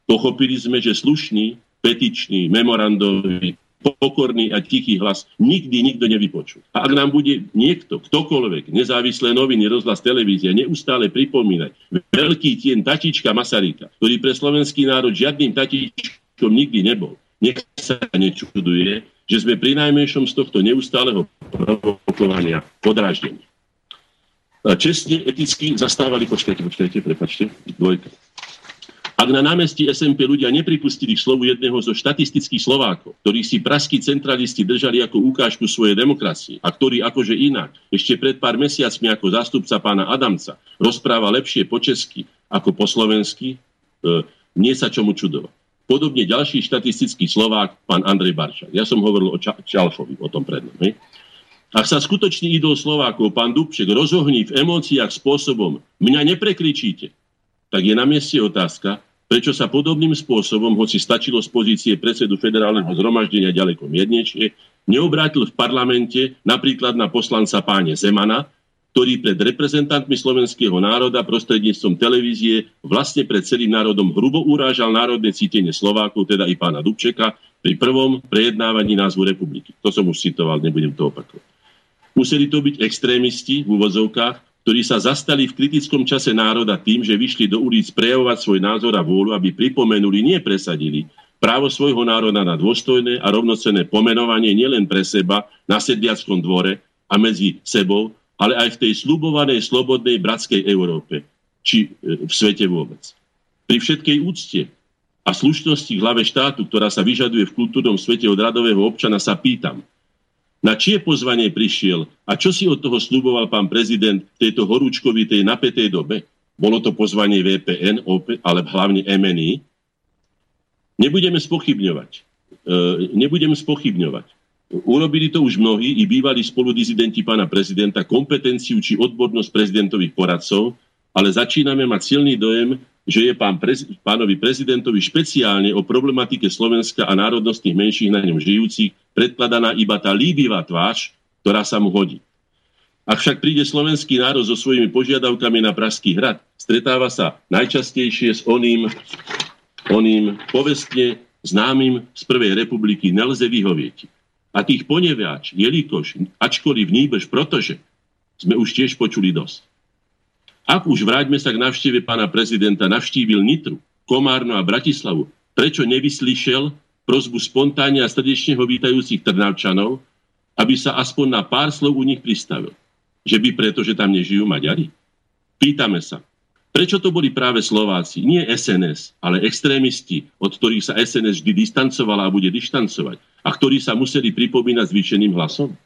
Pochopili sme, že slušný, petičný, memorandový, pokorný a tichý hlas nikdy nikto nevypočul. A ak nám bude niekto, ktokoľvek, nezávislé noviny, rozhlas, televízia, neustále pripomínať veľký tien tatička Masaryka, ktorý pre slovenský národ žiadnym tatičkom nikdy nebol, nech sa nečuduje, že sme pri najmenšom z tohto neustáleho provokovania podráždení. Čestne, eticky zastávali, počkajte, počkajte, prepačte, dvojka. Ak na námestí SMP ľudia nepripustili k slovu jedného zo štatistických Slovákov, ktorých si praskí centralisti držali ako ukážku svojej demokracie a ktorý akože inak ešte pred pár mesiacmi ako zástupca pána Adamca rozpráva lepšie po česky ako po slovensky, e, nie sa čomu čudovať. Podobne ďalší štatistický Slovák, pán Andrej Barčak. Ja som hovoril o Ča- Čalfovi, o tom prednom. Hej? Ak sa skutočný idol Slovákov, pán Dubček, rozohní v emóciách spôsobom, mňa neprekričíte, tak je na mieste otázka, prečo sa podobným spôsobom, hoci stačilo z pozície predsedu federálneho zhromaždenia ďaleko miernejšie, neobrátil v parlamente napríklad na poslanca páne Zemana, ktorý pred reprezentantmi slovenského národa prostredníctvom televízie vlastne pred celým národom hrubo urážal národné cítenie Slovákov, teda i pána Dubčeka, pri prvom prejednávaní názvu republiky. To som už citoval, nebudem to opakovať. Museli to byť extrémisti v úvodzovkách, ktorí sa zastali v kritickom čase národa tým, že vyšli do ulic prejavovať svoj názor a vôľu, aby pripomenuli, nie presadili, právo svojho národa na dôstojné a rovnocenné pomenovanie nielen pre seba na sedliackom dvore a medzi sebou, ale aj v tej slubovanej slobodnej bratskej Európe, či e, v svete vôbec. Pri všetkej úcte a slušnosti hlave štátu, ktorá sa vyžaduje v kultúrnom svete od radového občana, sa pýtam, na čie pozvanie prišiel a čo si od toho sluboval pán prezident v tejto horúčkovitej napätej dobe? Bolo to pozvanie VPN, ale hlavne MNI? Nebudeme spochybňovať. E, nebudem spochybňovať Urobili to už mnohí i bývalí spoludizidenti pána prezidenta, kompetenciu či odbornosť prezidentových poradcov, ale začíname mať silný dojem, že je pán prez, pánovi prezidentovi špeciálne o problematike Slovenska a národnostných menších na ňom žijúcich predkladaná iba tá líbivá tvář, ktorá sa mu hodí. Ak však príde slovenský národ so svojimi požiadavkami na Pražský hrad, stretáva sa najčastejšie s oným, oným povestne známym z Prvej republiky nelze vyhovieť A tých poneviač, jelikož, ačkoliv nýbež, protože sme už tiež počuli dosť. Ak už vráťme sa k navšteve pána prezidenta, navštívil Nitru, Komárno a Bratislavu, prečo nevyslyšel prozbu spontánne a srdečne ho vítajúcich Trnavčanov, aby sa aspoň na pár slov u nich pristavil? Že by preto, že tam nežijú Maďari? Pýtame sa, Prečo to boli práve Slováci? Nie SNS, ale extrémisti, od ktorých sa SNS vždy distancovala a bude dištancovať a ktorí sa museli pripomínať zvýšeným hlasom? E,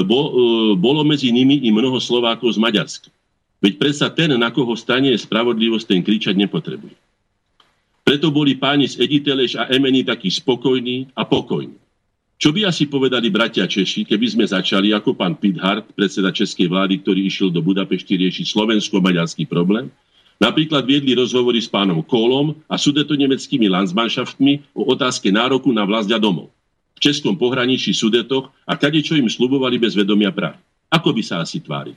bo, e, bolo medzi nimi i mnoho Slovákov z Maďarska. Veď predsa ten, na koho stane spravodlivosť, ten kričať nepotrebuje. Preto boli páni z Editeleš a Emeny takí spokojní a pokojní. Čo by asi povedali bratia Češi, keby sme začali ako pán Pithart, predseda Českej vlády, ktorý išiel do Budapešti riešiť slovensko-maďarský problém? Napríklad viedli rozhovory s pánom Kolom a sudeto-nemeckými landsmanšaftmi o otázke nároku na vlast a domov. V českom pohraničí Sudetoch a kade čo im slubovali bez vedomia práv. Ako by sa asi tvárili?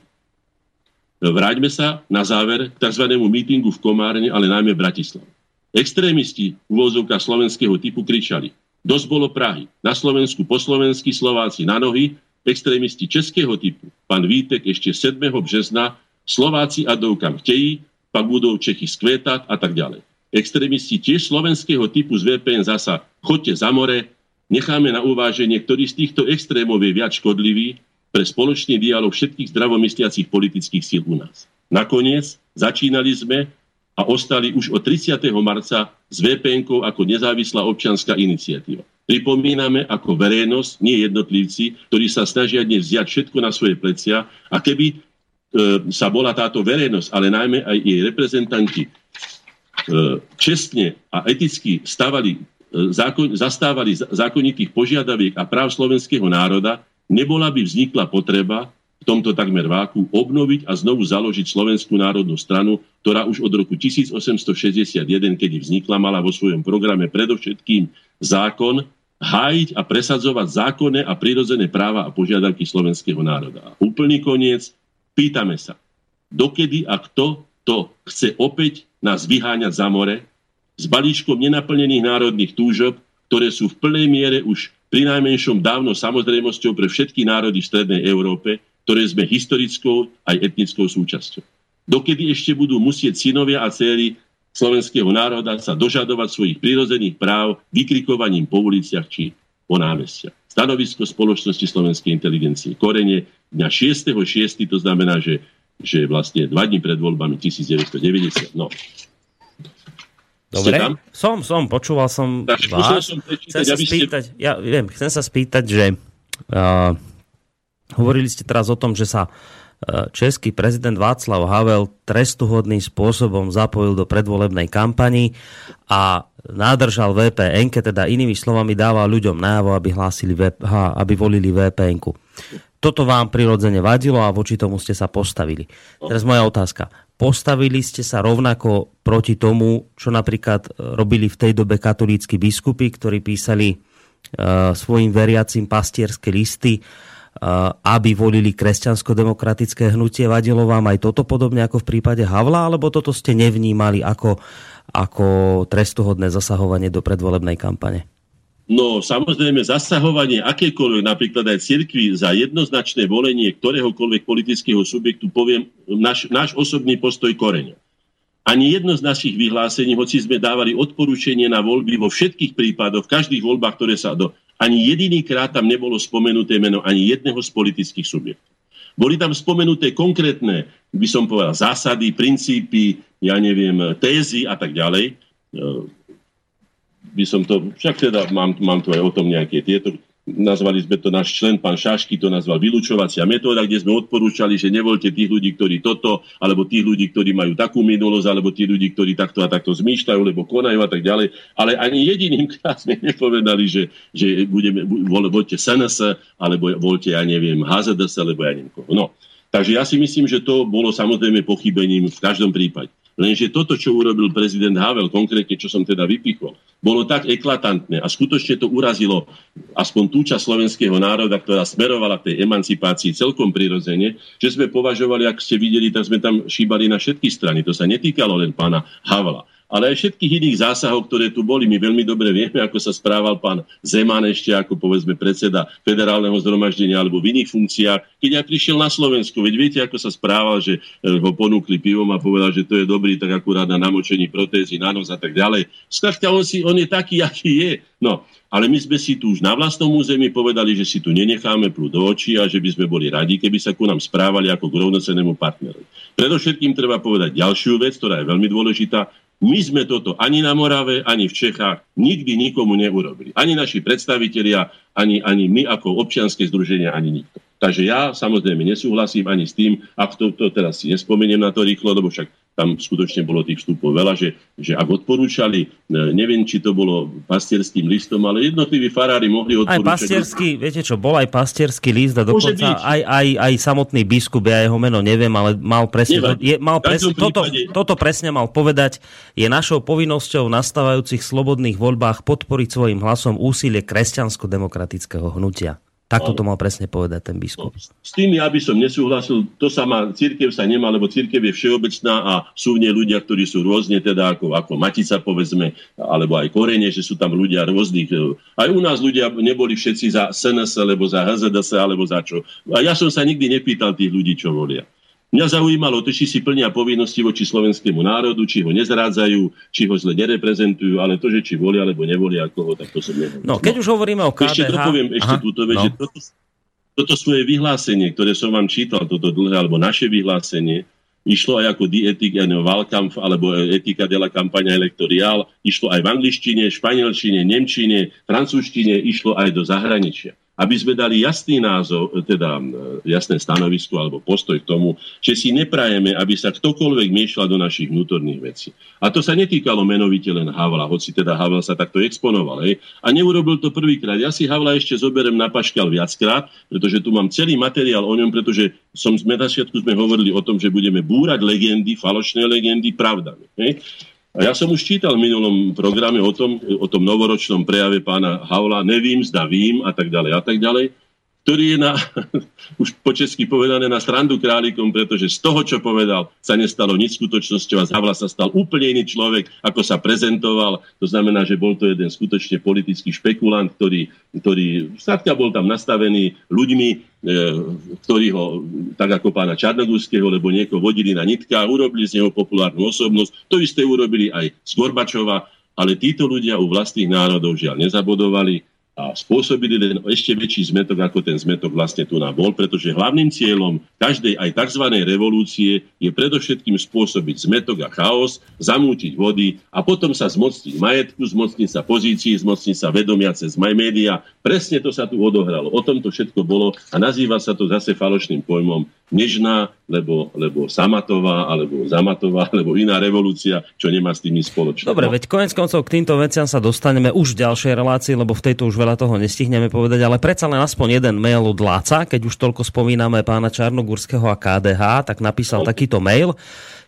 Vráťme sa na záver k tzv. mítingu v Komárne, ale najmä v Bratislave. Extrémisti úvozovka slovenského typu kričali Dosť bolo Prahy. Na Slovensku po slovensky Slováci na nohy, extrémisti českého typu. Pán Vítek ešte 7. března Slováci a dovkam chtějí, pak budú Čechy skvétať a tak ďalej. Extrémisti tiež slovenského typu z VPN zasa chodte za more, necháme na uváženie, ktorý z týchto extrémov je viac škodlivý pre spoločný dialog všetkých zdravomysliacich politických síl u nás. Nakoniec začínali sme a ostali už od 30. marca s vpn ako nezávislá občianská iniciatíva. Pripomíname ako verejnosť, nie jednotlivci, ktorí sa snažia dnes vziať všetko na svoje plecia a keby e, sa bola táto verejnosť, ale najmä aj jej reprezentanti e, čestne a eticky stavali, e, zákon, zastávali zákonitých požiadaviek a práv slovenského národa, nebola by vznikla potreba v tomto takmer váku obnoviť a znovu založiť Slovenskú národnú stranu, ktorá už od roku 1861, keď vznikla, mala vo svojom programe predovšetkým zákon hájiť a presadzovať zákonné a prirodzené práva a požiadavky slovenského národa. A úplný koniec, pýtame sa, dokedy a kto to chce opäť nás vyháňať za more s balíčkom nenaplnených národných túžob, ktoré sú v plnej miere už pri najmenšom dávno samozrejmosťou pre všetky národy v Strednej Európe, ktoré sme historickou aj etnickou súčasťou. Dokedy ešte budú musieť synovia a céry slovenského národa sa dožadovať svojich prirodzených práv vykrikovaním po uliciach či po námestiach. Stanovisko spoločnosti slovenskej inteligencie korene dňa 6.6. to znamená, že, že vlastne dva dní pred voľbami 1990. No. Dobre, som, som, počúval som tak, vás. Som chcem, sa spýtať, ste... ja viem, chcem sa spýtať, že uh, Hovorili ste teraz o tom, že sa e, český prezident Václav Havel trestuhodným spôsobom zapojil do predvolebnej kampani a nádržal VPN, teda inými slovami dáva ľuďom najavo, aby, hlásili aby volili VPN. -ku. Toto vám prirodzene vadilo a voči tomu ste sa postavili. Teraz moja otázka. Postavili ste sa rovnako proti tomu, čo napríklad e, robili v tej dobe katolícky biskupy, ktorí písali uh, svojim veriacim pastierské listy, aby volili kresťansko-demokratické hnutie. Vadilo vám aj toto podobne ako v prípade Havla, alebo toto ste nevnímali ako, ako trestuhodné zasahovanie do predvolebnej kampane? No samozrejme zasahovanie akékoľvek, napríklad aj cirkvi za jednoznačné volenie ktoréhokoľvek politického subjektu, poviem náš, náš osobný postoj koreňa. Ani jedno z našich vyhlásení, hoci sme dávali odporúčenie na voľby vo všetkých prípadoch, v každých voľbách, ktoré sa do ani jediný krát tam nebolo spomenuté meno ani jedného z politických subjektov. Boli tam spomenuté konkrétne, by som povedal, zásady, princípy, ja neviem, tézy a tak ďalej. E, by som to, však teda mám, mám tu aj o tom nejaké tieto nazvali sme to náš člen, pán Šašky to nazval vylúčovacia metóda, kde sme odporúčali, že nevolte tých ľudí, ktorí toto, alebo tých ľudí, ktorí majú takú minulosť, alebo tých ľudí, ktorí takto a takto zmýšľajú, lebo konajú a tak ďalej. Ale ani jediným [laughs] krát sme nepovedali, že, že budeme, voľte SNS, alebo voľte, ja neviem, HZDS, alebo ja neviem koho. No. Takže ja si myslím, že to bolo samozrejme pochybením v každom prípade. Lenže toto, čo urobil prezident Havel, konkrétne, čo som teda vypichol, bolo tak eklatantné a skutočne to urazilo aspoň tú časť slovenského národa, ktorá smerovala k tej emancipácii celkom prirodzene, že sme považovali, ak ste videli, tak sme tam šíbali na všetky strany. To sa netýkalo len pána Havla. Ale aj všetkých iných zásahov, ktoré tu boli. My veľmi dobre vieme, ako sa správal pán Zeman ešte ako povedzme predseda federálneho zhromaždenia alebo v iných funkciách, keď aj prišiel na Slovensku. Veď viete, ako sa správal, že e, ho ponúkli pivom a povedal, že to je dobrý, tak akurát na namočení protézy na nos a tak ďalej. Skladka, on, si, on je taký, aký je. No, ale my sme si tu už na vlastnom území povedali, že si tu nenecháme plúť do očí a že by sme boli radi, keby sa ku nám správali ako k rovnocenému partnerovi. Predovšetkým treba povedať ďalšiu vec, ktorá je veľmi dôležitá. My sme toto ani na Morave, ani v Čechách nikdy nikomu neurobili. Ani naši predstavitelia, ani, ani my ako občianske združenia, ani nikto. Takže ja samozrejme nesúhlasím ani s tým, ak to, to teraz si nespomeniem na to rýchlo, lebo však tam skutočne bolo tých vstupov veľa, že, že ak odporúčali, e, neviem, či to bolo pastierským listom, ale jednotliví farári mohli odporúčať. Aj pastierský, viete čo, bol aj pastierský list a dokonca aj, aj, aj samotný biskup, ja jeho meno neviem, ale mal presne, to, je, mal presne toto, toto presne mal povedať, je našou povinnosťou v nastávajúcich slobodných voľbách podporiť svojim hlasom úsilie kresťansko-demokratického hnutia. Takto to mal presne povedať ten biskup. No, s tým ja by som nesúhlasil, to sa má, církev sa nemá, lebo církev je všeobecná a sú v nej ľudia, ktorí sú rôzne, teda ako, ako Matica povedzme, alebo aj Korene, že sú tam ľudia rôznych. E, aj u nás ľudia neboli všetci za SNS, alebo za HZDS, alebo za čo. A ja som sa nikdy nepýtal tých ľudí, čo volia. Mňa zaujímalo to, či si plnia povinnosti voči slovenskému národu, či ho nezrádzajú, či ho zle nereprezentujú, ale to, že či volia alebo nevolia koho, tak to som nehovoril. No, keď no. už hovoríme o KDH... Ešte dopoviem ešte Aha, túto vec, no. že toto, toto svoje vyhlásenie, ktoré som vám čítal, toto dlhé, alebo naše vyhlásenie, išlo aj ako dietika Wahlkampf alebo etika de la kampaňa elektoriál, išlo aj v angličtine, španielčine, nemčine, francúzštine, išlo aj do zahraničia aby sme dali jasný názov, teda jasné stanovisko alebo postoj k tomu, že si neprajeme, aby sa ktokoľvek miešľa do našich vnútorných vecí. A to sa netýkalo menovite len Havla, hoci teda Havla sa takto exponoval. Hej. A neurobil to prvýkrát. Ja si Havla ešte zoberiem na paškal viackrát, pretože tu mám celý materiál o ňom, pretože som sme na sviatku sme hovorili o tom, že budeme búrať legendy, falošné legendy pravdami. Hej. A ja som už čítal v minulom programe o tom, o tom novoročnom prejave pána Havla, nevím, zda vím a tak ďalej a tak ďalej ktorý je na, [laughs] už po česky povedané na strandu králikom, pretože z toho, čo povedal, sa nestalo nič skutočnosťou a z sa stal úplne iný človek, ako sa prezentoval. To znamená, že bol to jeden skutočne politický špekulant, ktorý, ktorý skrátka bol tam nastavený ľuďmi, e, ktorí ho, tak ako pána Čarnogurského, lebo niekoho vodili na nitkách, urobili z neho populárnu osobnosť. To isté urobili aj z Gorbačova, ale títo ľudia u vlastných národov žiaľ nezabodovali a spôsobili len ešte väčší zmetok, ako ten zmetok vlastne tu nám bol, pretože hlavným cieľom každej aj tzv. revolúcie je predovšetkým spôsobiť zmetok a chaos, zamútiť vody a potom sa zmocniť majetku, zmocniť sa pozícií, zmocniť sa vedomia cez média. Presne to sa tu odohralo. O tom to všetko bolo a nazýva sa to zase falošným pojmom nežná, lebo, lebo Samatová, alebo Zamatová, [laughs] alebo iná revolúcia, čo nemá s tými spoločné. Dobre, veď konec koncov k týmto veciam sa dostaneme už v ďalšej relácii, lebo v tejto už veľa toho nestihneme povedať, ale predsa len aspoň jeden mail od Láca, keď už toľko spomíname pána Čarnogurského a KDH, tak napísal no. takýto mail.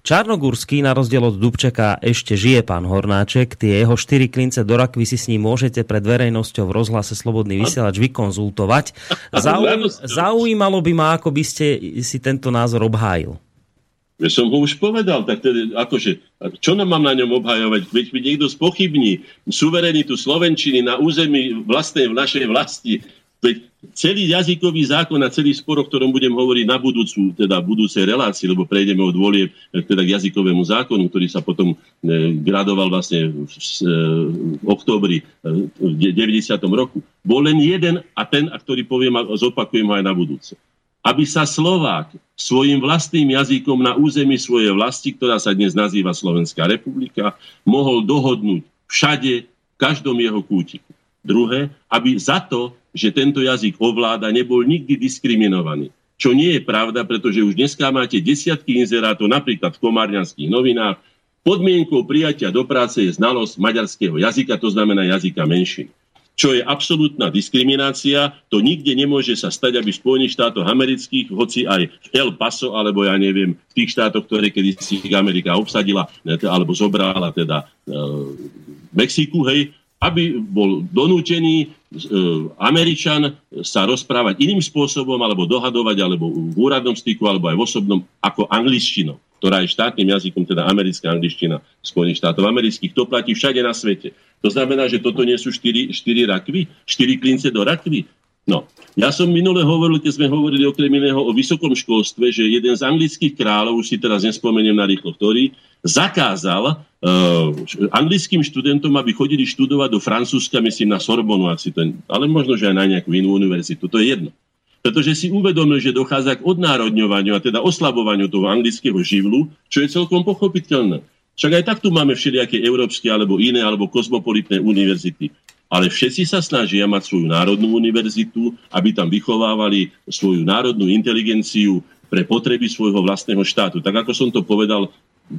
Čarnogurský, na rozdiel od Dubčeka, ešte žije pán Hornáček. Tie jeho štyri klince do rakvy si s ním môžete pred verejnosťou v rozhlase Slobodný vysielač vykonzultovať. [laughs] Zauj- zaujímalo by ma, ako by ste si tento názor obhájil. Ja som ho už povedal, tak tedy, akože, čo nám mám na ňom obhajovať? Veď mi niekto spochybní suverenitu Slovenčiny na území vlastnej v našej vlasti. Veď celý jazykový zákon a celý spor, o ktorom budem hovoriť na budúcu, teda budúcej relácii, lebo prejdeme od volie teda k jazykovému zákonu, ktorý sa potom e, gradoval vlastne v, e, v októbri e, v 90. roku. Bol len jeden a ten, a ktorý poviem a zopakujem ho aj na budúce. Aby sa Slovák svojim vlastným jazykom na území svojej vlasti, ktorá sa dnes nazýva Slovenská republika, mohol dohodnúť všade, v každom jeho kútiku. Druhé, aby za to, že tento jazyk ovláda, nebol nikdy diskriminovaný. Čo nie je pravda, pretože už dneska máte desiatky inzerátov, napríklad v komárňanských novinách. Podmienkou prijatia do práce je znalosť maďarského jazyka, to znamená jazyka menšiny čo je absolútna diskriminácia. To nikde nemôže sa stať, aby v Spojených štátoch amerických, hoci aj v El Paso, alebo ja neviem, v tých štátoch, ktoré kedy si Amerika obsadila, alebo zobrala teda e, Mexiku, hej, aby bol donútený e, Američan sa rozprávať iným spôsobom, alebo dohadovať, alebo v úradnom styku, alebo aj v osobnom, ako angličtinou. ktorá je štátnym jazykom, teda americká angličtina Spojených štátov amerických. To platí všade na svete. To znamená, že toto nie sú 4, 4 rakvy, 4 klince do rakvy. No, ja som minule hovoril, keď sme hovorili okrem iného o vysokom školstve, že jeden z anglických kráľov, už si teraz nespomeniem na rýchlo, ktorý zakázal uh, anglickým študentom, aby chodili študovať do Francúzska, myslím na Sorbonu asi ten, ale možno, že aj na nejakú inú univerzitu, to je jedno. Pretože si uvedomil, že dochádza k odnárodňovaniu a teda oslabovaniu toho anglického živlu, čo je celkom pochopiteľné. Však aj tak tu máme všelijaké európske alebo iné alebo kozmopolitné univerzity. Ale všetci sa snažia mať svoju národnú univerzitu, aby tam vychovávali svoju národnú inteligenciu pre potreby svojho vlastného štátu. Tak ako som to povedal,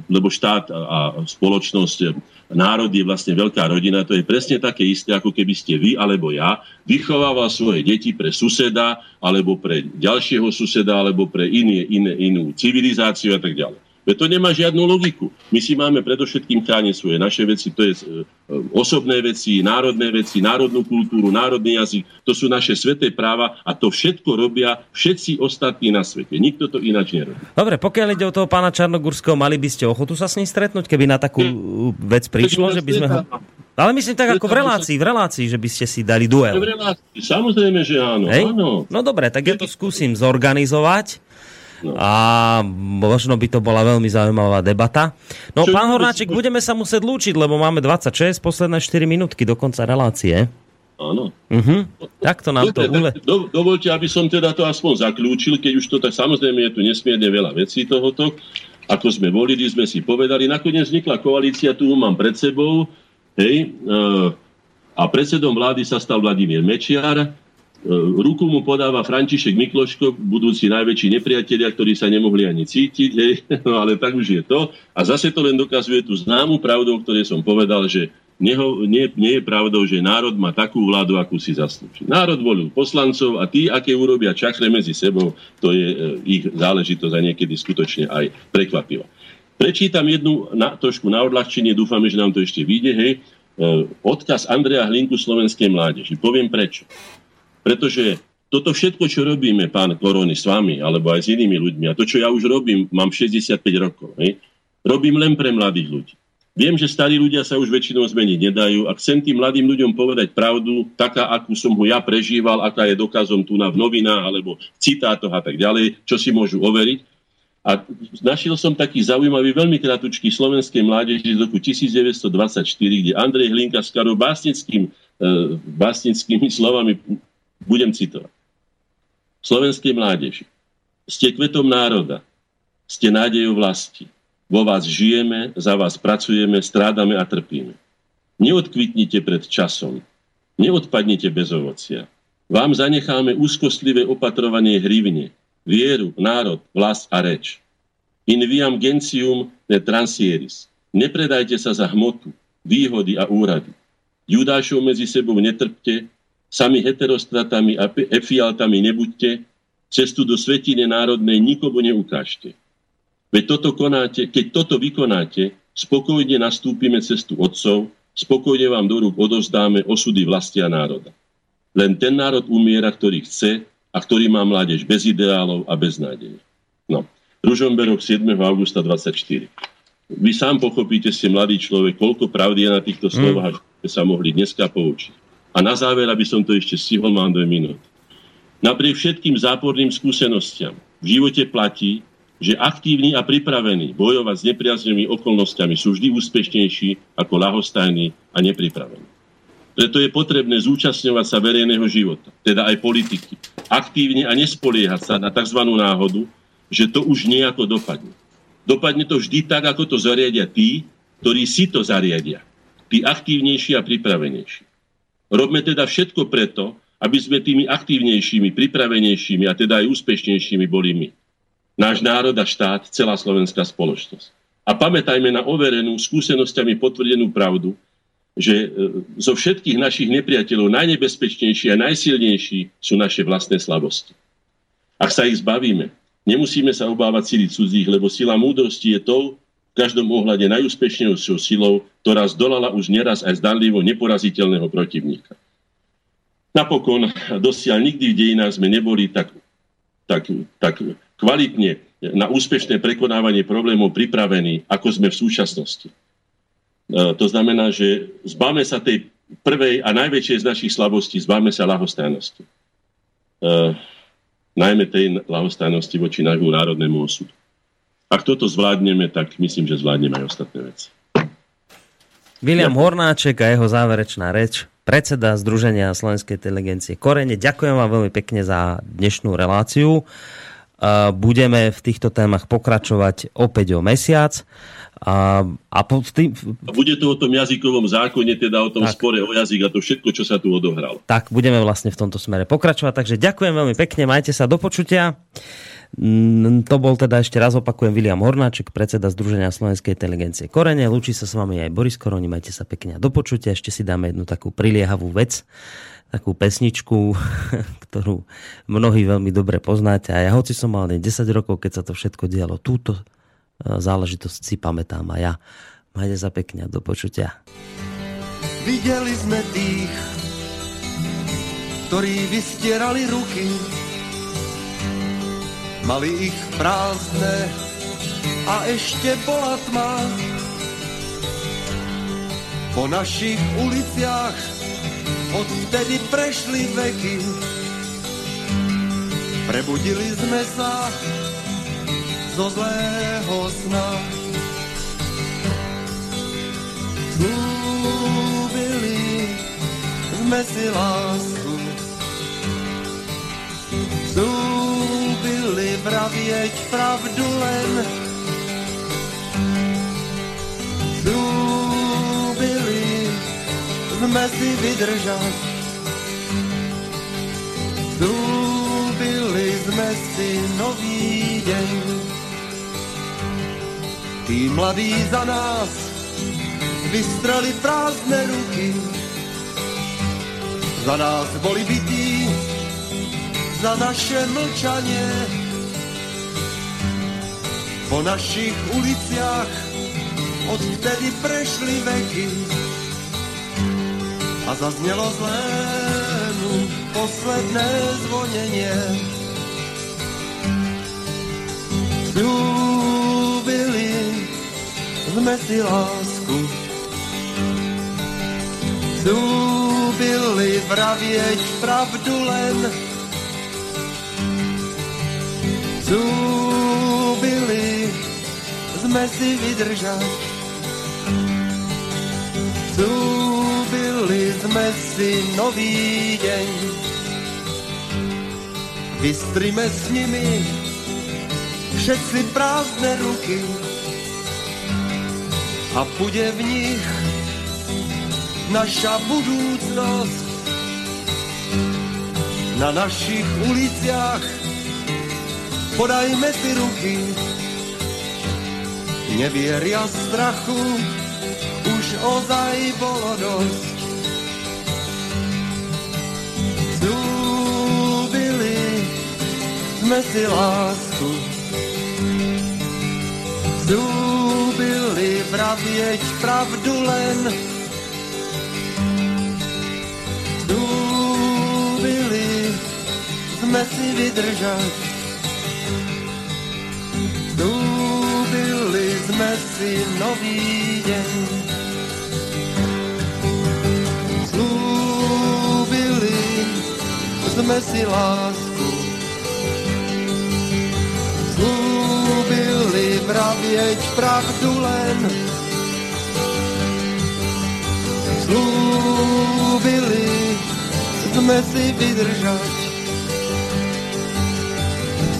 lebo štát a spoločnosť, národ je vlastne veľká rodina, to je presne také isté, ako keby ste vy alebo ja vychovával svoje deti pre suseda, alebo pre ďalšieho suseda, alebo pre iné, iné, inú civilizáciu a tak ďalej. Veď to nemá žiadnu logiku. My si máme predovšetkým chrániť svoje naše veci, to je e, osobné veci, národné veci, národnú kultúru, národný jazyk, to sú naše sveté práva a to všetko robia všetci ostatní na svete. Nikto to ináč nerobí. Dobre, pokiaľ ide o toho pána Čarnogurského, mali by ste ochotu sa s ním stretnúť, keby na takú vec prišlo, že by sme ho... Ale myslím tak ako v relácii, v relácii, že by ste si dali duel. V relácii, samozrejme, že áno. Hej? áno. No dobre, tak ja to skúsim zorganizovať No. A možno by to bola veľmi zaujímavá debata. No, Čo pán Hornáček, si... budeme sa musieť lúčiť, lebo máme 26, posledné 4 minútky do konca relácie. Áno. Uh-huh. Tak to nám Dobre, to ule... Do, dovolte, aby som teda to aspoň zaklúčil, keď už to tak samozrejme je tu nesmierne veľa vecí tohoto. Ako sme volili, sme si povedali. Nakoniec vznikla koalícia, tu mám pred sebou. Hej, uh, a predsedom vlády sa stal Vladimír Mečiar ruku mu podáva František Mikloško, budúci najväčší nepriatelia, ktorí sa nemohli ani cítiť, hej, [laughs] no ale tak už je to. A zase to len dokazuje tú známu pravdu, o ktorej som povedal, že neho, nie, nie je pravdou, že národ má takú vládu, akú si zaslúži. Národ volil poslancov a tí, aké urobia čachre medzi sebou, to je e, ich záležitosť a niekedy skutočne aj prekvapivá. Prečítam jednu na, trošku na odľahčenie, dúfame, že nám to ešte vyjde, hej, e, odkaz Andreja Hlinku slovenskej mládeži. Poviem prečo. Pretože toto všetko, čo robíme, pán Korony, s vami, alebo aj s inými ľuďmi, a to, čo ja už robím, mám 65 rokov, hej, robím len pre mladých ľudí. Viem, že starí ľudia sa už väčšinou zmeniť nedajú a chcem tým mladým ľuďom povedať pravdu, taká, akú som ho ja prežíval, aká je dokazom tu na v novinách alebo v citátoch a tak ďalej, čo si môžu overiť. A našiel som taký zaujímavý, veľmi kratučký slovenskej mládeži z roku 1924, kde Andrej Hlinka s Karou básnickým, e, básnickými slovami budem citovať. Slovenskej mládeži. Ste kvetom národa. Ste nádejou vlasti. Vo vás žijeme, za vás pracujeme, strádame a trpíme. Neodkvitnite pred časom. Neodpadnite bez ovocia. Vám zanecháme úzkostlivé opatrovanie hrivne, vieru, národ, vlast a reč. In viam gentium ne transieris. Nepredajte sa za hmotu, výhody a úrady. Judášov medzi sebou netrpte, Sami heterostratami a efialtami nebuďte, cestu do svetine národnej nikomu neukážte. Veď toto konáte, keď toto vykonáte, spokojne nastúpime cestu otcov, spokojne vám do rúk odovzdáme osudy vlasti a národa. Len ten národ umiera, ktorý chce a ktorý má mládež bez ideálov a bez nádeje. No. Ružomberok 7. augusta 24. Vy sám pochopíte, ste mladý človek, koľko pravdy je na týchto slovách, mm. že sa mohli dneska poučiť. A na záver, aby som to ešte stihol, mám dve minúty. Napriek všetkým záporným skúsenostiam v živote platí, že aktívni a pripravení bojovať s nepriaznými okolnostiami sú vždy úspešnejší ako lahostajní a nepripravení. Preto je potrebné zúčastňovať sa verejného života, teda aj politiky, aktívne a nespoliehať sa na tzv. náhodu, že to už nejako dopadne. Dopadne to vždy tak, ako to zariadia tí, ktorí si to zariadia. Tí aktívnejší a pripravenejší. Robme teda všetko preto, aby sme tými aktívnejšími, pripravenejšími a teda aj úspešnejšími boli my. Náš národ a štát, celá slovenská spoločnosť. A pamätajme na overenú, skúsenosťami potvrdenú pravdu, že e, zo všetkých našich nepriateľov najnebezpečnejší a najsilnejší sú naše vlastné slabosti. Ak sa ich zbavíme, nemusíme sa obávať sily cudzích, lebo sila múdrosti je tou, v každom ohľade najúspešnejšou silou, ktorá zdolala už neraz aj zdanlivo neporaziteľného protivníka. Napokon dosiaľ nikdy v dejinách sme neboli tak, tak, tak kvalitne na úspešné prekonávanie problémov pripravení, ako sme v súčasnosti. E, to znamená, že zbáme sa tej prvej a najväčšej z našich slabostí, zbáme sa lahostajnosti. E, najmä tej lahostajnosti voči nášmu národnému osudu. Ak toto zvládneme, tak myslím, že zvládneme aj ostatné veci. William. Hornáček a jeho záverečná reč, predseda Združenia Slovenskej inteligencie Korene. Ďakujem vám veľmi pekne za dnešnú reláciu. Budeme v týchto témach pokračovať opäť o mesiac. A, a po tým... Bude to o tom jazykovom zákone, teda o tom tak. spore o jazyk a to všetko, čo sa tu odohralo. Tak, budeme vlastne v tomto smere pokračovať. Takže ďakujem veľmi pekne, majte sa do počutia. To bol teda ešte raz opakujem William Hornáček, predseda Združenia Slovenskej inteligencie Korene. Lúči sa s vami aj Boris Koroni, majte sa pekne a do počutia. Ešte si dáme jednu takú priliehavú vec, takú pesničku, [laughs] ktorú mnohí veľmi dobre poznáte. A ja hoci som mal 10 rokov, keď sa to všetko dialo, túto e, záležitosť si pamätám a ja. Majte sa pekne do počutia. Videli sme tých, ktorí vystierali ruky mali ich prázdne a ešte bola tma. Po našich uliciach odtedy prešli veky, prebudili sme sa zo zlého sna. Zúbili sme si lásku, Zúbili vravieť pravdu len. Sme si vydržať. Zúbili sme si nový deň. Tí mladí za nás vystrali prázdne ruky. Za nás boli bytí za naše mlčanie. Po našich uliciach odtedy prešli veky a zaznelo zlému posledné zvonenie. Zúbili sme si lásku, zúbili vravieť pravdu len, Zúbili sme si vydržať. Zúbili sme si nový deň. Vystrime s nimi všetci prázdne ruky a bude v nich naša budúcnosť. Na našich uliciach podajme si ruky. Nevieria strachu, už ozaj bolo dosť. Zúbili sme si lásku, zúbili vravieť pravdu len. Zúbili sme si vydržať, sme si nový deň. Sme si lásku, slúbili vravieť pravdu len. Slúbili sme si vydržať,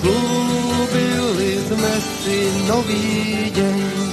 slúbili sme si nový deň.